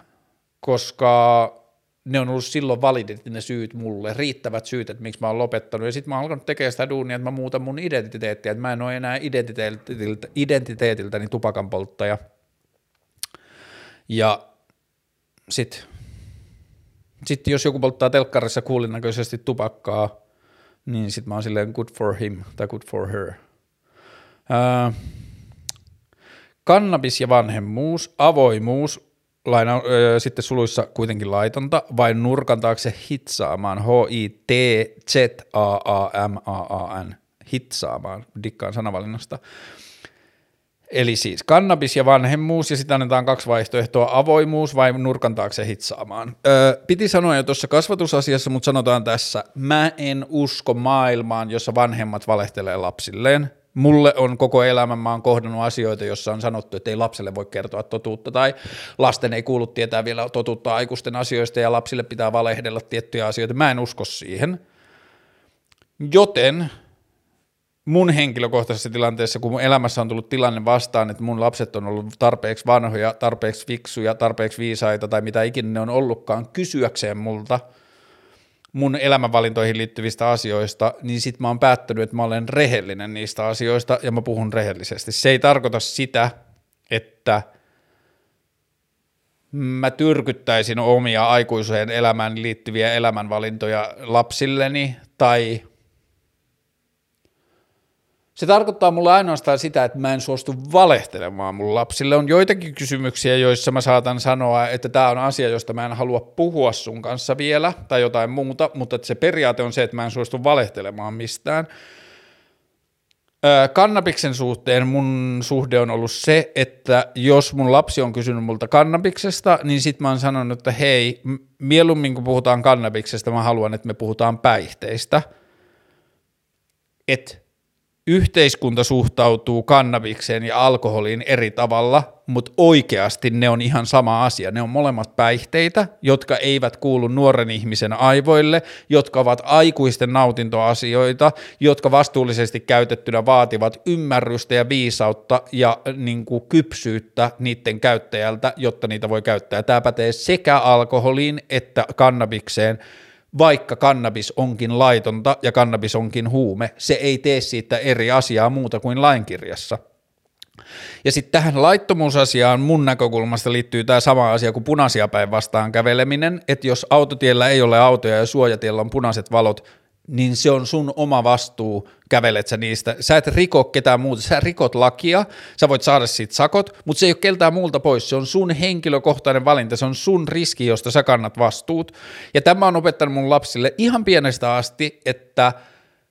S1: koska ne on ollut silloin validit ne syyt mulle, riittävät syyt, että miksi mä oon lopettanut. Ja sitten mä oon alkanut tekemään sitä duunia, että mä muutan mun identiteettiä, että mä en ole enää identiteetiltä, identiteetiltäni tupakan polttaja. Ja sitten sit jos joku polttaa telkkarissa kuulinnäköisesti tupakkaa, niin sitten mä oon silleen good for him tai good for her. Ää, kannabis ja vanhemmuus, avoimuus, laina, ö, sitten suluissa kuitenkin laitonta, vai nurkan taakse hitsaamaan, H-I-T-Z-A-A-M-A-A-N, hitsaamaan, dikkaan sanavalinnasta. Eli siis kannabis ja vanhemmuus, ja sitten annetaan kaksi vaihtoehtoa, avoimuus vai nurkan taakse hitsaamaan. Öö, piti sanoa jo tuossa kasvatusasiassa, mutta sanotaan tässä, mä en usko maailmaan, jossa vanhemmat valehtelee lapsilleen mulle on koko elämän, mä oon kohdannut asioita, jossa on sanottu, että ei lapselle voi kertoa totuutta, tai lasten ei kuulu tietää vielä totuutta aikuisten asioista, ja lapsille pitää valehdella tiettyjä asioita. Mä en usko siihen. Joten mun henkilökohtaisessa tilanteessa, kun mun elämässä on tullut tilanne vastaan, että mun lapset on ollut tarpeeksi vanhoja, tarpeeksi fiksuja, tarpeeksi viisaita tai mitä ikinä ne on ollutkaan kysyäkseen multa – mun elämänvalintoihin liittyvistä asioista, niin sit mä oon päättänyt, että mä olen rehellinen niistä asioista ja mä puhun rehellisesti. Se ei tarkoita sitä, että mä tyrkyttäisin omia aikuiseen elämään liittyviä elämänvalintoja lapsilleni tai se tarkoittaa mulle ainoastaan sitä, että mä en suostu valehtelemaan mun lapsille. On joitakin kysymyksiä, joissa mä saatan sanoa, että tämä on asia, josta mä en halua puhua sun kanssa vielä tai jotain muuta, mutta se periaate on se, että mä en suostu valehtelemaan mistään. kannabiksen suhteen mun suhde on ollut se, että jos mun lapsi on kysynyt multa kannabiksesta, niin sit mä oon sanonut, että hei, mieluummin kun puhutaan kannabiksesta, mä haluan, että me puhutaan päihteistä. Että yhteiskunta suhtautuu kannabikseen ja alkoholiin eri tavalla, mutta oikeasti ne on ihan sama asia. Ne on molemmat päihteitä, jotka eivät kuulu nuoren ihmisen aivoille, jotka ovat aikuisten nautintoasioita, jotka vastuullisesti käytettynä vaativat ymmärrystä ja viisautta ja niin kuin kypsyyttä niiden käyttäjältä, jotta niitä voi käyttää. Tämä pätee sekä alkoholiin että kannabikseen – vaikka kannabis onkin laitonta ja kannabis onkin huume, se ei tee siitä eri asiaa muuta kuin lainkirjassa. Ja sitten tähän laittomuusasiaan mun näkökulmasta liittyy tämä sama asia kuin punaisia päin vastaan käveleminen, että jos autotiellä ei ole autoja ja suojatiellä on punaiset valot, niin se on sun oma vastuu, kävelet sä niistä. Sä et riko ketään muuta, sä rikot lakia, sä voit saada siitä sakot, mutta se ei ole keltään muulta pois, se on sun henkilökohtainen valinta, se on sun riski, josta sä kannat vastuut. Ja tämä on opettanut mun lapsille ihan pienestä asti, että –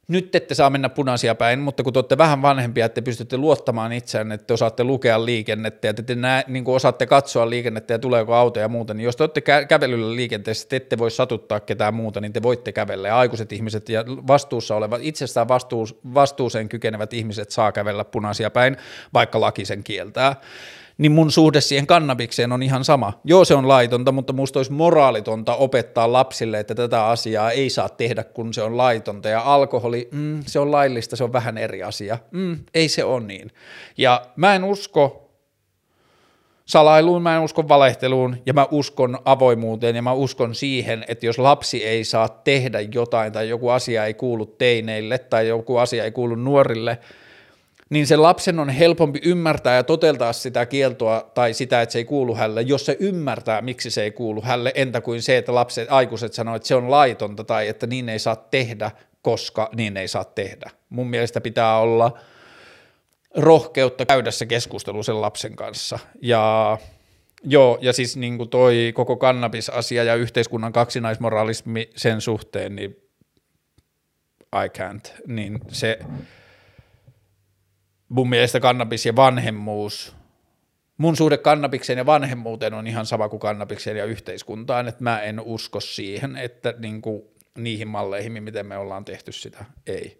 S1: nyt ette saa mennä punaisia päin, mutta kun te olette vähän vanhempia, että te pystytte luottamaan itseään, että te osaatte lukea liikennettä ja te, te nää, niin kuin osaatte katsoa liikennettä ja tuleeko auto ja muuta, niin jos te olette kä- kävelyllä liikenteessä, te ette voi satuttaa ketään muuta, niin te voitte kävellä. Ja aikuiset ihmiset ja vastuussa olevat, itsestään vastuus, vastuuseen kykenevät ihmiset saa kävellä punaisia päin, vaikka laki sen kieltää niin mun suhde siihen kannabikseen on ihan sama. Joo, se on laitonta, mutta musta olisi moraalitonta opettaa lapsille, että tätä asiaa ei saa tehdä, kun se on laitonta. Ja alkoholi, mm, se on laillista, se on vähän eri asia. Mm, ei se ole niin. Ja mä en usko salailuun, mä en usko valehteluun ja mä uskon avoimuuteen ja mä uskon siihen, että jos lapsi ei saa tehdä jotain tai joku asia ei kuulu teineille tai joku asia ei kuulu nuorille – niin sen lapsen on helpompi ymmärtää ja toteltaa sitä kieltoa tai sitä, että se ei kuulu hälle, jos se ymmärtää, miksi se ei kuulu hälle, entä kuin se, että lapset, aikuiset sanoo, että se on laitonta tai että niin ei saa tehdä, koska niin ei saa tehdä. Mun mielestä pitää olla rohkeutta käydä se keskustelu sen lapsen kanssa. Ja joo, ja siis niin kuin toi koko kannabisasia ja yhteiskunnan kaksinaismoralismi sen suhteen, niin I can't, niin se mun mielestä kannabis ja vanhemmuus, mun suhde kannabikseen ja vanhemmuuteen on ihan sama kuin kannabikseen ja yhteiskuntaan, että mä en usko siihen, että niin kuin niihin malleihin, miten me ollaan tehty sitä, ei.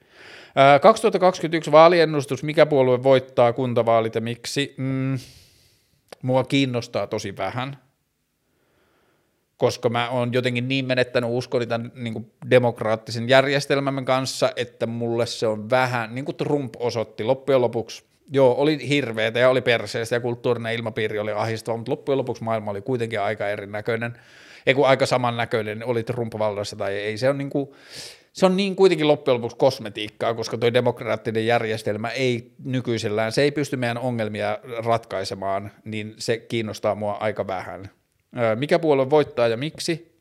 S1: 2021 vaaliennustus, mikä puolue voittaa kuntavaalit ja miksi? Mm, mua kiinnostaa tosi vähän, koska mä oon jotenkin niin menettänyt uskoni tämän niin kuin demokraattisen järjestelmämme kanssa, että mulle se on vähän, niin kuin Trump osoitti loppujen lopuksi, joo, oli hirveetä ja oli perseestä ja kulttuurinen ilmapiiri oli ahistava, mutta loppujen lopuksi maailma oli kuitenkin aika erinäköinen, ei kun aika samannäköinen, oli Trump vallassa tai ei, se on niin kuin, se on niin kuitenkin loppujen lopuksi kosmetiikkaa, koska tuo demokraattinen järjestelmä ei nykyisellään, se ei pysty meidän ongelmia ratkaisemaan, niin se kiinnostaa mua aika vähän. Mikä puolue voittaa ja miksi?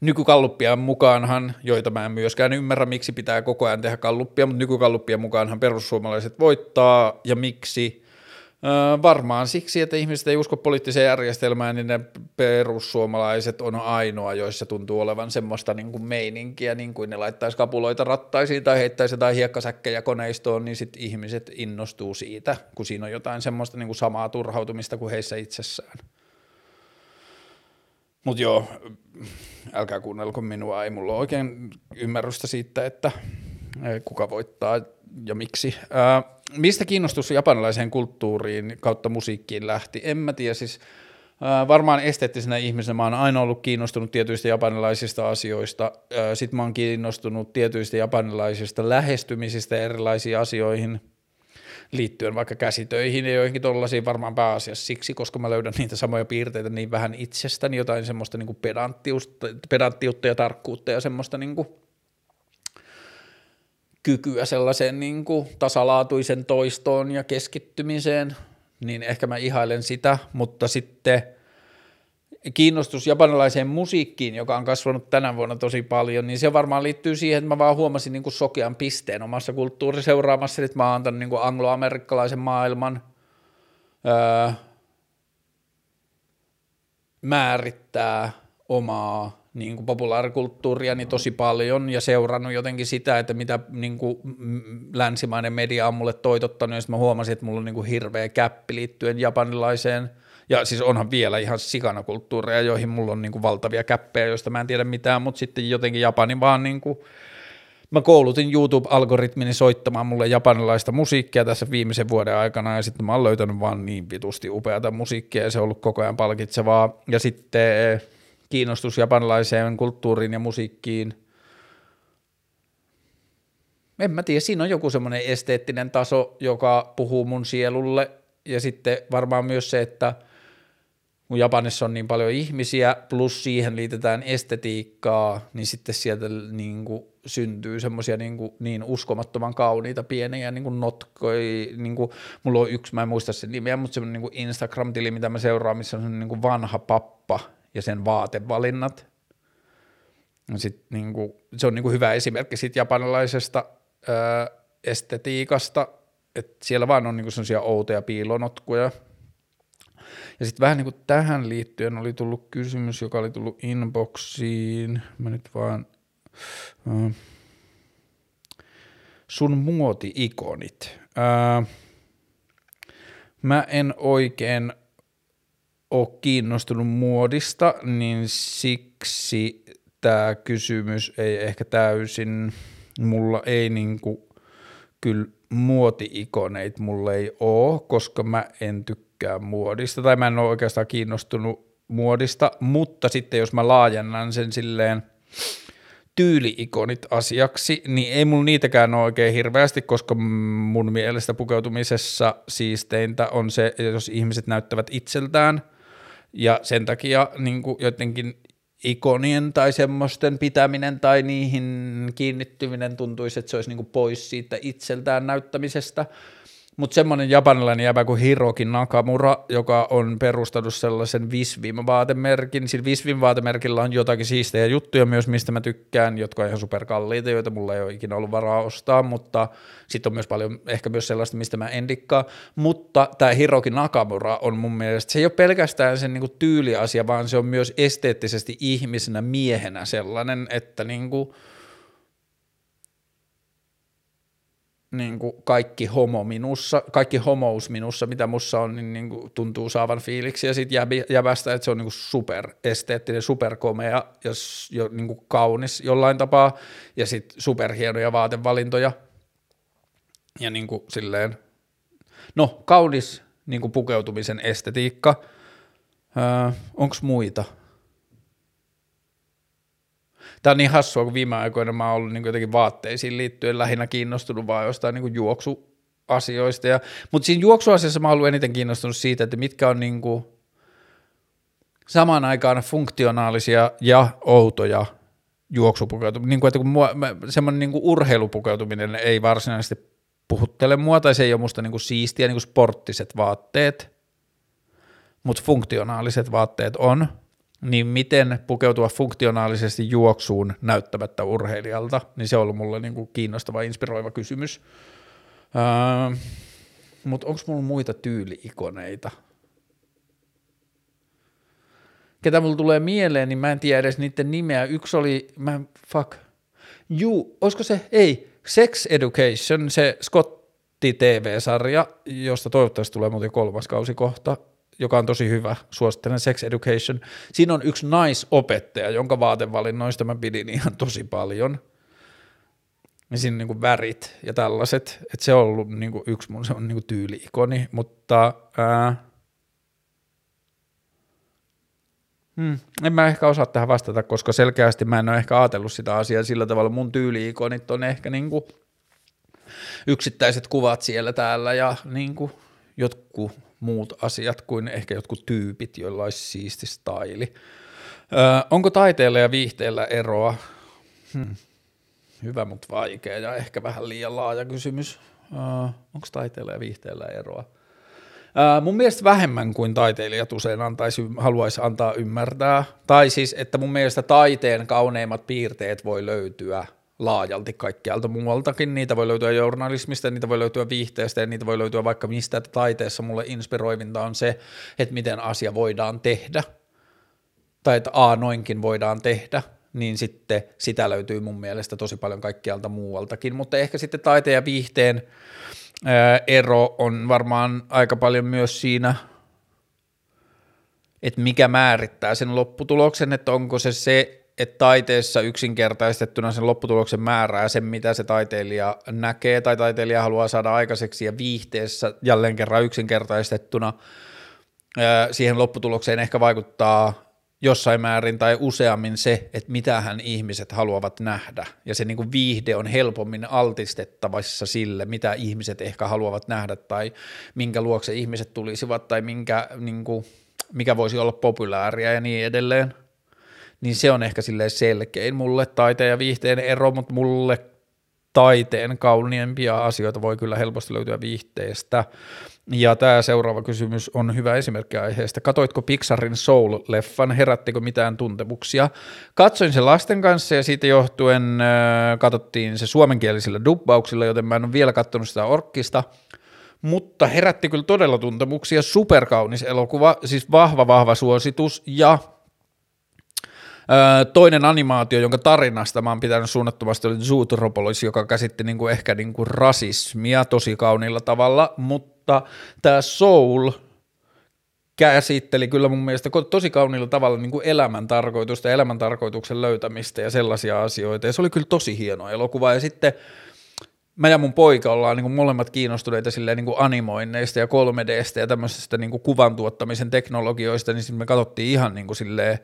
S1: Nykykalluppien mukaanhan, joita mä en myöskään ymmärrä, miksi pitää koko ajan tehdä kalluppia, mutta nykykalluppien mukaanhan perussuomalaiset voittaa ja miksi – varmaan siksi, että ihmiset ei usko poliittiseen järjestelmään, niin ne perussuomalaiset on ainoa, joissa tuntuu olevan semmoista niin kuin meininkiä, niin kuin ne laittaisi kapuloita rattaisiin tai heittäisi jotain hiekkasäkkejä koneistoon, niin sitten ihmiset innostuu siitä, kun siinä on jotain semmoista niin kuin samaa turhautumista kuin heissä itsessään. Mutta joo, älkää kuunnelko minua, ei mulla ole oikein ymmärrystä siitä, että kuka voittaa ja miksi. Ää, mistä kiinnostus japanilaiseen kulttuuriin kautta musiikkiin lähti? En mä tiedä, siis ää, varmaan esteettisenä ihmisenä mä oon aina ollut kiinnostunut tietyistä japanilaisista asioista. Sitten mä oon kiinnostunut tietyistä japanilaisista lähestymisistä erilaisiin asioihin liittyen vaikka käsitöihin ja joihinkin tollaisiin varmaan pääasiassa siksi, koska mä löydän niitä samoja piirteitä niin vähän itsestäni, jotain semmoista niin pedanttiutta ja tarkkuutta ja semmoista niin kuin kykyä sellaiseen niin kuin tasalaatuisen toistoon ja keskittymiseen, niin ehkä mä ihailen sitä, mutta sitten kiinnostus japanilaiseen musiikkiin, joka on kasvanut tänä vuonna tosi paljon, niin se varmaan liittyy siihen, että mä vaan huomasin niin kuin sokean pisteen omassa kulttuuriseuraamassa, että mä oon tämän niin kuin angloamerikkalaisen maailman öö, määrittää omaa niin kuin niin tosi paljon ja seurannut jotenkin sitä, että mitä niin kuin länsimainen media on mulle toitottanut, ja sitten mä huomasin, että mulla on niin kuin hirveä käppi liittyen japanilaiseen, ja siis onhan vielä ihan sikana kulttuureja, joihin mulla on niin kuin valtavia käppejä, joista mä en tiedä mitään, mutta sitten jotenkin Japani vaan niin kuin, mä koulutin YouTube-algoritmini soittamaan mulle japanilaista musiikkia tässä viimeisen vuoden aikana, ja sitten mä oon löytänyt vaan niin vitusti upeata musiikkia, ja se on ollut koko ajan palkitsevaa, ja sitten kiinnostus japanilaiseen kulttuuriin ja musiikkiin. En mä tiedä, siinä on joku semmoinen esteettinen taso, joka puhuu mun sielulle ja sitten varmaan myös se, että kun Japanissa on niin paljon ihmisiä, plus siihen liitetään estetiikkaa, niin sitten sieltä niin kuin syntyy semmoisia niin, niin uskomattoman kauniita pieniä niin kuin notkoi, niin kuin, mulla on yksi, mä en muista sen nimeä, mutta semmoinen niin Instagram-tili, mitä mä seuraan, missä on niin kuin vanha pappa, ja sen vaatevalinnat. Sit niinku, se on niinku hyvä esimerkki siitä japanilaisesta öö, estetiikasta, että siellä vaan on niinku sellaisia outoja piilonotkuja. Ja sitten vähän niinku tähän liittyen oli tullut kysymys, joka oli tullut inboxiin. Mä nyt vaan... Öö, sun muoti-ikonit. Öö, mä en oikein ole kiinnostunut muodista, niin siksi tämä kysymys ei ehkä täysin, mulla ei niinku, kyllä muoti-ikoneita mulla ei ole, koska mä en tykkää muodista, tai mä en ole oikeastaan kiinnostunut muodista, mutta sitten jos mä laajennan sen silleen tyyliikonit asiaksi, niin ei mulla niitäkään ole oikein hirveästi, koska mun mielestä pukeutumisessa siisteintä on se, jos ihmiset näyttävät itseltään – ja sen takia niin jotenkin ikonien tai semmoisten pitäminen tai niihin kiinnittyminen tuntuisi, että se olisi niin pois siitä itseltään näyttämisestä. Mutta semmoinen japanilainen jäbä kuin Hiroki Nakamura, joka on perustanut sellaisen Visvim-vaatemerkin. Sillä Visvim-vaatemerkillä on jotakin siistejä juttuja myös, mistä mä tykkään, jotka on ihan superkalliita, joita mulla ei ole ikinä ollut varaa ostaa, mutta sitten on myös paljon ehkä myös sellaista, mistä mä en dikkaa. Mutta tämä Hiroki Nakamura on mun mielestä, se ei ole pelkästään sen niinku tyyliasia, vaan se on myös esteettisesti ihmisenä, miehenä sellainen, että niinku, niin kuin kaikki homo minussa, kaikki homous minussa, mitä mussa on, niin, niin kuin tuntuu saavan fiiliksi. Ja sitten jäbästä, että se on niin kuin super esteettinen, superkomea ja jo, niin kuin kaunis jollain tapaa. Ja sitten superhienoja vaatevalintoja. Ja niin kuin silleen, no kaunis niin kuin pukeutumisen estetiikka, öö, onko muita? Tämä on niin hassua, kun viime aikoina mä oon ollut niin jotenkin vaatteisiin liittyen lähinnä kiinnostunut vaan jostain niin juoksuasioista. Ja, mutta siinä juoksuasiassa mä oon ollut eniten kiinnostunut siitä, että mitkä on niin kuin samaan aikaan funktionaalisia ja outoja juoksupukeutuminen. Niin kuin, että kun mua, semmoinen niin kuin urheilupukeutuminen ei varsinaisesti puhuttele mua, tai se ei ole musta niin kuin siistiä, niin kuin sporttiset vaatteet, mutta funktionaaliset vaatteet on – niin miten pukeutua funktionaalisesti juoksuun näyttämättä urheilijalta, niin se on ollut mulle niin kuin kiinnostava, inspiroiva kysymys. Öö, Mutta onko mulla muita tyyliikoneita? Ketä mulla tulee mieleen, niin mä en tiedä edes niiden nimeä. Yksi oli, mä fuck, juu, olisiko se, ei, Sex Education, se Scotti TV-sarja, josta toivottavasti tulee muuten kolmas kausi kohta, joka on tosi hyvä, suosittelen Sex Education. Siinä on yksi naisopettaja, jonka vaatevalinnoista mä pidin ihan tosi paljon. Ja siinä niin kuin värit ja tällaiset, että se on ollut niin kuin yksi mun se on niin kuin tyyli-ikoni, mutta ää, Hmm. En mä ehkä osaa tähän vastata, koska selkeästi mä en ole ehkä ajatellut sitä asiaa sillä tavalla. Mun tyyli-ikonit on ehkä niinku yksittäiset kuvat siellä täällä ja niinku jotkut muut asiat kuin ehkä jotkut tyypit, joilla olisi siisti staili. Öö, onko taiteella ja viihteellä eroa? Hmm. Hyvä, mutta vaikea ja ehkä vähän liian laaja kysymys. Öö, onko taiteella ja viihteellä eroa? Öö, mun mielestä vähemmän kuin taiteilijat usein antaisi, haluaisi antaa ymmärtää. Tai siis, että mun mielestä taiteen kauneimmat piirteet voi löytyä laajalti kaikkialta muualtakin. Niitä voi löytyä journalismista, niitä voi löytyä viihteestä ja niitä voi löytyä vaikka mistä, taiteessa. Mulle inspiroivinta on se, että miten asia voidaan tehdä, tai että a, noinkin voidaan tehdä, niin sitten sitä löytyy mun mielestä tosi paljon kaikkialta muualtakin, mutta ehkä sitten taiteen ja viihteen ero on varmaan aika paljon myös siinä, että mikä määrittää sen lopputuloksen, että onko se se, että taiteessa yksinkertaistettuna sen lopputuloksen määrää sen, mitä se taiteilija näkee tai taiteilija haluaa saada aikaiseksi ja viihteessä jälleen kerran yksinkertaistettuna siihen lopputulokseen ehkä vaikuttaa jossain määrin tai useammin se, että mitähän ihmiset haluavat nähdä. Ja se niin kuin viihde on helpommin altistettavissa sille, mitä ihmiset ehkä haluavat nähdä tai minkä luokse ihmiset tulisivat tai minkä, niin kuin, mikä voisi olla populaaria ja niin edelleen niin se on ehkä silleen selkein mulle taiteen ja viihteen ero, mutta mulle taiteen kauniimpia asioita voi kyllä helposti löytyä viihteestä. Ja tämä seuraava kysymys on hyvä esimerkki aiheesta. Katoitko Pixarin Soul-leffan, herättikö mitään tuntemuksia? Katsoin sen lasten kanssa ja siitä johtuen äh, katsottiin se suomenkielisillä dubbauksilla, joten mä en ole vielä katsonut sitä orkkista, mutta herätti kyllä todella tuntemuksia. Superkaunis elokuva, siis vahva vahva suositus ja toinen animaatio, jonka tarinasta mä oon pitänyt suunnattomasti, oli Zootropolis, joka käsitti niinku ehkä niinku rasismia tosi kauniilla tavalla, mutta tämä Soul käsitteli kyllä mun mielestä tosi kauniilla tavalla niin kuin elämän tarkoitusta, elämän tarkoituksen löytämistä ja sellaisia asioita, ja se oli kyllä tosi hieno elokuva, ja sitten mä ja mun poika ollaan niin kuin molemmat kiinnostuneita silleen niin kuin animoinneista ja 3Dstä ja tämmöisestä niin kuin kuvan tuottamisen teknologioista, niin sitten me katsottiin ihan niin kuin silleen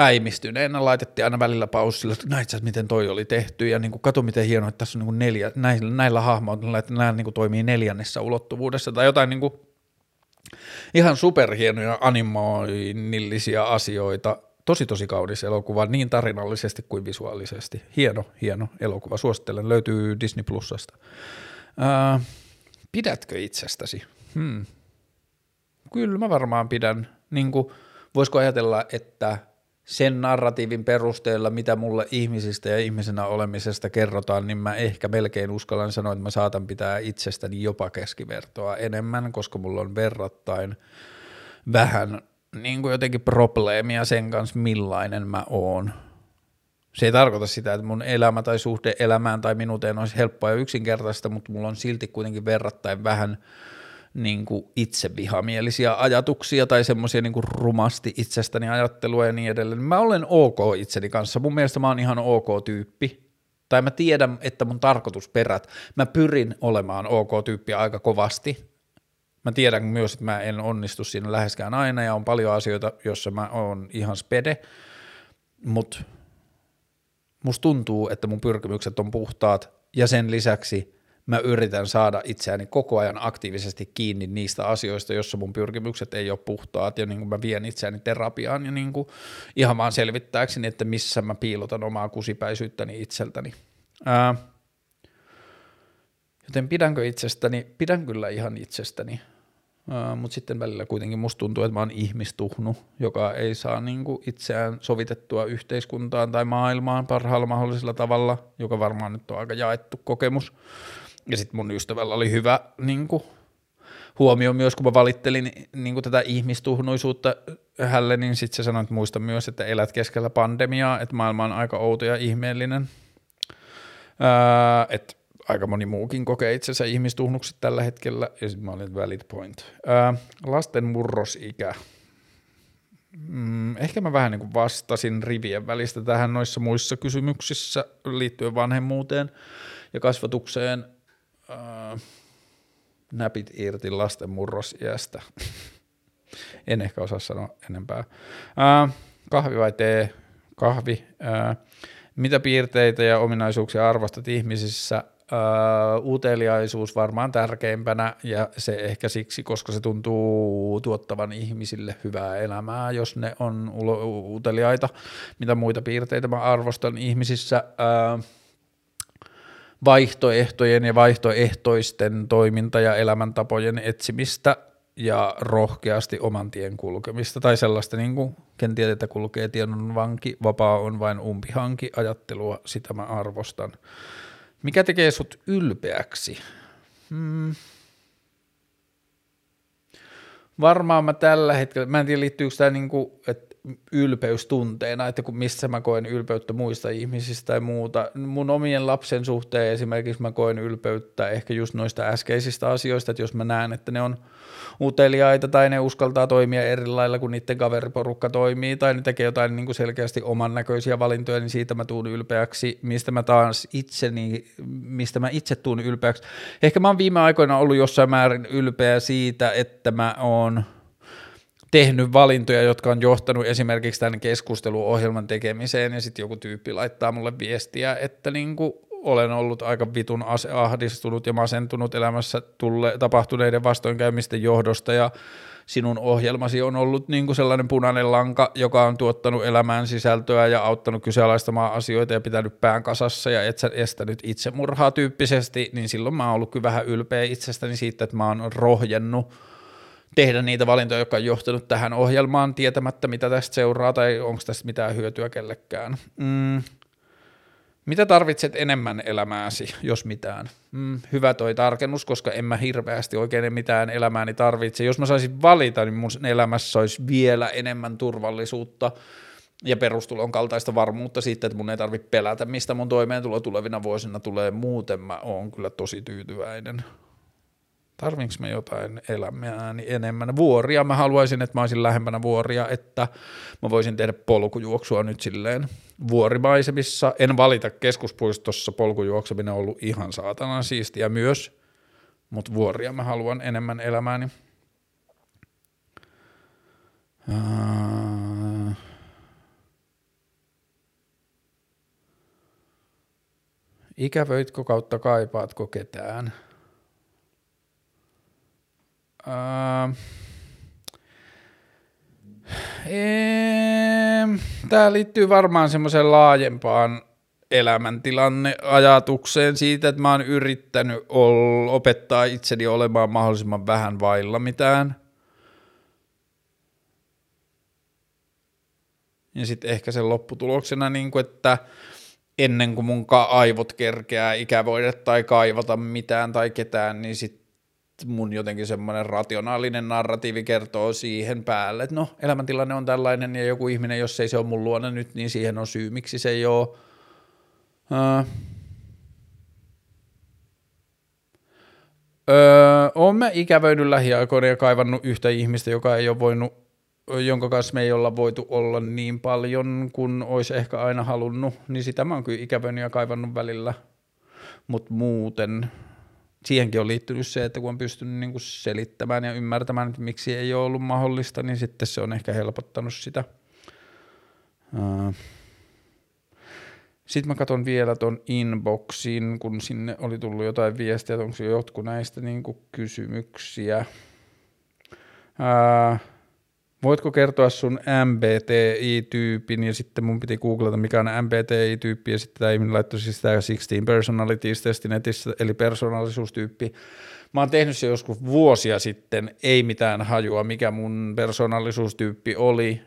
S1: äimistyneenä laitettiin aina välillä paussilla, että näit sä, miten toi oli tehty, ja niin kuin, kato miten hienoa, että tässä on niin kuin neljä, näillä, näillä hahmoilla, että nämä niin kuin, toimii neljännessä ulottuvuudessa, tai jotain niin kuin, ihan superhienoja animoinnillisia asioita, tosi tosi kaunis elokuva, niin tarinallisesti kuin visuaalisesti. Hieno, hieno elokuva, suosittelen, löytyy Disney Plusasta. Äh, Pidätkö itsestäsi? Hmm. Kyllä mä varmaan pidän. Niin kuin, voisiko ajatella, että sen narratiivin perusteella, mitä mulle ihmisistä ja ihmisenä olemisesta kerrotaan, niin mä ehkä melkein uskallan sanoa, että mä saatan pitää itsestäni jopa keskivertoa enemmän, koska mulla on verrattain vähän niin kuin jotenkin probleemia sen kanssa, millainen mä oon. Se ei tarkoita sitä, että mun elämä tai suhde elämään tai minuuteen olisi helppoa ja yksinkertaista, mutta mulla on silti kuitenkin verrattain vähän niin kuin itsevihamielisiä ajatuksia tai semmoisia niin rumasti itsestäni ajattelua ja niin edelleen. Mä olen ok itseni kanssa. Mun mielestä mä oon ihan ok tyyppi. Tai mä tiedän, että mun tarkoitusperät, mä pyrin olemaan ok tyyppi aika kovasti. Mä tiedän myös, että mä en onnistu siinä läheskään aina ja on paljon asioita, joissa mä oon ihan spede, mutta musta tuntuu, että mun pyrkimykset on puhtaat ja sen lisäksi mä yritän saada itseäni koko ajan aktiivisesti kiinni niistä asioista, jossa mun pyrkimykset ei ole puhtaat ja niin kuin mä vien itseäni terapiaan ja niin kuin ihan vaan selvittääkseni, että missä mä piilotan omaa kusipäisyyttäni itseltäni. Ää, joten pidänkö itsestäni? Pidän kyllä ihan itsestäni, mutta sitten välillä kuitenkin musta tuntuu, että mä oon ihmistuhnu, joka ei saa niinku itseään sovitettua yhteiskuntaan tai maailmaan parhaalla mahdollisella tavalla, joka varmaan nyt on aika jaettu kokemus. Ja sitten mun ystävällä oli hyvä niin kuin, huomio myös, kun mä valittelin niin kuin tätä ihmistuhnuisuutta hälle, niin sitten se sanoi, että muista myös, että elät keskellä pandemiaa, että maailma on aika outo ja ihmeellinen. Ää, että aika moni muukin kokee itsensä ihmistuhnukset tällä hetkellä, ja sitten mä olin valid point. Ää, lasten murrosikä. Mm, ehkä mä vähän niin kuin vastasin rivien välistä tähän noissa muissa kysymyksissä liittyen vanhemmuuteen ja kasvatukseen – äh, näpit irti lasten murrosiästä. en ehkä osaa sanoa enempää. Äh, kahvi vai tee? Kahvi. Äh, mitä piirteitä ja ominaisuuksia arvostat ihmisissä? Uh, uteliaisuus varmaan tärkeimpänä ja se ehkä siksi, koska se tuntuu tuottavan ihmisille hyvää elämää, jos ne on uteliaita. Mitä muita piirteitä mä arvostan ihmisissä? Uh, vaihtoehtojen ja vaihtoehtoisten toiminta- ja elämäntapojen etsimistä ja rohkeasti oman tien kulkemista tai sellaista niin kuin ken tietää, kulkee tiedon vanki, vapaa on vain umpihanki ajattelua, sitä mä arvostan. Mikä tekee sut ylpeäksi? Hmm. Varmaan mä tällä hetkellä, mä en tiedä liittyykö tämä niin kuin, että ylpeystunteena, että kun missä mä koen ylpeyttä muista ihmisistä tai muuta. Mun omien lapsen suhteen esimerkiksi mä koen ylpeyttä ehkä just noista äskeisistä asioista, että jos mä näen, että ne on uteliaita tai ne uskaltaa toimia eri lailla kuin niiden kaveriporukka toimii tai ne tekee jotain niin kuin selkeästi oman näköisiä valintoja, niin siitä mä tuun ylpeäksi, mistä mä taas itseni, mistä mä itse tuun ylpeäksi. Ehkä mä oon viime aikoina ollut jossain määrin ylpeä siitä, että mä oon – tehnyt valintoja, jotka on johtanut esimerkiksi tämän keskusteluohjelman tekemiseen, ja sitten joku tyyppi laittaa mulle viestiä, että niin kuin olen ollut aika vitun ahdistunut ja masentunut elämässä tulle, tapahtuneiden vastoinkäymisten johdosta, ja sinun ohjelmasi on ollut niin kuin sellainen punainen lanka, joka on tuottanut elämään sisältöä ja auttanut kyseenalaistamaan asioita ja pitänyt pään kasassa ja et sä estänyt itsemurhaa tyyppisesti, niin silloin mä oon ollut kyllä vähän ylpeä itsestäni siitä, että mä oon rohjennut tehdä niitä valintoja, jotka on johtanut tähän ohjelmaan tietämättä, mitä tästä seuraa tai onko tästä mitään hyötyä kellekään. Mm. Mitä tarvitset enemmän elämääsi, jos mitään? Mm, hyvä toi tarkennus, koska en mä hirveästi oikein mitään elämääni tarvitse. Jos mä saisin valita, niin mun elämässä olisi vielä enemmän turvallisuutta ja perustulon kaltaista varmuutta siitä, että mun ei tarvitse pelätä, mistä mun toimeentulo tulevina vuosina tulee. Muuten mä oon kyllä tosi tyytyväinen tarvinko mä jotain elämääni enemmän. Vuoria, mä haluaisin, että mä olisin lähempänä vuoria, että mä voisin tehdä polkujuoksua nyt silleen vuorimaisemissa. En valita keskuspuistossa polkujuokseminen on ollut ihan saatana siistiä myös, mutta vuoria mä haluan enemmän elämääni. Ikävöitkö kautta kaipaatko ketään? Tämä liittyy varmaan semmoiseen laajempaan elämäntilanne ajatukseen siitä, että mä oon yrittänyt opettaa itseni olemaan mahdollisimman vähän vailla mitään. Ja sitten ehkä sen lopputuloksena, niin kuin, että ennen kuin mun aivot kerkeää ikävoida tai kaivata mitään tai ketään, niin sitten mun jotenkin semmoinen rationaalinen narratiivi kertoo siihen päälle, että no elämäntilanne on tällainen ja joku ihminen, jos ei se ole mun luona nyt, niin siihen on syy, miksi se ei ole. Öö, öö, oon mä ikävöinyt lähiaikoina ja kaivannut yhtä ihmistä, joka ei ole voinut, jonka kanssa me ei olla voitu olla niin paljon kuin olisi ehkä aina halunnut, niin sitä mä oon kyllä ikävöinyt ja kaivannut välillä, mutta muuten siihenkin on liittynyt se, että kun on pystynyt niin kuin selittämään ja ymmärtämään, että miksi ei ole ollut mahdollista, niin sitten se on ehkä helpottanut sitä. Sitten mä katson vielä ton inboxin, kun sinne oli tullut jotain viestiä, että onko jotkut näistä niin kuin kysymyksiä. Ää, voitko kertoa sun MBTI-tyypin, ja sitten mun piti googlata, mikä on MBTI-tyyppi, ja sitten tämä ihminen laittoi siis tämä 16 personalities testi netissä, eli persoonallisuustyyppi. Mä oon tehnyt se joskus vuosia sitten, ei mitään hajua, mikä mun persoonallisuustyyppi oli,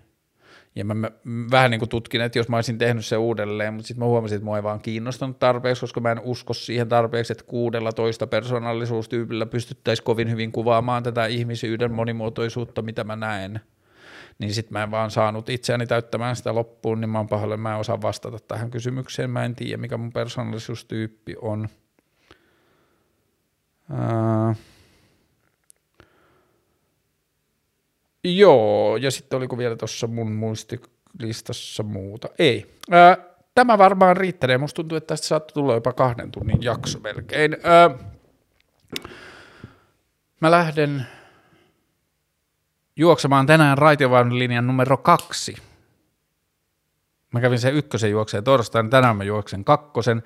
S1: ja mä, mä vähän niin kuin tutkin, että jos mä olisin tehnyt se uudelleen, mutta sitten mä huomasin, että mua ei vaan kiinnostanut tarpeeksi, koska mä en usko siihen tarpeeksi, että 16 persoonallisuustyypillä pystyttäisiin kovin hyvin kuvaamaan tätä ihmisyyden monimuotoisuutta, mitä mä näen niin sitten mä en vaan saanut itseäni täyttämään sitä loppuun, niin mä oon pahoille, mä en osaa vastata tähän kysymykseen, mä en tiedä mikä mun persoonallisuustyyppi on. Ää... Joo, ja sitten oliko vielä tuossa mun muistilistassa muuta? Ei. Ää, tämä varmaan riittää. Musta tuntuu, että tästä saattoi tulla jopa kahden tunnin jakso melkein. Ää, mä lähden juoksemaan tänään linjan numero kaksi. Mä kävin sen ykkösen juokseen torstaina, tänään mä juoksen kakkosen.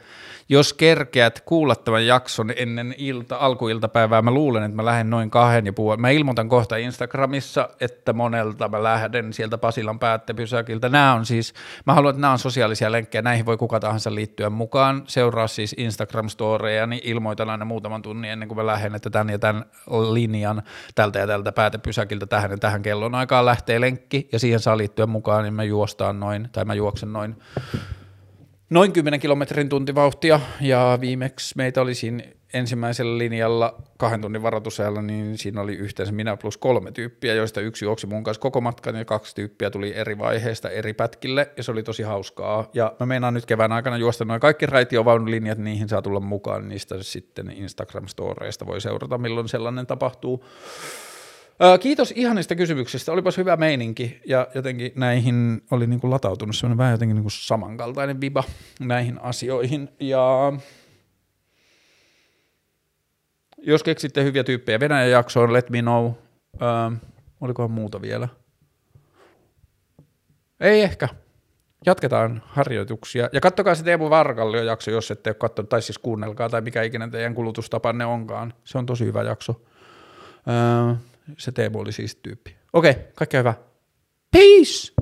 S1: Jos kerkeät kuulla tämän jakson ennen ilta, alkuiltapäivää, mä luulen, että mä lähden noin kahden ja puolen. Mä ilmoitan kohta Instagramissa, että monelta mä lähden sieltä Pasilan päättepysäkiltä. Nämä on siis, mä haluan, että nämä on sosiaalisia lenkkejä, näihin voi kuka tahansa liittyä mukaan. Seuraa siis Instagram-storeja, niin ilmoitan aina muutaman tunnin ennen kuin mä lähden, että tämän ja tämän linjan tältä ja tältä päätepysäkiltä tähän ja tähän kellon aikaan lähtee lenkki, ja siihen saa liittyä mukaan, niin mä juostaan noin, tai mä juoksen noin noin 10 kilometrin tuntivauhtia ja viimeksi meitä oli siinä ensimmäisellä linjalla kahden tunnin varoitusajalla, niin siinä oli yhteensä minä plus kolme tyyppiä, joista yksi juoksi mun kanssa koko matkan ja kaksi tyyppiä tuli eri vaiheista eri pätkille ja se oli tosi hauskaa. Ja mä meinaan nyt kevään aikana juosta noin kaikki raitiovaunulinjat, niihin saa tulla mukaan, niistä sitten Instagram-storeista voi seurata, milloin sellainen tapahtuu. Kiitos ihanista kysymyksistä, olipas hyvä meininki ja jotenkin näihin oli niin kuin latautunut semmoinen vähän jotenkin niin kuin samankaltainen viba näihin asioihin ja jos keksitte hyviä tyyppejä Venäjän jaksoon, let me know. Öö, olikohan muuta vielä? Ei ehkä. Jatketaan harjoituksia. Ja kattokaa se Teemu Varkallio jakso, jos ette ole katsonut, tai siis kuunnelkaa, tai mikä ikinä teidän kulutustapanne onkaan. Se on tosi hyvä jakso. Öö, se Teemu oli siis tyyppi. Okei, kaikkea hyvää. Peace!